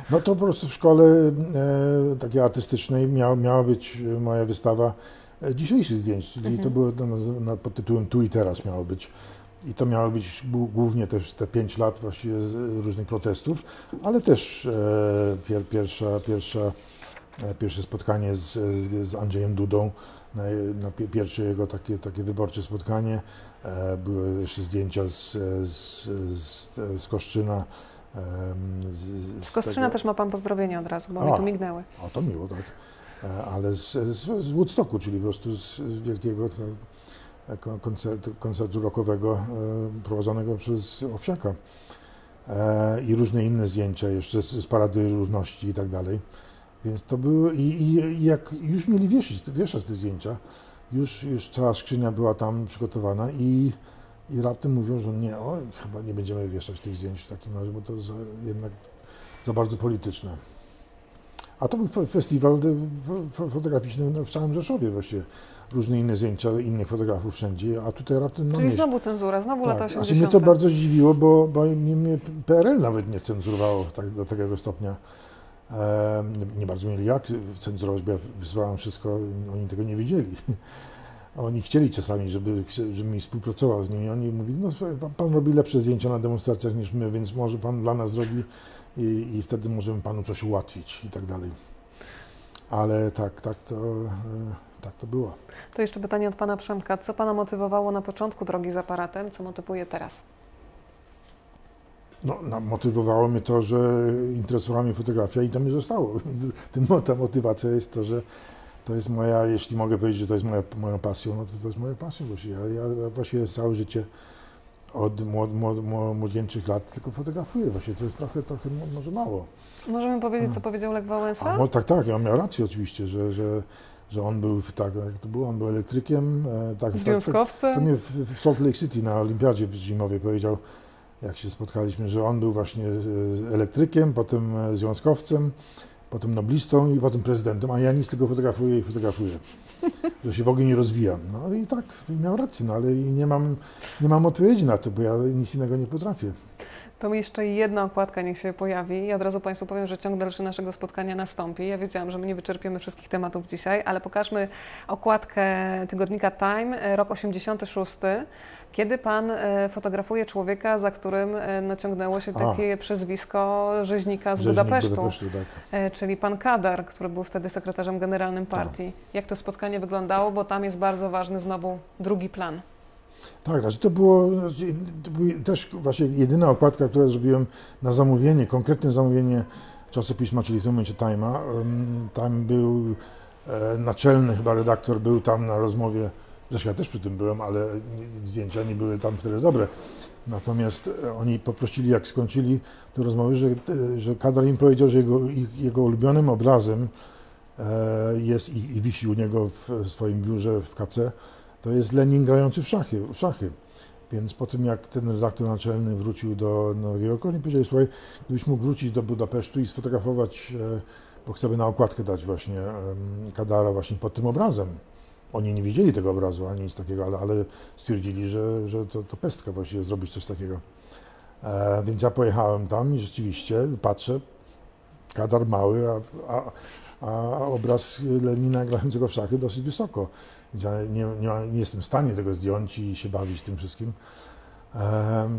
S2: no to po prostu w szkole e, takiej artystycznej miała, miała być e, moja wystawa e, dzisiejszych zdjęć, czyli to było na, pod tytułem Tu i Teraz miało być. I to miało być głó- głównie też te pięć lat właściwie z różnych protestów, ale też e, pier, pierwsza, pierwsza, e, pierwsze spotkanie z, z, z Andrzejem Dudą, na, na pie- pierwsze jego takie, takie wyborcze spotkanie. E, były jeszcze zdjęcia z, z, z, z Koszczyna. em, Z,
S1: Z Kostrzyna
S2: tego-
S1: też ma Pan pozdrowienia od razu, bo
S2: A.
S1: mi tu mignęły.
S2: O, to miło, tak. E, Ale z, z, z Woodstocku, czyli po prostu z, z wielkiego e, ko- koncertu, koncertu rockowego e, prowadzonego przez Owsiaka. E, I różne inne zdjęcia jeszcze z, z Parady Równości i tak dalej. Więc to były, i, i, i jak już mieli wieszyć, wieszać te zdjęcia, już, już cała skrzynia była tam przygotowana i, i raptem mówią, że nie, o, chyba nie będziemy wieszać tych zdjęć w takim razie, bo to za, jednak za bardzo polityczne. A to był fe- festiwal fotograficzny w całym Rzeszowie właściwie. Różne inne zdjęcia innych fotografów wszędzie, a tutaj raptem no
S1: Czyli
S2: nie.
S1: znowu cenzura, znowu lata
S2: Tak, znaczy
S1: 80.
S2: mnie to bardzo zdziwiło, bo, bo mnie, PRL nawet nie cenzurowało tak, do takiego stopnia. Em, nie, bardzo mieli jak cenzurować, bo ja wysłałem wszystko, oni tego nie wiedzieli. A Oni chcieli czasami, żeby, żebym mi współpracował z nimi. Oni mówili, no słuchaj, pan robi lepsze zdjęcia na demonstracjach niż my, więc może pan dla nas zrobi i, i wtedy możemy panu coś ułatwić i tak dalej. Ale tak, tak to, e, tak to było.
S1: To jeszcze pytanie od Pana Przemka. Co Pana motywowało na początku drogi z aparatem, co motywuje teraz?
S2: No, no, motywowało mnie to, że interesowała mnie fotografia i to mi zostało. Ta motywacja jest to, że to jest moja, jeśli mogę powiedzieć, że to jest moja, moją pasją, no to to jest moja pasja właściwie. Ja, ja właściwie całe życie od młod, młod, młod, młodzieńczych lat tylko fotografuję właśnie. To jest trochę, trochę mo- może mało.
S1: Możemy powiedzieć, co powiedział Lech Wałęsa?
S2: A, no, tak, tak, on miał rację oczywiście, że, że, że on był, tak jak to było, on był elektrykiem. e, Tak, tak, tak, to
S1: Związkowcem?
S2: mnie w, w Salt Lake City na olimpiadzie zimowej powiedział, jak się spotkaliśmy, że on był właśnie e, elektrykiem, potem e, związkowcem, potem noblistą i potem prezydentem, a ja nic tylko fotografuję i fotografuję. Że się w ogóle nie rozwijam. No i tak, miał rację, no ale nie mam, nie mam odpowiedzi na to, bo ja nic innego nie potrafię.
S1: To jeszcze jedna okładka niech się pojawi. I od razu Państwu powiem, że ciąg dalszy naszego spotkania nastąpi. Ja wiedziałam, że my nie wyczerpiemy wszystkich tematów dzisiaj, ale pokażmy okładkę tygodnika Time, rok 86, kiedy Pan e, fotografuje człowieka, za którym e, no, ciągnęło się
S2: A.
S1: takie przezwisko rzeźnika z
S2: Rzeźnik
S1: Budapesztu.
S2: Budapesztu tak.
S1: E, czyli pan Kadar, który był wtedy sekretarzem generalnym partii. Jak to spotkanie wyglądało, bo tam jest bardzo ważny znowu drugi plan.
S2: Tak, znaczy to było to była też właśnie jedyna okładka, którą zrobiłem na zamówienie, konkretne zamówienie czasopisma, czyli w tym momencie Time'a. Tam był naczelny chyba redaktor, był tam na rozmowie, zresztą ja też przy tym byłem, ale zdjęcia nie były tam wtedy dobre. Natomiast e, oni poprosili, jak skończyli te rozmowy, że, e, że kadar im powiedział, że jego, ich, jego ulubionym obrazem e, jest i, i wisi u niego w swoim biurze w KC, to jest Lenin grający w szachy. W szachy. Więc po tym, jak ten redaktor naczelny wrócił do Nowego Jorku, oni powiedzieli, słuchaj, gdybyś mógł wrócić do Budapesztu i sfotografować, bo chcemy na okładkę dać właśnie Kadara właśnie pod tym obrazem. Oni nie widzieli tego obrazu ani nic takiego, ale, ale stwierdzili, że, że to, to pestka właściwie zrobić coś takiego. E, więc ja pojechałem tam i rzeczywiście patrzę, Kadar mały, a, a, a obraz Lenina grającego w szachy dosyć wysoko. Więc ja nie, nie, nie jestem w stanie tego zdjąć i się bawić tym wszystkim.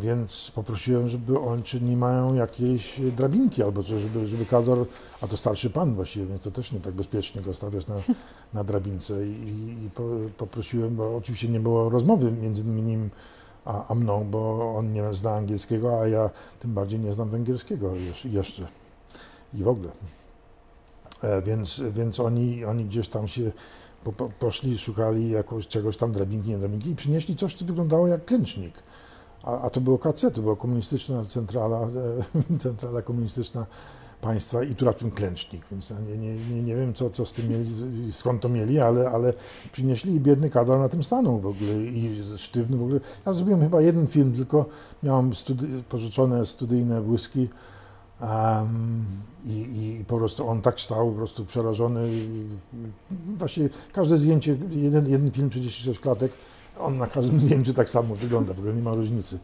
S2: Więc poprosiłem, żeby on, czy nie mają jakiejś drabinki, albo czy żeby, żeby kador, a to starszy pan właściwie, więc to też nie tak bezpiecznie go stawiać na, na drabince. I, i po, poprosiłem, bo oczywiście nie było rozmowy między nim a, a mną, bo on nie zna angielskiego, a ja tym bardziej nie znam węgierskiego jeszcze i w ogóle. E, więc, więc oni, oni gdzieś tam się po, po, poszli, szukali jakoś, czegoś tam, drabinki, nie drabinki i przynieśli coś, co wyglądało jak klęcznik. A, a to było KC, to była komunistyczna centrala, e, centrala komunistyczna państwa i tu raptem klęcznik, więc nie, nie, nie, nie wiem, co, co z tym mieli, skąd to mieli, ale, ale przynieśli i biedny kadar na tym stanął w ogóle i sztywny w ogóle. Ja zrobiłem chyba jeden film, tylko miałem studi- pożyczone studyjne błyski Em, i, I po prostu on tak stał, po prostu przerażony. Właśnie każde zdjęcie, jeden, jeden film 36 klatek, on na każdym zdjęciu tak samo wygląda, w ogóle nie ma różnicy.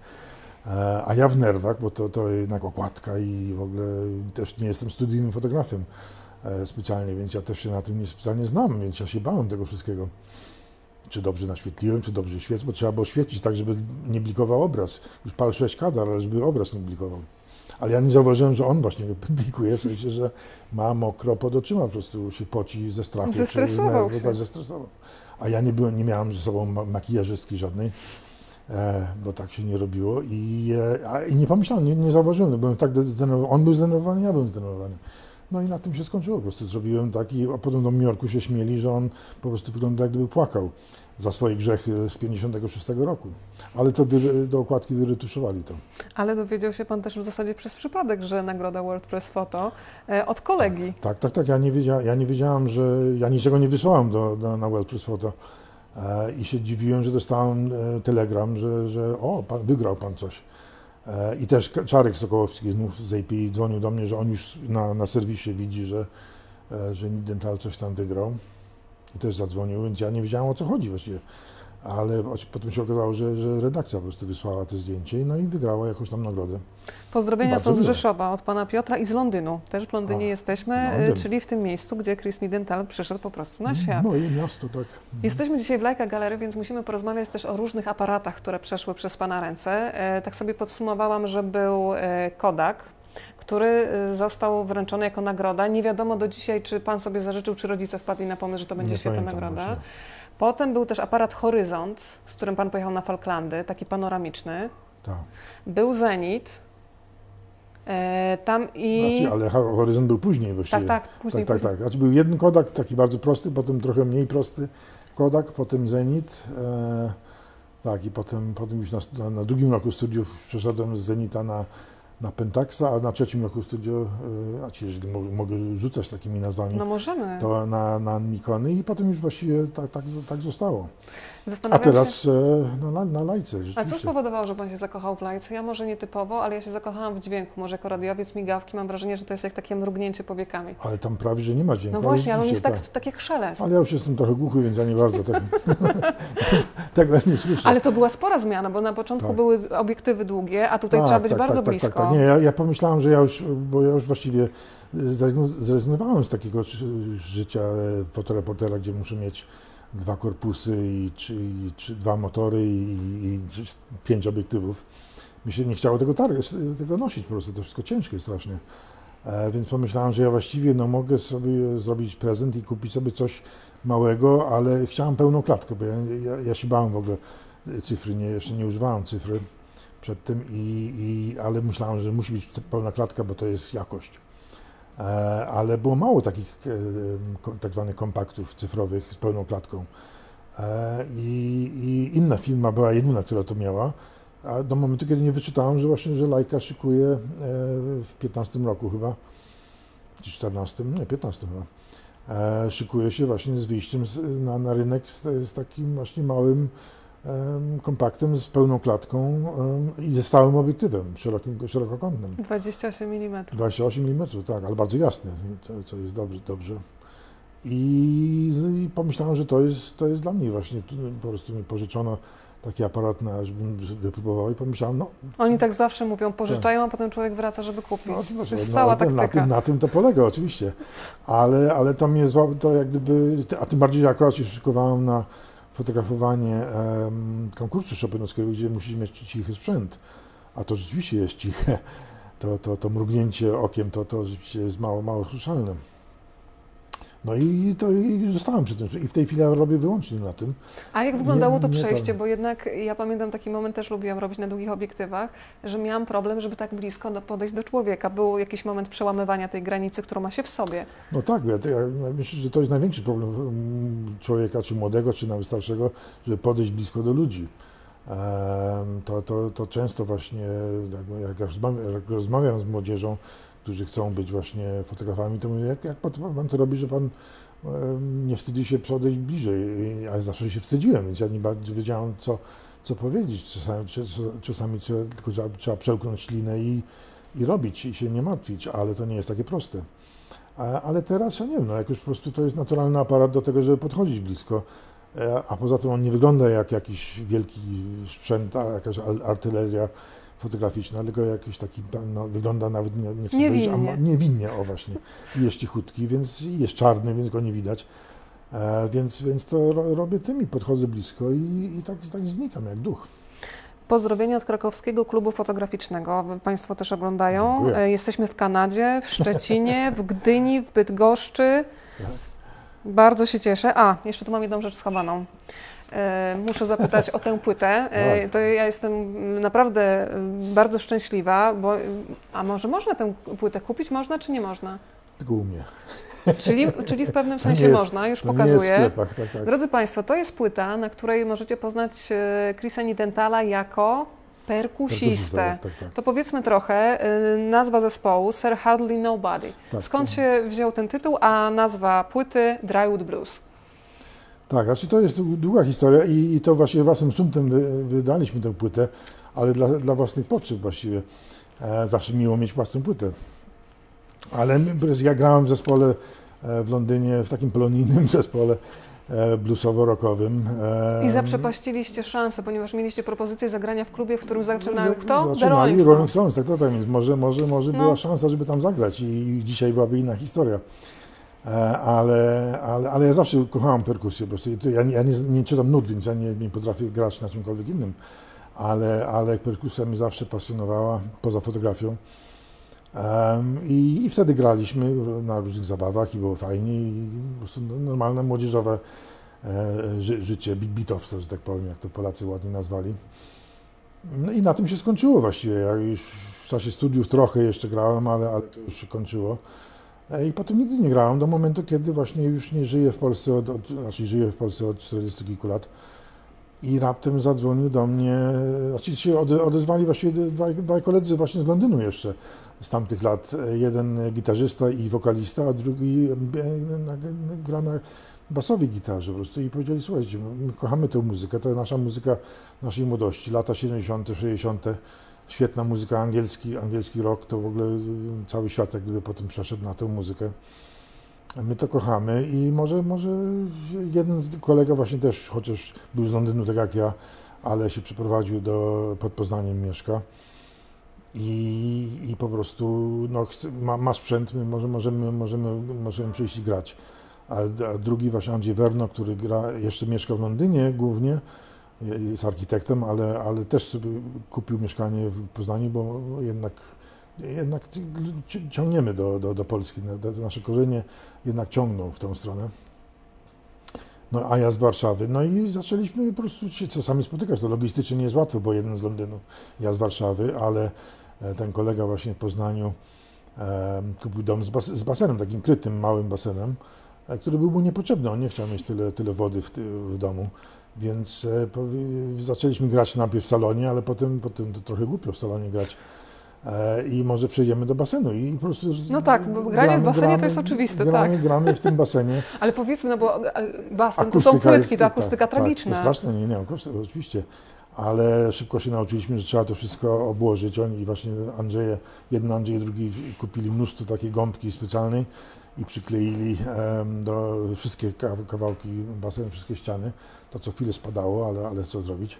S2: E, A ja w nerwach, bo to, to jednak okładka i w ogóle też nie jestem studyjnym fotografem e, specjalnie, więc ja też się na tym nie specjalnie znam, więc ja się bałem tego wszystkiego. Czy dobrze naświetliłem, czy dobrze świecę, bo trzeba było świecić tak, żeby nie blikował obraz. Już pal 6 kadar, ale żeby obraz nie blikował. Ale ja nie zauważyłem, że on właśnie blikuje, w sensie, że ma mokro pod oczyma, po prostu się poci ze strachu. czy
S1: Zestresował
S2: nerwu,
S1: się.
S2: Tak, zestresował. A ja nie, byłem, nie miałem ze sobą ma- makijażystki żadnej, e, bo tak się nie robiło i, e, i nie pomyślałem, nie, nie zauważyłem, byłem tak zdenerwowany, on był zdenerwowany, ja byłem zdenerwowany. No i na tym się skończyło, po prostu zrobiłem taki, a potem do New się śmieli, że on po prostu wygląda jak gdyby płakał za swoje grzechy z 56 roku. Ale to wy, do okładki wyretuszowali to.
S1: Ale dowiedział się Pan też w zasadzie przez przypadek, że nagroda World Press Photo e, od kolegi.
S2: Tak, tak, tak. Ja nie, wiedzia, ja nie wiedziałem, że ja niczego nie wysłałem do, do, na Plus Photo e, i się dziwiłem, że dostałem e, telegram, że, że o, pan, wygrał pan coś. E, I też Czarek Sokołowski znów z AP dzwonił do mnie, że on już na, na serwisie widzi, że, e, że Dental coś tam wygrał. I też zadzwonił, więc ja nie wiedziałem o co chodzi właściwie. Ale potem się okazało, że, że redakcja po prostu wysłała to zdjęcie no i wygrała jakąś tam nagrodę.
S1: Pozdrowienia
S2: Bardzo
S1: są z. Rzeszowa od Pana Piotra i z Londynu. Też w Londynie
S2: A,
S1: jesteśmy,
S2: no,
S1: e, czyli w tym miejscu, gdzie Chris Nidental przyszedł po prostu na świat.
S2: Moje miasto, tak.
S1: Jesteśmy dzisiaj w Lajka Galerii, więc musimy porozmawiać też o różnych aparatach, które przeszły przez Pana ręce. E, Tak sobie podsumowałam, że był e, Kodak, który e, został wręczony jako nagroda. Nie wiadomo do dzisiaj, czy Pan sobie zażyczył, czy rodzice wpadli na pomysł, że to będzie
S2: Nie
S1: świetna nagroda.
S2: właśnie.
S1: Potem był też aparat Horyzont, z którym Pan pojechał na Falklandy, taki panoramiczny.
S2: Tak.
S1: Był Zenit. E, tam i...
S2: Znaczy, ale ho- horyzont był później właściwie.
S1: tak, tak, później,
S2: tak, tak,
S1: później.
S2: tak. Znaczy był jeden Kodak, taki bardzo prosty, potem trochę mniej prosty Kodak, potem Zenit. E, tak, i potem, potem już na, na drugim roku studiów przeszedłem z Zenita na, na Pentaxa, a na trzecim roku studiów, e, a ci, jeżeli mogę, rzucać takimi nazwami,
S1: No możemy.
S2: to na, na Nikony i potem już właściwie tak, tak, tak zostało. A teraz
S1: się...
S2: e, na, na, na lajce,
S1: A co spowodowało, że Pan się zakochał w lajce? Ja może nietypowo, ale ja się zakochałam w dźwięku. Może jako radiowiec, migawki, mam wrażenie, że to jest jak takie mrugnięcie powiekami.
S2: Ale tam prawie, że nie ma dźwięku.
S1: No właśnie, ale on jest tak, tak jak szelest.
S2: Ale ja już jestem trochę głuchy, więc ja nie bardzo tak, tego nie słyszę.
S1: Ale to była spora zmiana, bo na początku
S2: Tak.
S1: były obiektywy długie, a tutaj trzeba być bardzo blisko.
S2: Tak, Nie, ja, ja pomyślałem, że ja już, bo ja już właściwie zrezygnowałem z takiego ży- życia fotoreportera, gdzie muszę mieć dwa korpusy i, trzy, i trzy, dwa motory i, i pięć obiektywów. Mi się nie chciało tego, tego nosić po prostu, to wszystko ciężkie strasznie. E, więc pomyślałem, że ja właściwie no, mogę sobie zrobić prezent i kupić sobie coś małego, ale chciałem pełną klatkę, bo ja, ja, ja się bałem w ogóle cyfry, nie, jeszcze nie używałem cyfry przed tym, i, i, ale myślałem, że musi być pełna klatka, bo to jest jakość. E, ale było mało takich e, tak zwanych kompaktów cyfrowych z pełną klatką. E, i, I inna firma była jedyna, która to miała. A do momentu, kiedy nie wyczytałem, że właśnie, że Leica szykuje w 15 roku chyba, czy 14, nie, 15 chyba, szykuje się właśnie z wyjściem na, na rynek z, z takim właśnie małym kompaktem z pełną klatką i ze stałym obiektywem szerokim, szerokokątnym.
S1: 28 mm.
S2: 28 mm, tak, ale bardzo jasny, co, jest dobrze. dobrze. I, I pomyślałem, że to jest, to jest dla mnie właśnie. Po prostu mi pożyczono taki aparat, na, żebym wypróbował i pomyślałem, no,
S1: Oni tak zawsze mówią, pożyczają, a potem człowiek wraca, żeby kupić.
S2: no,
S1: to
S2: no,
S1: jest
S2: no,
S1: stała
S2: na,
S1: taktyka.
S2: tym, na tym to polega oczywiście. Ale, ale to mnie zła, to jak gdyby, a tym bardziej, że akurat się szykowałem na fotografowanie konkursu Chopinowskiego, gdzie musisz mieć cichy sprzęt. A to rzeczywiście jest ciche. To, to, to mrugnięcie okiem to, to jest mało, mało słyszalne. No i to i zostałem przy tym. I w tej chwili robię wyłącznie na tym.
S1: A jak wyglądało to
S2: nie
S1: przejście?
S2: to.
S1: Bo jednak ja pamiętam taki moment, też lubiłam robić na długich obiektywach, że miałam problem, żeby tak blisko podejść do człowieka. Był jakiś moment przełamywania tej granicy, którą ma się w sobie.
S2: No tak, ja, ja myślę, że to jest największy problem mm, człowieka, czy młodego, czy nawet starszego, żeby podejść blisko do ludzi. To, to, to często właśnie, jak, rozmawiam, jak rozmawiam z młodzieżą, którzy chcą być właśnie fotografami, to mówię, jak, jak pan to robi, że pan nie wstydzi się podejść bliżej, I- a ja zawsze się wstydziłem, więc ja nie bardzo wiedziałem, co, co powiedzieć. Czasami, czas- czasami trzeba, tylko trzeba, trzeba przełknąć ślinę i, i robić, i się nie martwić, ale to nie jest takie proste. A- Ale teraz ja nie wiem, no jakoś po prostu to jest naturalny aparat do tego, żeby podchodzić blisko. E, A poza tym on nie wygląda jak jakiś wielki sprzęt, jakaś al- artyleria fotograficzna, tylko jakiś taki, no, wygląda nawet, nie, nie chcę powiedzieć, a
S1: Niewinnie.
S2: o właśnie. Jest cichutki, więc jest czarny, więc go nie widać. E, więc, więc to ro, robię tym i podchodzę blisko i, i tak, tak znikam jak duch.
S1: Pozdrowienia od krakowskiego klubu fotograficznego. Państwo też oglądają.
S2: Dziękuję.
S1: E, Jesteśmy w Kanadzie, w Szczecinie, w Gdyni, w Bydgoszczy.
S2: Tak.
S1: Bardzo się cieszę. A, jeszcze tu mam jedną rzecz schowaną. E, Muszę zapytać o tę płytę. E,
S2: Tak.
S1: To ja jestem naprawdę mm, bardzo szczęśliwa, bo a może można tę płytę kupić? Można czy nie można?
S2: Tylko u mnie.
S1: Czyli, czyli w pewnym sensie
S2: jest-
S1: można, już pokazuję.
S2: sklepach, tak, tak.
S1: Drodzy Państwo, to jest płyta, na której możecie poznać e, Chrisa Nidentala jako perkusistę.
S2: Tak, tak, tak.
S1: To powiedzmy trochę, nazwa zespołu Sir Hardly Nobody.
S2: Tak,
S1: Skąd się wziął ten tytuł, a nazwa płyty Drywood Blues?
S2: Tak, znaczy to jest długa historia i, i to właśnie własnym sumptem wy, wydaliśmy tę płytę, ale dla, dla własnych potrzeb właściwie. E, zawsze miło mieć własną płytę. Ale ja grałem w zespole e, w Londynie, w takim polonijnym zespole e, bluesowo-rockowym. E,
S1: I zaprzepaściliście szansę, ponieważ mieliście propozycję zagrania w klubie, w którym zaczynał
S2: za-
S1: kto?
S2: Zaczynali
S1: Rolling
S2: Rolling.
S1: Stones,
S2: tak, tak, tak, więc może, może, może
S1: No.
S2: była szansa, żeby tam zagrać i dzisiaj byłaby inna historia. E, Ale, ale, ale ja zawsze kochałem perkusję po prostu. Ja, nie, ja nie, nie czytam nut, więc ja nie, nie potrafię grać na czymkolwiek innym. Ale, ale perkusja mnie zawsze pasjonowała, poza fotografią. Em, i, I wtedy graliśmy na różnych zabawach i było fajnie i po prostu no, normalne młodzieżowe e, ży, życie, big beatowce, że tak powiem, jak to Polacy ładnie nazwali. No i na tym się skończyło właściwie. Ja już w czasie studiów trochę jeszcze grałem, ale, ale to już się kończyło. E, I potem nigdy nie grałem do momentu, kiedy właśnie już nie żyję w Polsce, od, od, znaczy żyję w Polsce od 40 kilku lat. I raptem zadzwonił do mnie, znaczy się ode, odezwali właściwie dwaj, dwaj koledzy właśnie z Londynu jeszcze z tamtych lat. Jeden gitarzysta i wokalista, a drugi e, gra na basowej gitarze po prostu i powiedzieli, słuchajcie, my kochamy tę muzykę, to nasza muzyka naszej młodości, lata 70., 60., świetna muzyka, angielski, angielski rock, to w ogóle y, cały świat jak gdyby potem przeszedł na tę muzykę. My to kochamy i może, może jeden kolega właśnie też, chociaż był z Londynu tak jak ja, ale się przeprowadził do, pod Poznaniem mieszka i, i po prostu no, ma, ma sprzęt, my może, możemy, możemy, możemy przyjść i grać. A, a drugi właśnie Andrzej Werno, który gra, jeszcze mieszka w Londynie głównie, jest architektem, ale, ale też kupił mieszkanie w Poznaniu, bo jednak, jednak ci- ciągniemy do, do, do Polski. Nasze korzenie jednak ciągną w tą stronę. No, a ja z Warszawy. No i zaczęliśmy po prostu się czasami spotykać. To logistycznie nie jest łatwo, bo jeden z Londynu, ja z Warszawy, ale e, ten kolega właśnie w Poznaniu e, kupił dom z, bas z basenem, takim krytym, małym basenem, e, który był mu niepotrzebny. On nie chciał mieć tyle, tyle wody w, w domu. Więc e, zaczęliśmy grać najpierw w salonie, ale potem, potem to trochę głupio w salonie grać. E, I może przejdziemy do basenu i po prostu.
S1: No tak, bo granie w basenie to jest oczywiste,
S2: gramy,
S1: tak.
S2: Gramy w tym basenie.
S1: Ale powiedzmy, no bo e, basen to są płytki, to akustyka
S2: tak,
S1: tragiczna.
S2: Tak, to straszne, nie, nie, akustyka, oczywiście. Ale szybko się nauczyliśmy, że trzeba to wszystko obłożyć. Oni właśnie Andrzeje, jeden Andrzej, drugi kupili mnóstwo takiej gąbki specjalnej i przykleili do wszystkie ka- kawałki basenu, wszystkie ściany. To co chwilę spadało, ale, ale co zrobić.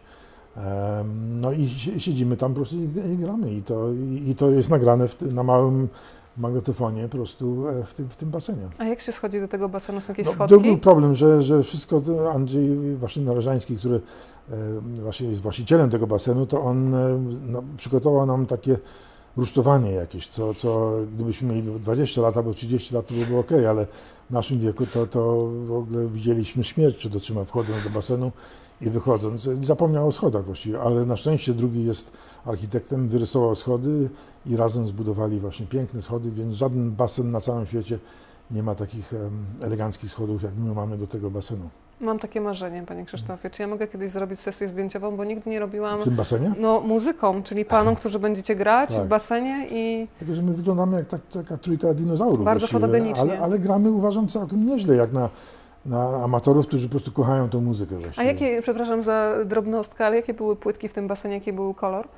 S2: No i si- siedzimy tam po prostu i, gramy. I to, i, to jest nagrane w, na małym magnetofonie po prostu e, w tym, w tym basenie.
S1: A jak się schodzi do tego basenu? Są jakieś
S2: No,
S1: schodki?
S2: to był problem, że, że wszystko to Andrzej właśnie Należański, który e, właśnie jest właścicielem tego basenu, to on e, no, przygotował nam takie rusztowanie jakieś, co, co gdybyśmy mieli 20 lat albo 30 lat, to by było ok, ale w naszym wieku to, to w ogóle widzieliśmy śmierć przed oczyma wchodząc do basenu i wychodząc. Zapomniał o schodach właściwie, ale na szczęście drugi jest architektem, wyrysował schody i razem zbudowali właśnie piękne schody, więc żaden basen na całym świecie nie ma takich eleganckich schodów, jak my mamy do tego basenu.
S1: Mam takie marzenie, panie Krzysztofie. Czy ja mogę kiedyś zrobić sesję zdjęciową, bo nigdy nie robiłam
S2: W tym basenie?
S1: no, muzyką, czyli panom, którzy będziecie grać
S2: Tak.
S1: w basenie i
S2: Tylko, że my wyglądamy jak tak, taka trójka dinozaurów.
S1: Bardzo fotogenicznie.
S2: Ale, ale gramy uważam całkiem nieźle, jak na, na amatorów, którzy po prostu kochają tą muzykę
S1: A
S2: właściwie.
S1: jakie, przepraszam za drobnostkę, ale jakie były płytki w tym basenie, jaki był kolor?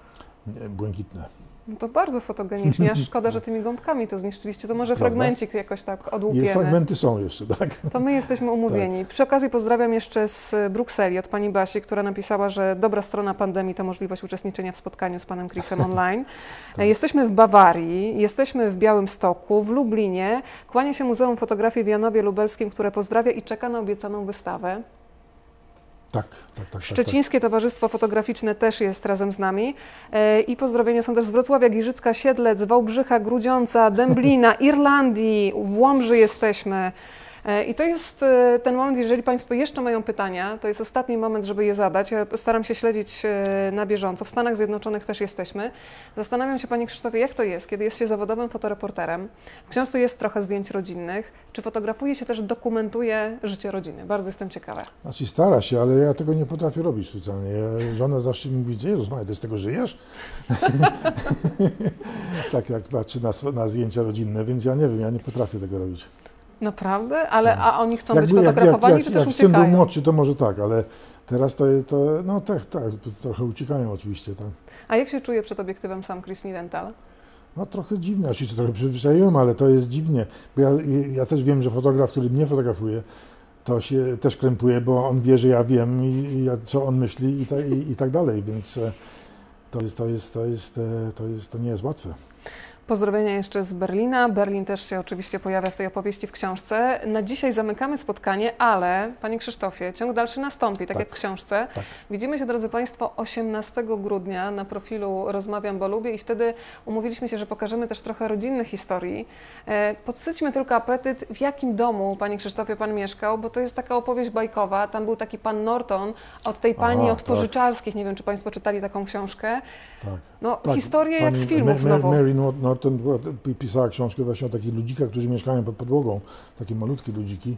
S2: Błękitne.
S1: No to bardzo fotogenicznie, aż szkoda, że tymi gąbkami to zniszczyliście. To może
S2: Prawda?
S1: fragmencik jakoś tak odłupiemy.
S2: fragmenty są jeszcze, tak?
S1: To my jesteśmy umówieni. Przy okazji pozdrawiam jeszcze z Brukseli od pani Basi, która napisała, że dobra strona pandemii to możliwość uczestniczenia w spotkaniu z panem Chrisem online.
S2: Tak.
S1: Jesteśmy w Bawarii, jesteśmy w Białymstoku, w Lublinie. Kłania się Muzeum Fotografii w Janowie Lubelskim, które pozdrawia i czeka na obiecaną wystawę.
S2: Tak, tak, tak. tak, tak.
S1: Szczecińskie Towarzystwo Fotograficzne też jest razem z nami. E, I pozdrowienia są też z Wrocławia, Giżycka, Siedlec, Wałbrzycha, Grudziąca, Dęblina, Irlandii, w Łomży jesteśmy. E, I to jest e, ten moment, jeżeli Państwo jeszcze mają pytania, to jest ostatni moment, żeby je zadać. Ja staram się śledzić e, na bieżąco. W Stanach Zjednoczonych też jesteśmy. Zastanawiam się, Panie Krzysztofie, jak to jest, kiedy jest się zawodowym fotoreporterem. W książce jest trochę zdjęć rodzinnych. Czy fotografuje się też, dokumentuje życie rodziny? Bardzo jestem ciekawa.
S2: Znaczy stara się, ale ja tego nie potrafię robić specjalnie. Ja, żona zawsze mi mówi, Jezus Maria, ty z tego żyjesz? tak jak patrzy na, na zdjęcia rodzinne, więc ja nie wiem, ja nie potrafię tego robić.
S1: Naprawdę? Ale a oni chcą być
S2: Jakby- jak, jak,
S1: fotografowani,
S2: jak,
S1: czy
S2: jak
S1: też
S2: syn był
S1: uciekają?
S2: młodszy, to może tak, ale teraz to, to no tak, tak, trochę uciekają oczywiście, tak.
S1: A jak się czuje przed obiektywem sam Chris Nidental?
S2: No trochę dziwne, oczywiście trochę przyzwyczaiłem, ale to jest dziwnie, bo ja, ja też wiem, że fotograf, który mnie fotografuje, to się też krępuje, bo on wie, że ja wiem i, i co on myśli i, ta, i, i tak dalej, więc e, to jest, to jest, to jest, e, to jest, to nie jest łatwe.
S1: Pozdrowienia jeszcze z Berlina. Berlin też się oczywiście pojawia w tej opowieści w książce. Na dzisiaj zamykamy spotkanie, ale Panie Krzysztofie, ciąg dalszy nastąpi, tak,
S2: Tak.
S1: jak w książce.
S2: Tak.
S1: Widzimy się, drodzy Państwo, 18 grudnia na profilu Rozmawiam, bo lubię i wtedy umówiliśmy się, że pokażemy też trochę rodzinnych historii. E, Podsyćmy tylko apetyt, w jakim domu, Panie Krzysztofie, Pan mieszkał, bo to jest taka opowieść bajkowa. Tam był taki Pan Norton od tej pani
S2: Aha,
S1: od
S2: tak.
S1: pożyczalskich. Nie wiem, czy Państwo czytali taką książkę.
S2: Tak.
S1: No,
S2: Tak,
S1: historie jak z filmów
S2: Ma-
S1: znowu.
S2: Mary Norton pisała książkę właśnie o takich ludzikach, którzy mieszkają pod podłogą, takie malutkie ludziki,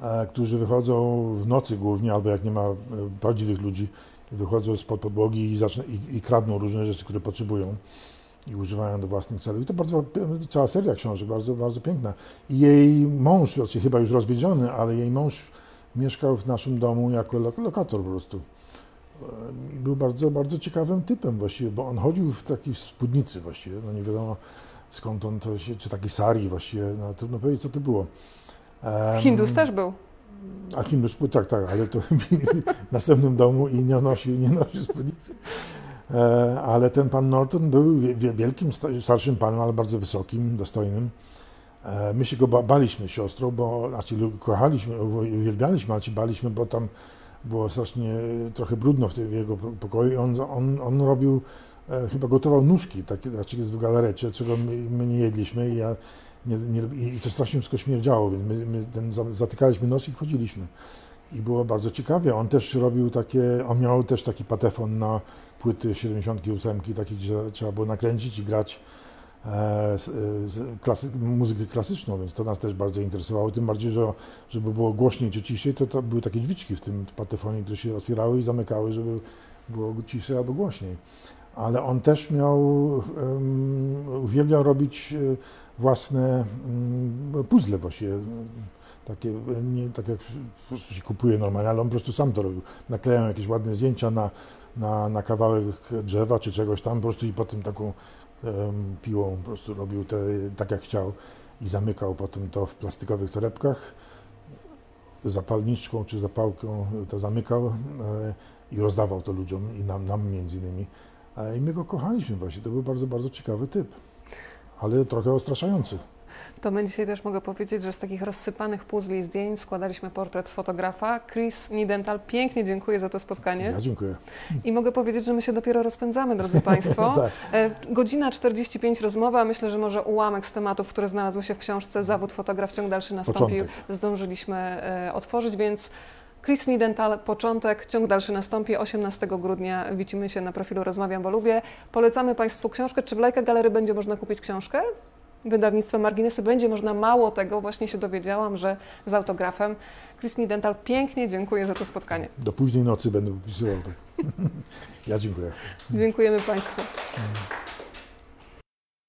S2: e, którzy wychodzą w nocy głównie, albo jak nie ma e, prawdziwych ludzi, wychodzą spod podłogi i, zaczyna, i, i kradną różne rzeczy, które potrzebują i używają do własnych celów. I to bardzo, cała seria książek, bardzo, bardzo piękna. I jej mąż, znaczy chyba już rozwiedziony, ale jej mąż mieszkał w naszym domu jako lo- lokator po prostu. I Był bardzo, bardzo ciekawym typem właściwie, bo on chodził w takiej spódnicy właściwie, no nie wiadomo skąd on to się, czy taki sari właściwie, no trudno powiedzieć co to było. Em,
S1: Hindus też był.
S2: A Hindus, tak, tak, ale to w następnym domu i nie nosił, nie nosił spódnicy. E, ale ten pan Norton był wie- wie- wielkim, sta- starszym panem, ale bardzo wysokim, dostojnym. E, my się go ba- baliśmy siostrą, bo, znaczy kochaliśmy, uwielbialiśmy, ale się baliśmy, bo tam było strasznie trochę brudno w, tym, w jego po- pokoju on, on, on robił, e, chyba gotował nóżki, takie, znaczy jest w galarecie, czego my, my nie jedliśmy i, ja nie, nie, i to strasznie wszystko śmierdziało, więc my, my ten, za- zatykaliśmy nos i wchodziliśmy. I było bardzo ciekawie. On też robił takie, on miał też taki patefon na płyty 78, takie, gdzie trzeba było nakręcić i grać e, e, klasy, muzykę klasyczną, więc to nas też bardzo interesowało. Tym bardziej, że żeby było głośniej czy ciszej, to, to były takie drzwiczki w tym patefonie, które się otwierały i zamykały, żeby było ciszej albo głośniej. Ale on też miał, um, uwielbiał robić e, własne um, puzzle właściwie. Takie, e, nie tak jak się kupuje normalnie, ale on po prostu sam to robił. Naklejał jakieś ładne zdjęcia na, na, na kawałek drzewa czy czegoś tam po prostu i potem taką piłą po prostu robił te, tak jak chciał i zamykał potem to w plastikowych torebkach zapalniczką czy zapałką to zamykał e, i rozdawał to ludziom i nam, nam między innymi. E, I my go kochaliśmy właśnie, to był bardzo, bardzo ciekawy typ, ale trochę ostraszający.
S1: To my dzisiaj też mogę powiedzieć, że z takich rozsypanych puzli zdjęć składaliśmy portret fotografa. Chris Nidental, pięknie dziękuję za to spotkanie.
S2: Ja dziękuję.
S1: I mogę powiedzieć, że my się dopiero rozpędzamy, drodzy Państwo.
S2: tak.
S1: E, Godzina 45 rozmowy, a myślę, że może ułamek z tematów, które znalazły się w książce Zawód fotograf ciąg dalszy nastąpił,
S2: Początek.
S1: zdążyliśmy e, otworzyć, więc Chris Nidental, początek, ciąg dalszy nastąpi 18 grudnia. Widzimy się na profilu Rozmawiam, bo lubię. Polecamy Państwu książkę. Czy w Lajka Galery będzie można kupić książkę? Wydawnictwa Marginesy będzie można mało tego, właśnie się dowiedziałam, że z autografem. Chris Nidental, pięknie dziękuję za to spotkanie.
S2: Do późnej nocy będę podpisywał tak. ja dziękuję.
S1: Dziękujemy Państwu.